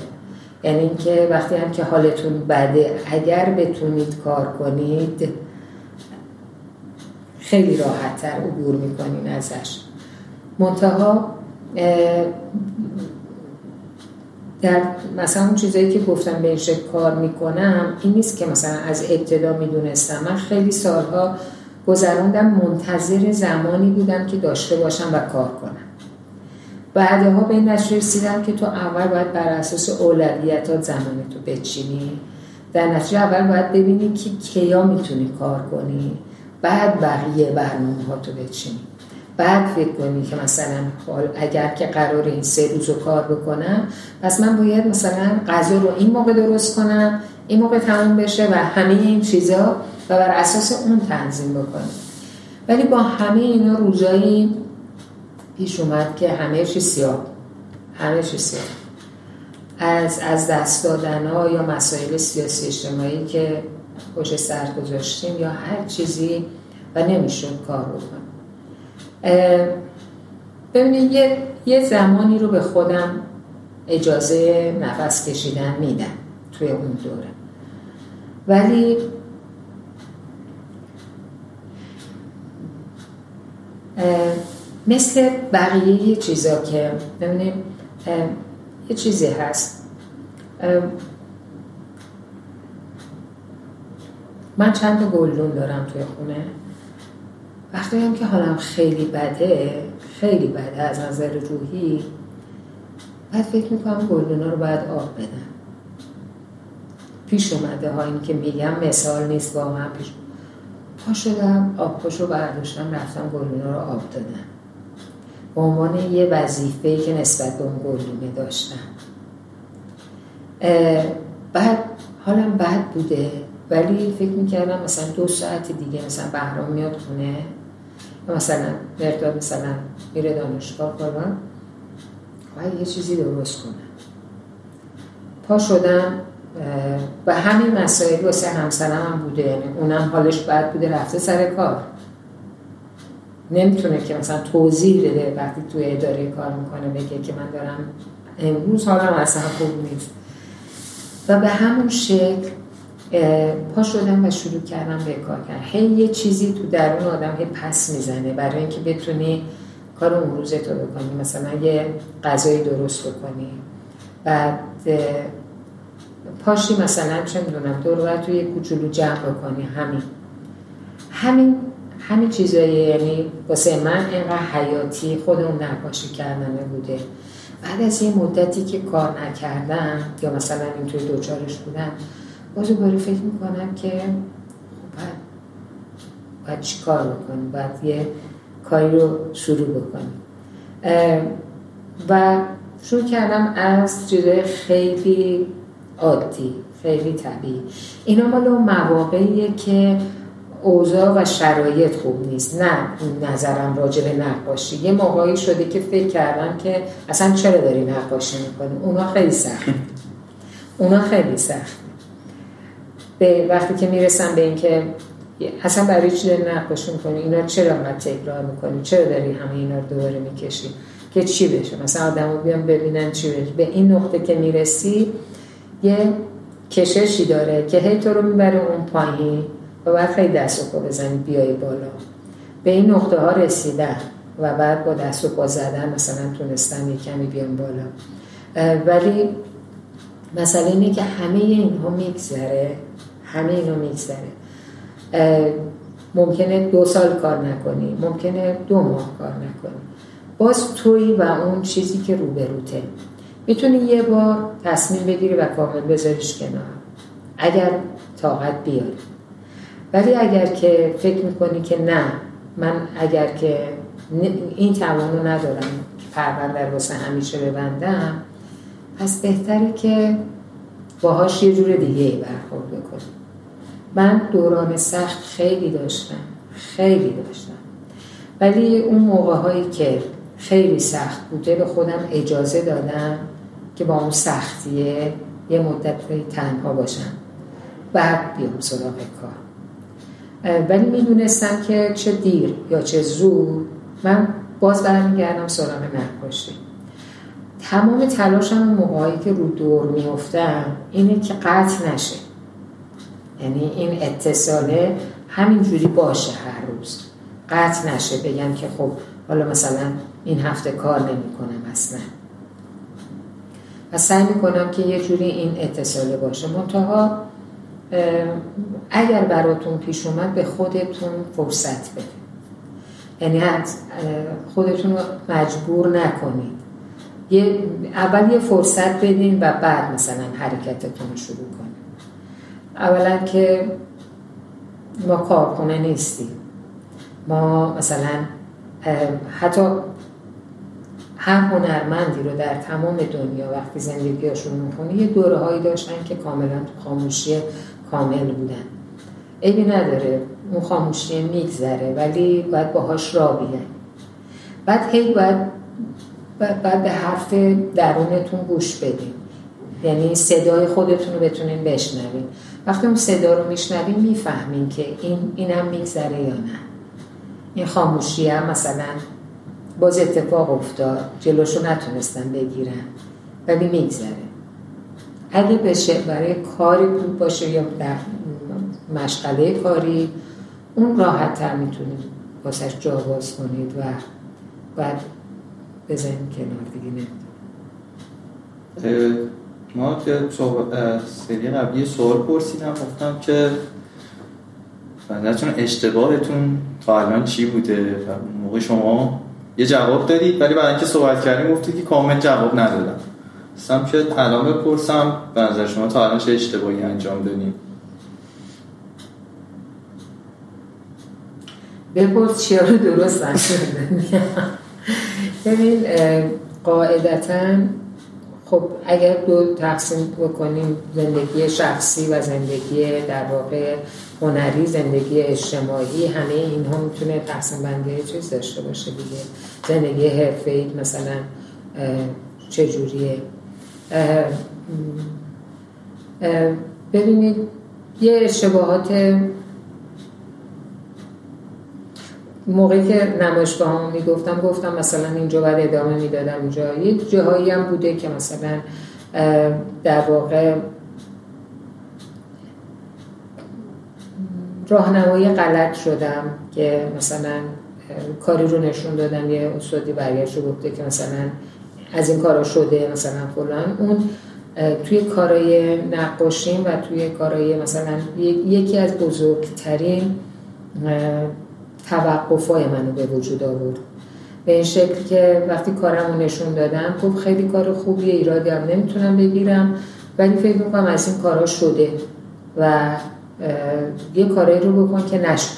یعنی اینکه وقتی هم که حالتون بده اگر بتونید کار کنید خیلی راحت تر عبور می‌کنین ازش. منتها در مثلا اون چیزایی که گفتم به کار می‌کنم این نیست که مثلا از ابتدا می‌دونستم. من خیلی سالها گذراندم منتظر زمانی بودم که داشته باشم و کار کنم. بعدها به این نتیجه رسیدم که تو اول باید بر اساس اولویتات زمانی تو بچینی. در نتیجه اول باید ببینی که کیا می‌تونی کار کنی. بعد بقیه برنامه ها تو بچینی. بعد فکر کنی که مثلا اگر که قرار این سه روز رو کار بکنم پس من باید مثلا غذا رو این موقع درست کنم این موقع تمام بشه و همه این چیزا و بر اساس اون تنظیم بکنم. ولی با همه اینا روزایی پیش اومد که همه چی سیاه همه چی سیاه. از, از دست دادن ها یا مسائل سیاسی اجتماعی که پشت سر گذاشتیم یا هر چیزی و نمی‌شد کار بکنم. ببینید یه،, یه زمانی رو به خودم اجازه نفس کشیدن میدم توی اون دوره. ولی مثل بقیه چیزا که ببینیم یه چیزی هست. من چند تا گلدون دارم توی خونه. وقتی هم که حالم خیلی بده خیلی بده از نظر روحی بعد فکر می‌کنم گلدونا رو باید آب بدم. پیش اومده ها این که میگم مثال نیست واقعا پیش. پا شدم آب رو برداشتم رفتم گلدونا رو آب دادم. به عنوان یه وظیفه که نسبت به اون گلدونه داشتم. بعد حالم بد بوده ولی فکر می‌کردم مثلا دو ساعت دیگه مثلا بهرام میاد خونه. مثلا مرداد مثلا میره دانشگاه کنم باید یه چیزی درست کنم. پا شدم و همین مسائل واسه همسرم هم بوده یعنی اونم حالش بد بوده رفته سر کار. نمی‌تونه که مثلا توضیح بده وقتی توی اداره کار می‌کنه بگه که من دارم امروز حالم اصلا خوب نیست. و به همون شکل پا شدم و شروع کردم به کار کردن. هی یه چیزی تو درون آدم هی پس می‌زنه برای اینکه بتونی کار اون رو بکنی. مثلا یه غذای درست بکنی. بعد پاشی مثلا چه می‌دونم دور و توی کوچولو جمع بکنی. همین. همین همین چیزایی. یعنی واسه من اینقدر حیاتی خود اون نقاشی کردنه بوده. بعد از یه مدتی که کار نکردم یا مثلا اینطوری دوچارش بودم باز دوباره فکر می‌کنم که خب باید, باید چی کار بکنیم؟ باید یه کاری رو شروع بکنیم. و شروع کردم از چیزای خیلی عادی خیلی طبیعی. اینا مال اون مواقعیه که اوضاع و شرایط خوب نیست. نه نظرم راجع به نقاشی یه موقعی شده که فکر کردم که اصلا چرا داری نقاشی می‌کنی اونا خیلی سخت. اونا خیلی سخت. به وقتی که می‌رسم به اینکه اصلا برای چی داری نقاشی می‌کنی اینا چرا انقدر تکرار می‌کنی؟ چرا داری همه اینا رو دوباره می‌کشی؟ که چی بشه؟ مثلا آدم بیان ببینن چی بشه. به این نقطه که می‌رسی یه کششی داره که هی تو رو می‌بره اون پایین و بعد خیلی دست و بزنی بیای بالا. به این نقطه ها رسیدن و بعد با دست و پا زدن مثلا تونستم یه کمی بیان بالا. ولی مسئله اینه که همه اینها میگذره. همه اینو میگذره. ممکنه دو سال کار نکنی ممکنه دو ماه کار نکنی. باز توی و اون چیزی که روبروته می‌تونی یه بار تصمیم بگیری و کامل بذاریش کنار. اگر طاقت بیاری. ولی اگر که فکر می‌کنی که نه من اگر که این توانو ندارم که پرونده واسه همیشه ببندم پس بهتره که باهاش یه جور دیگه ای برخورد بکنی. من دوران سخت خیلی داشتم خیلی داشتم. ولی اون موقع هایی که خیلی سخت بوده به خودم اجازه دادم که با اون سختیه یه مدت تنها باشم بعد بیام سراغ کار. ولی می‌دونستم که چه دیر یا چه زود من باز برمیگردم سراغ نقاشی. تمام تلاشم موقعی که رو دور میفتم اینه که قطع نشه. یعنی این اتصاله همینجوری باشه هر روز. قطع نشه بگم که خب حالا مثلا این هفته کار نمی کنم اصلا. و سعی می‌کنم که یه جوری این اتصاله باشه. منتها اگر براتون پیش اومد به خودتون فرصت بدید یعنی خودتون رو مجبور نکنید. یه اول یه فرصت بدین و بعد مثلا حرکتتون شروع کنید. اولا که ما کارخونه نیستیم. ما مثلا حتی هر هنرمندی رو در تمام دنیا وقتی زندگیشون می‌کنه یه دوره هایی داشتن که کاملا خاموشی کامل بودن. عیبی نداره اون خاموشی میگذره ولی باید باهاش را بیه بعد هی باید, باید به حرف درونتون گوش بدین. یعنی صدای خودتون رو بتونین بشنوین. وقتی اون صدا رو میشنوین می‌فهمین که این اینم میگذره یا نه. این خاموشی هم مثلا باز اتفاق افتاد جلوشو نتونستن بگیرن ولی میگذره. اگه بشه برای کاری بود باشه یا در مشغله کاری اون راحت تر می‌تونید واسش جا باز کنید و بعد بزنید کنار دیگه. ما که سری قبلی سوال پرسیدم گفتم که چون اشتباهتون تا الان چی بوده؟ موقع شما یه جواب دادید ولی بعد اینکه صحبت کردیم گفتید که کامل جواب ندادم. سم که الان بپرسم به نظر شما تا الان چه اشتباهی انجام دادیم؟ بپرس چیا رو درست انجام ببین قاعدتا خب اگر دو تقسیم بکنیم زندگی شخصی و زندگی در واقع هنری زندگی اجتماعی همه اینها می‌تونه تقسیم بندی چیز داشته باشه دیگه. زندگی حرفه‌ای مثلا چجوریه؟ ببینید یه اشتباهات موقعی که نمایشگاه هم می‌گفتم گفتم مثلا اینجا باید ادامه می‌دادم اینجا یه جاهایی هم بوده که مثلا در واقع راهنمایی غلط شدم که مثلا کاری رو نشون دادم یه استادی برگشت و گفته که مثلا از این کارا شده مثلا فلان. اون توی کارای نقاشیم و توی کارای مثلا یکی از بزرگترین توقفای منو به وجود آورد. به این شکل که وقتی کارم رو نشون دادم خب خیلی کار خوبیه ایرادی هم نمی‌تونم بگیرم ولی فکر می‌کنم از این کارا شده و یه کارایی رو بکن که نشد.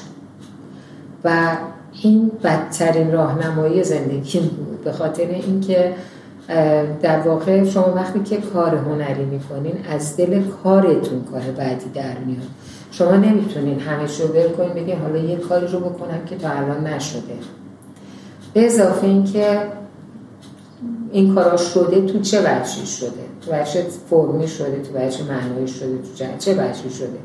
و این بدترین راهنمایی زندگی بود به خاطر اینکه در واقع شما وقتی که کار هنری می‌کنین از دل کارتون کار بعدی در میاد. شما نمی‌تونین همه شو ول کنین بگین حالا یه کاری رو بکنم که تا الان نشده. به اضافه اینکه این کارا شده تو چه وجهی شده؟ تو وجه فرمی شده تو وجه معنایی شده تو چه وجهی شده؟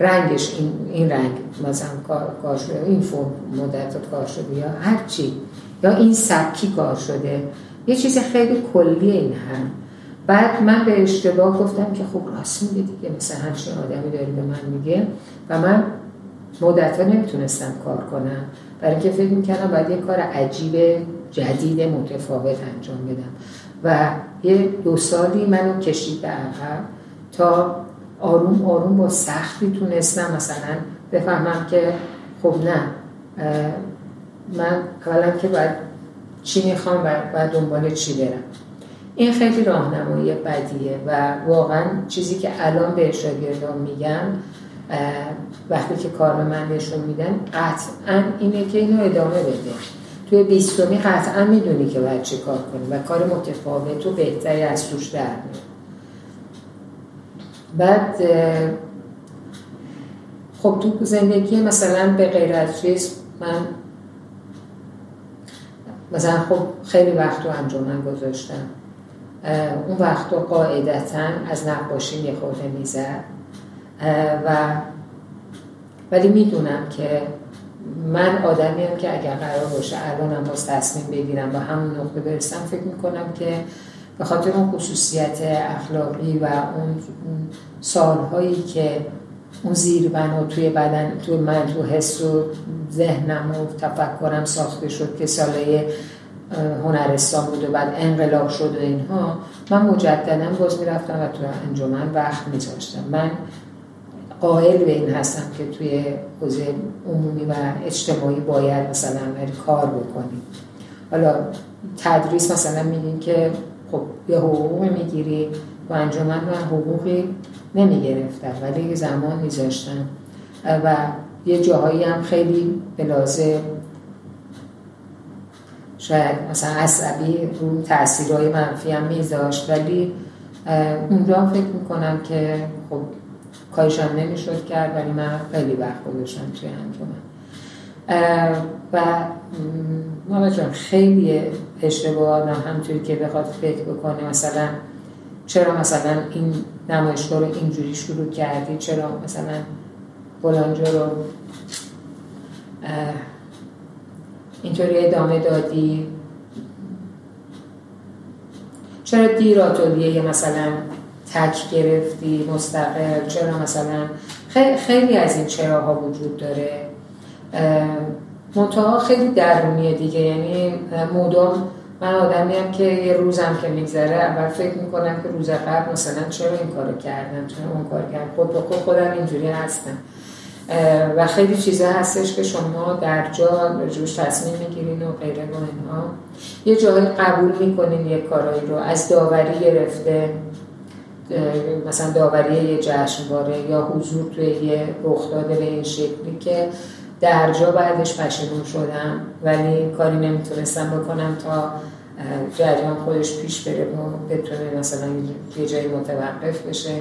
رنگش این, این رنگ مثلا کار, کار شده این فرم مدت کار شده یا هر چی. یا این سبکی کار شده. یه چیز خیلی کلی این هم. بعد من به اشتباه گفتم که خب راست میگه دیگه مثلا همچین آدمی داری به من میگه و من مدت نمی‌تونستم کار کنم. برای اینکه فکر می‌کردم باید یه کار عجیب جدید متفاوت انجام بدم. و یه دو سالی منو کشید به عقب تا آروم آروم با سختی تونستم مثلا بفهمم که خب نه من اولا که باید چی می‌خوام و دنبال چی برم. این خیلی راهنمایی بدیه و واقعا چیزی که الان به شاگردان میگم وقتی که کار به من نشون میدن قطعا اینه که اینو ادامه بده. توی بیستمی قطعا می‌دونی که باید چه کار کنی و کار متفاوت و بهتری از توش در بعد خب تو زندگی مثلا به غیر از چیز من مثلا خب خیلی وقت رو انجامن گذاشتم. اون وقت قاعدتا از نقاشی یه خورده می‌زد. و ولی می‌دونم که من آدمیم که اگر قرار باشه الانم باز تصمیم بگیرم و همون نقطه برسم فکر می‌کنم که به خاطر اون خصوصیت اخلاقی و اون سالهایی که اون زیر بنا توی بدن تو من تو حس و ذهنم و تفکرم ساخته شد که ساله هنرستان بود و بعد انقلاب شد و اینها من مجددا باز می‌رفتم و تو انجمن وقت میذاشتم. من قائل به این هستم که توی حوزه عمومی و اجتماعی باید مثلا کار بکنیم حالا تدریس مثلا میگین که خب یه حقوق می‌گیری و انجمن من حقوقی نمی‌گرفتم ولی زمان میذاشتم. و یه جاهایی هم خیلی به لازم شاید مثلا عصبی رو تاثیرهای منفی هم میذاشت ولی اونجا فکر می‌کنم که خب کارشم نمی‌شد کرد ولی من خیلی وقت گذاشتم توی انجمن. و ماما جان خیلی اشتباه آدم همطوری که بخواد فکر بکنه مثلا چرا مثلا این نمایشگاه رو اینجوری شروع کردی؟ چرا مثلا بلانجا رو؟ اینطوری ادامه دادی؟ چرا دیر آتولیه مثلا تک گرفتی مستقل؟ چرا مثلا خیلی از این چراها وجود داره. منتها خیلی درونیه دیگه. یعنی مدام من آدمی هم که یه روزم که میگذره اول فکر می‌کنم که روز قبل مثلا چرا این کارو کردم؟ چرا اون کار کردم؟ خود به خود خودم اینجوری هستم. و خیلی چیزا هستش که شما در جا جوش تصمیم می‌گیرین و غیره و اینها. یه جایی قبول می‌کنین یه کارایی رو از داوری گرفته مثلا داوری یه جشنواره یا حضور توی یه رخداد به این شکلی که در جا بعدش پشیمون شدم ولی کاری نمی‌تونستم بکنم تا جریان خودش پیش بره و بتونه مثلا یه جایی متوقف بشه.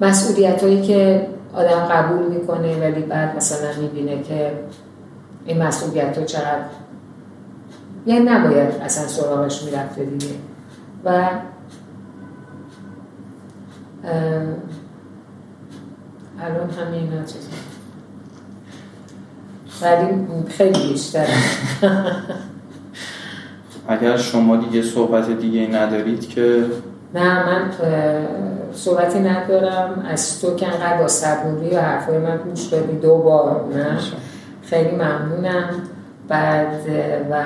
مسئولیت هایی که آدم قبول می‌کنه ولی بعد مثلا می‌بینه که این مسئولیت ها چقدر یعنی نباید اصلا سراغش می‌رفته دیگه. و الان همین چیز. ولی خیلی بیشتر. اگر شما دیگه صحبت دیگه ندارید که نه من صحبتی ندارم. از تو که انقدر با صبوری و حرفای من گوش دادی دو بار نه؟ خیلی ممنونم. بعد و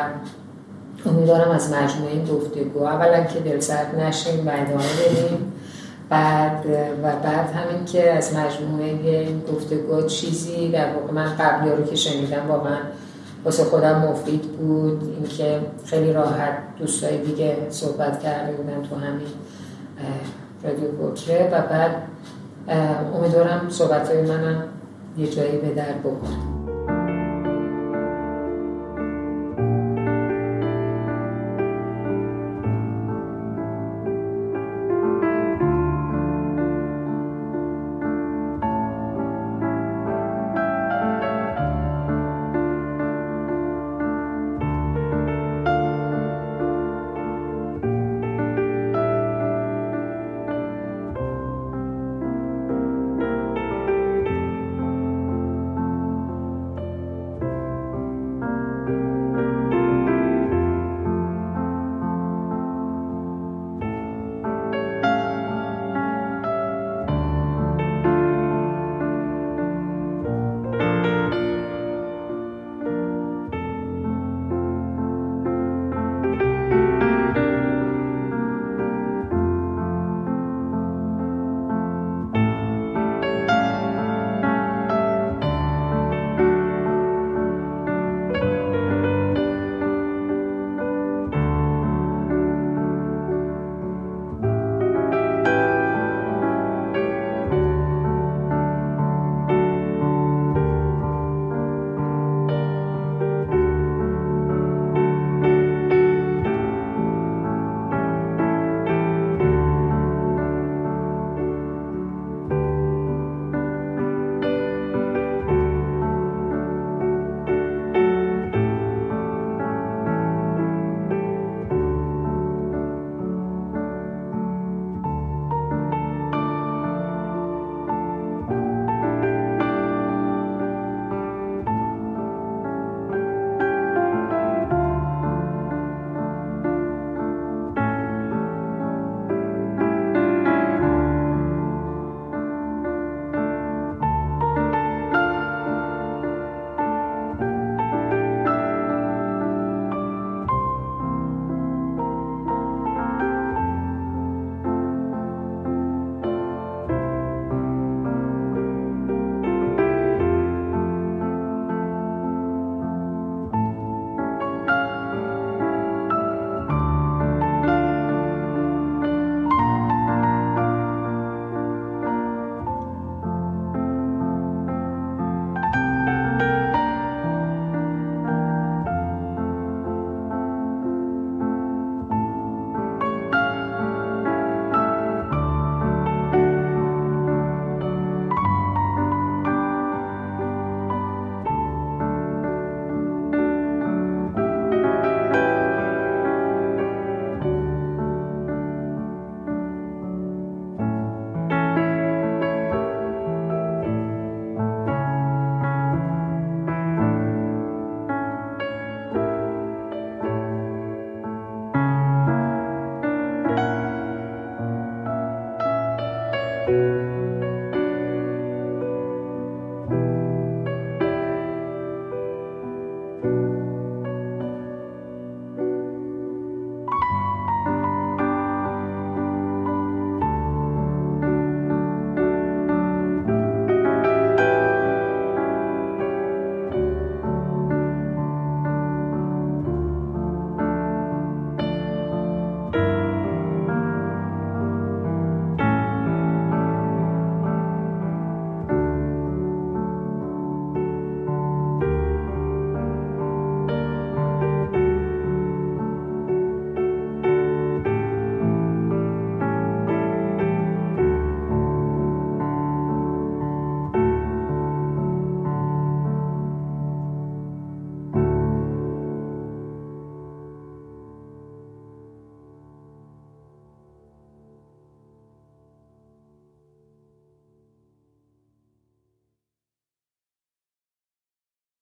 امیدوارم از مجموعه این گفتگو. اولا که دلسرد نشیم و ادامه بدیم بعد و بعد همین که از مجموعه این گفتگو چیزی در واقع من قبلی رو که شنیدم واقعا واسه خودم مفید بود. اینکه خیلی راحت دوستای دیگه صحبت کرده بودن تو همین. رادیو بوکره و بعد امیدوارم صحبت های منم یه جایی به در بخوره